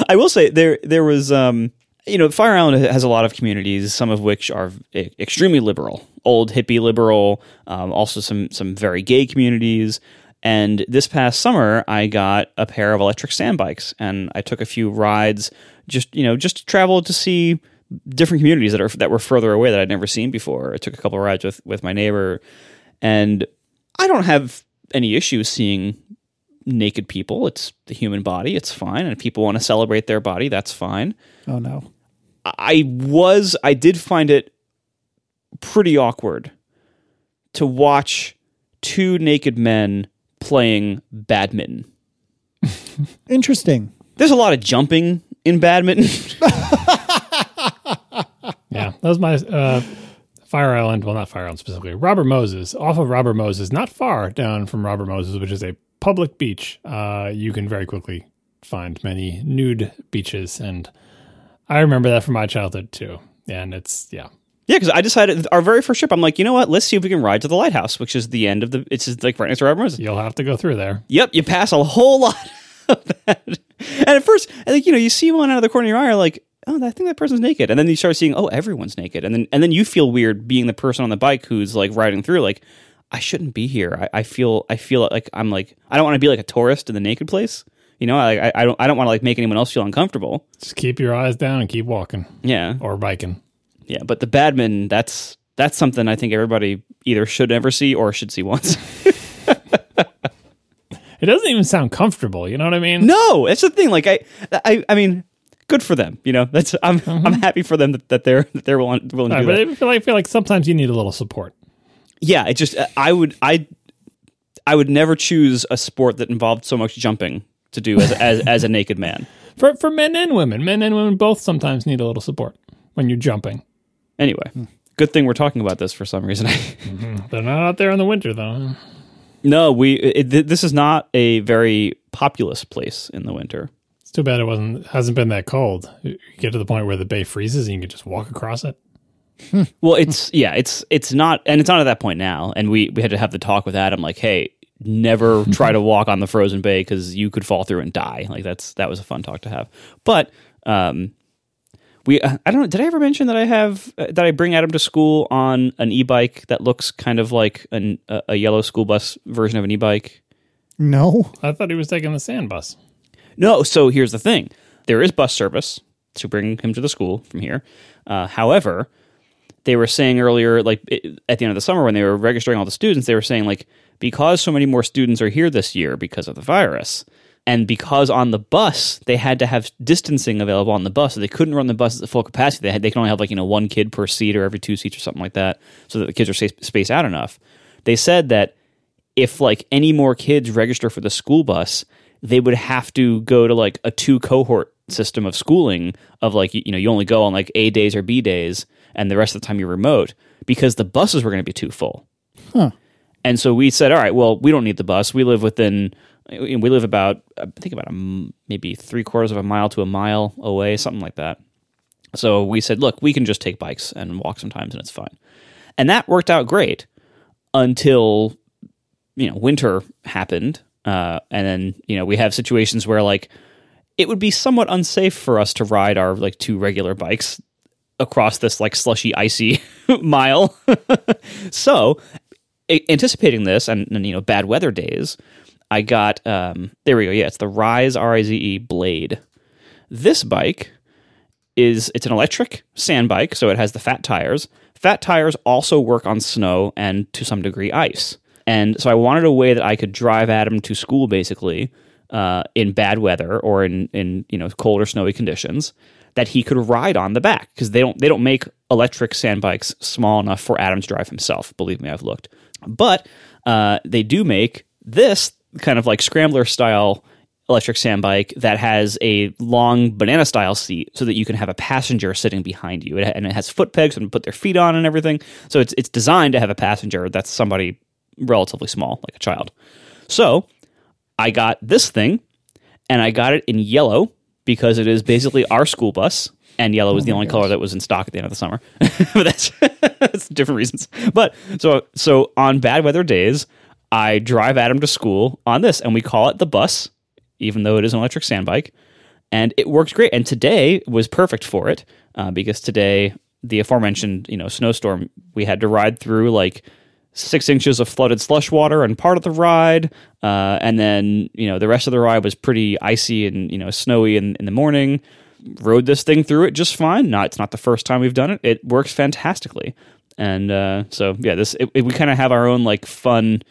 I will say there there was um you know Fire Island has a lot of communities, some of which are extremely liberal, old hippie liberal. Um, also some some very gay communities. And this past summer, I got a pair of electric sand bikes, and I took a few rides, just you know, just to travel to see different communities that are that were further away that I'd never seen before. I took a couple of rides with with my neighbor, and I don't have any issues seeing naked people. It's the human body. It's fine. And if people want to celebrate their body, that's fine. Oh no. I was, I did find it pretty awkward to watch two naked men playing badminton. Interesting. There's a lot of jumping in badminton. Yeah, that was my uh, Fire Island. Well, not Fire Island specifically. Robert Moses, off of Robert Moses, not far down from Robert Moses, which is a public beach. Uh, you can very quickly find many nude beaches, and I remember that from my childhood too. And it's yeah, yeah, because I decided our very first trip, I'm like, you know what? Let's see if we can ride to the lighthouse, which is the end of the. It's just like right next to Robert Moses. you'll have to go through there. Yep, you pass a whole lot of that. And at first, I think you know, you see one out of the corner of your eye, you're like, oh, I think that person's naked, and then you start seeing, oh, everyone's naked, and then and then you feel weird being the person on the bike who's like riding through, like, I shouldn't be here. I, I feel I feel like I'm like I don't want to be like a tourist in the naked place. You know, I, I, I don't I don't want to like make anyone else feel uncomfortable. Just keep your eyes down and keep walking Yeah, or biking. yeah. But the badman that's that's something I think everybody either should never see or should see once. It doesn't even sound comfortable. You know what I mean? No, it's the thing. Like I, I, I mean, good for them. You know, that's I'm mm-hmm. I'm happy for them that, that they're that they're willing, willing to Uh, do but that. I feel like I feel like sometimes you need a little support. Yeah, it just uh, I would I I would never choose a sport that involved so much jumping to do as as, as a naked man. For for men and women, men and women both sometimes need a little support when you're jumping. Anyway, hmm. good thing we're talking about this for some reason. Mm-hmm. They're not out there in the winter though. No, we it, th- this is not a very populous place in the winter. It's too bad it wasn't hasn't been that cold. You get to the point where the bay freezes and you can just walk across it. Well, it's yeah, it's it's not, and it's not at that point now. And we we had to have the talk with Adam, like, hey, never try to walk on the frozen bay because you could fall through and die. Like that's that was a fun talk to have. But um, we uh, I don't know. Did I ever mention that I have uh, that I bring Adam to school on an e-bike that looks kind of like an, a, a yellow school bus version of an e-bike? No. I thought he was taking the sand bus. No, so here's the thing. There is bus service to bring him to the school from here. Uh, however, they were saying earlier, like it, at the end of the summer when they were registering all the students, they were saying like because so many more students are here this year because of the virus, and because on the bus they had to have distancing available on the bus, so they couldn't run the bus at full capacity. They had they can only have like you know one kid per seat or every two seats or something like that, so that the kids are sa- spaced out enough. They said that if like any more kids register for the school bus, they would have to go to like a two cohort system of schooling of like you you know you only go on like A days or B days and the rest of the time you're remote because the buses were going to be too full. And so we said, all right, well, we don't need the bus. We live within we live about I think about a maybe three quarters of a mile to a mile away, something like that. So we said, look, we can just take bikes and walk sometimes and it's fine. And that worked out great until you know winter happened uh, and then you know we have situations where like it would be somewhat unsafe for us to ride our like two regular bikes across this like slushy icy mile so anticipating this and, and you know bad weather days i got um there we go yeah it's the Rize r-i-z-e blade this bike is it's an electric sand bike, so it has the fat tires. Fat tires also work on snow and to some degree ice. And so I wanted a way that I could drive Adam to school basically uh, in bad weather or in in you know cold or snowy conditions that he could ride on the back because they don't they don't make electric sand bikes small enough for Adam to drive himself. Believe me, I've looked, but uh, they do make this kind of like scrambler style electric sand bike that has a long banana style seat so that you can have a passenger sitting behind you. It- and it has foot pegs and put their feet on and everything. So it's it's designed to have a passenger that's somebody relatively small like a child. So i got this thing and i got it in yellow because it is basically our school bus and yellow was oh the only color that was in stock at the end of the summer. But that's that's different reasons. But so so on bad weather days i drive adam to school on this and we call it the bus even though it is an electric sand bike. And it worked great. And today was perfect for it uh, because today, the aforementioned you know snowstorm, we had to ride through like six inches of flooded slush water and part of the ride, uh, and then you know the rest of the ride was pretty icy and you know snowy in, in the morning. Rode this thing through it just fine. Not it's not the first time we've done it. It works fantastically, and uh, so yeah, this it, it- we kind of have our own like fun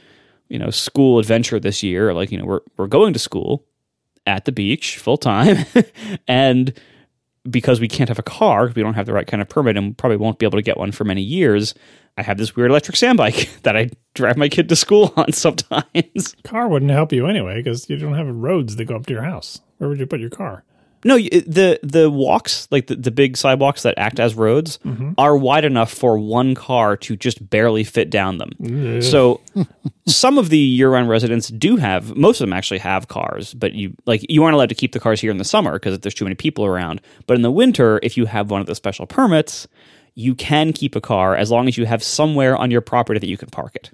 you know school adventure this year. Like you know we're we're going to school at the beach full time, and because we can't have a car, we don't have the right kind of permit, and probably won't be able to get one for many years. I have this weird electric sand bike that I drive my kid to school on sometimes. Car wouldn't help you anyway because you don't have roads that go up to your house. Where would you put your car? No, the the walks, like the, the big sidewalks that act as roads, mm-hmm. are wide enough for one car to just barely fit down them. So some of the year-round residents do have most of them actually have cars, but you like you aren't allowed to keep the cars here in the summer because there's too many people around. But in the winter, if you have one of the special permits, you can keep a car as long as you have somewhere on your property that you can park it.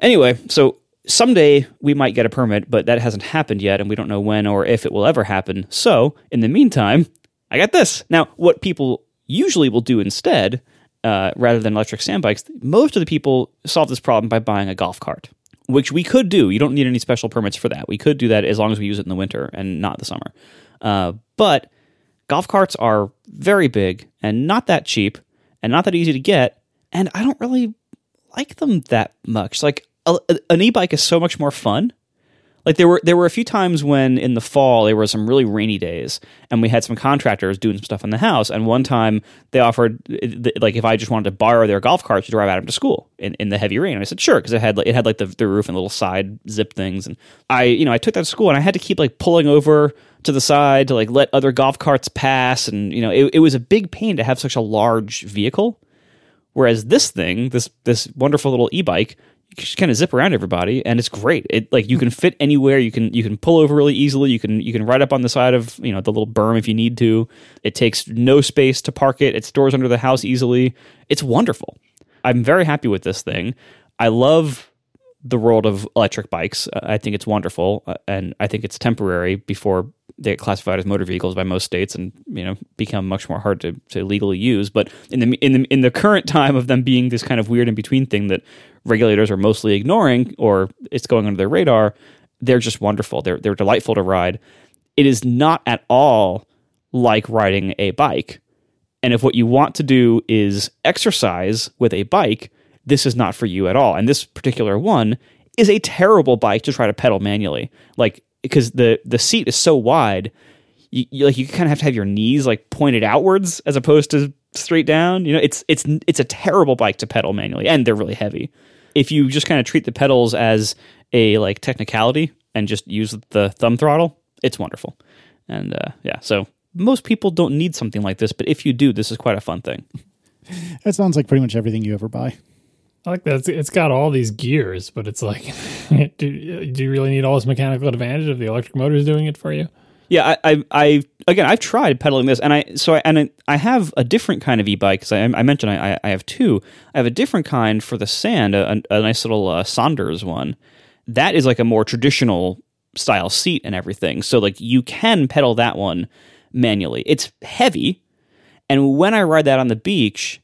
Anyway, so someday we might get a permit, but that hasn't happened yet, and we don't know when or if it will ever happen. So, in the meantime, I got this. Now, what people usually will do instead, uh, rather than electric sand bikes, most of the people solve this problem by buying a golf cart, which we could do. You don't need any special permits for that. We could do that as long as we use it in the winter and not the summer. Uh, but golf carts are very big and not that cheap and not that easy to get. And I don't really like them that much. Like a, an e-bike is so much more fun. Like there were there were a few times when in the fall there were some really rainy days and we had some contractors doing some stuff in the house. And one time they offered like if I just wanted to borrow their golf cart to drive Adam to school in, in the heavy rain. And I said sure because it had it had like the, the roof and little side zip things. And I you know I took that to school and I had to keep like pulling over to the side to like let other golf carts pass. And you know it, it was a big pain to have such a large vehicle. Whereas this thing, this this wonderful little e-bike, just kind of zip around everybody, and it's great. It like you can fit anywhere. You can you can pull over really easily. You can you can ride up on the side of you know the little berm if you need to. It takes no space to park it. It stores under the house easily. It's wonderful. I'm very happy with this thing. I love the world of electric bikes. I think it's wonderful, uh, and I think it's temporary before they get classified as motor vehicles by most states, and you know become much more hard to, to legally use. But in the in the in the current time of them being this kind of weird in between thing that regulators are mostly ignoring, or it's going under their radar, they're just wonderful. They're they're delightful to ride. It is not at all like riding a bike. And if what you want to do is exercise with a bike, this is not for you at all. And this particular one is a terrible bike to try to pedal manually. Like because the the seat is so wide, you, you like you kind of have to have your knees like pointed outwards as opposed to straight down. You know, it's it's it's a terrible bike to pedal manually, and they're really heavy. If you just kind of treat the pedals as a like technicality and just use the thumb throttle, it's wonderful. And uh, yeah, so most people don't need something like this, but if you do, this is quite a fun thing. That sounds like pretty much everything you ever buy. I like that. It's, it's got all these gears, but it's like, do, do you really need all this mechanical advantage if the electric motor is doing it for you? Yeah, I, I, I again, I've tried pedaling this, and I so I, and I have a different kind of e-bike because I, I mentioned I, I have two. I have a different kind for the sand, a, a nice little uh, Sondors one. That is like a more traditional style seat and everything. So like you can pedal that one manually. It's heavy, and when I ride that on the beach,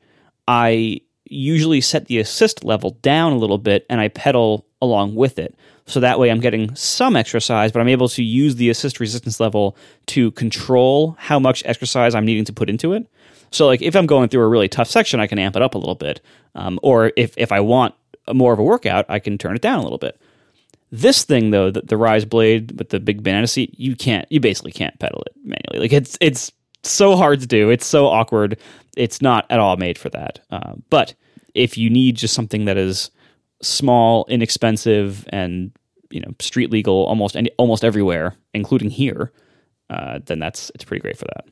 I usually set the assist level down a little bit and I pedal along with it. So that way I'm getting some exercise, but I'm able to use the assist resistance level to control how much exercise I'm needing to put into it. So like if I'm going through a really tough section, I can amp it up a little bit. Um, or if, if I want more of a workout, I can turn it down a little bit. This thing though, the, the Rize Blade with the big banana seat, you can't, you basically can't pedal it manually. Like it's, it's so hard to do. It's so awkward. It's not at all made for that. Uh, but if you need just something that is small, inexpensive, and you know street legal almost any, almost everywhere, including here, uh, then that's it's pretty great for that.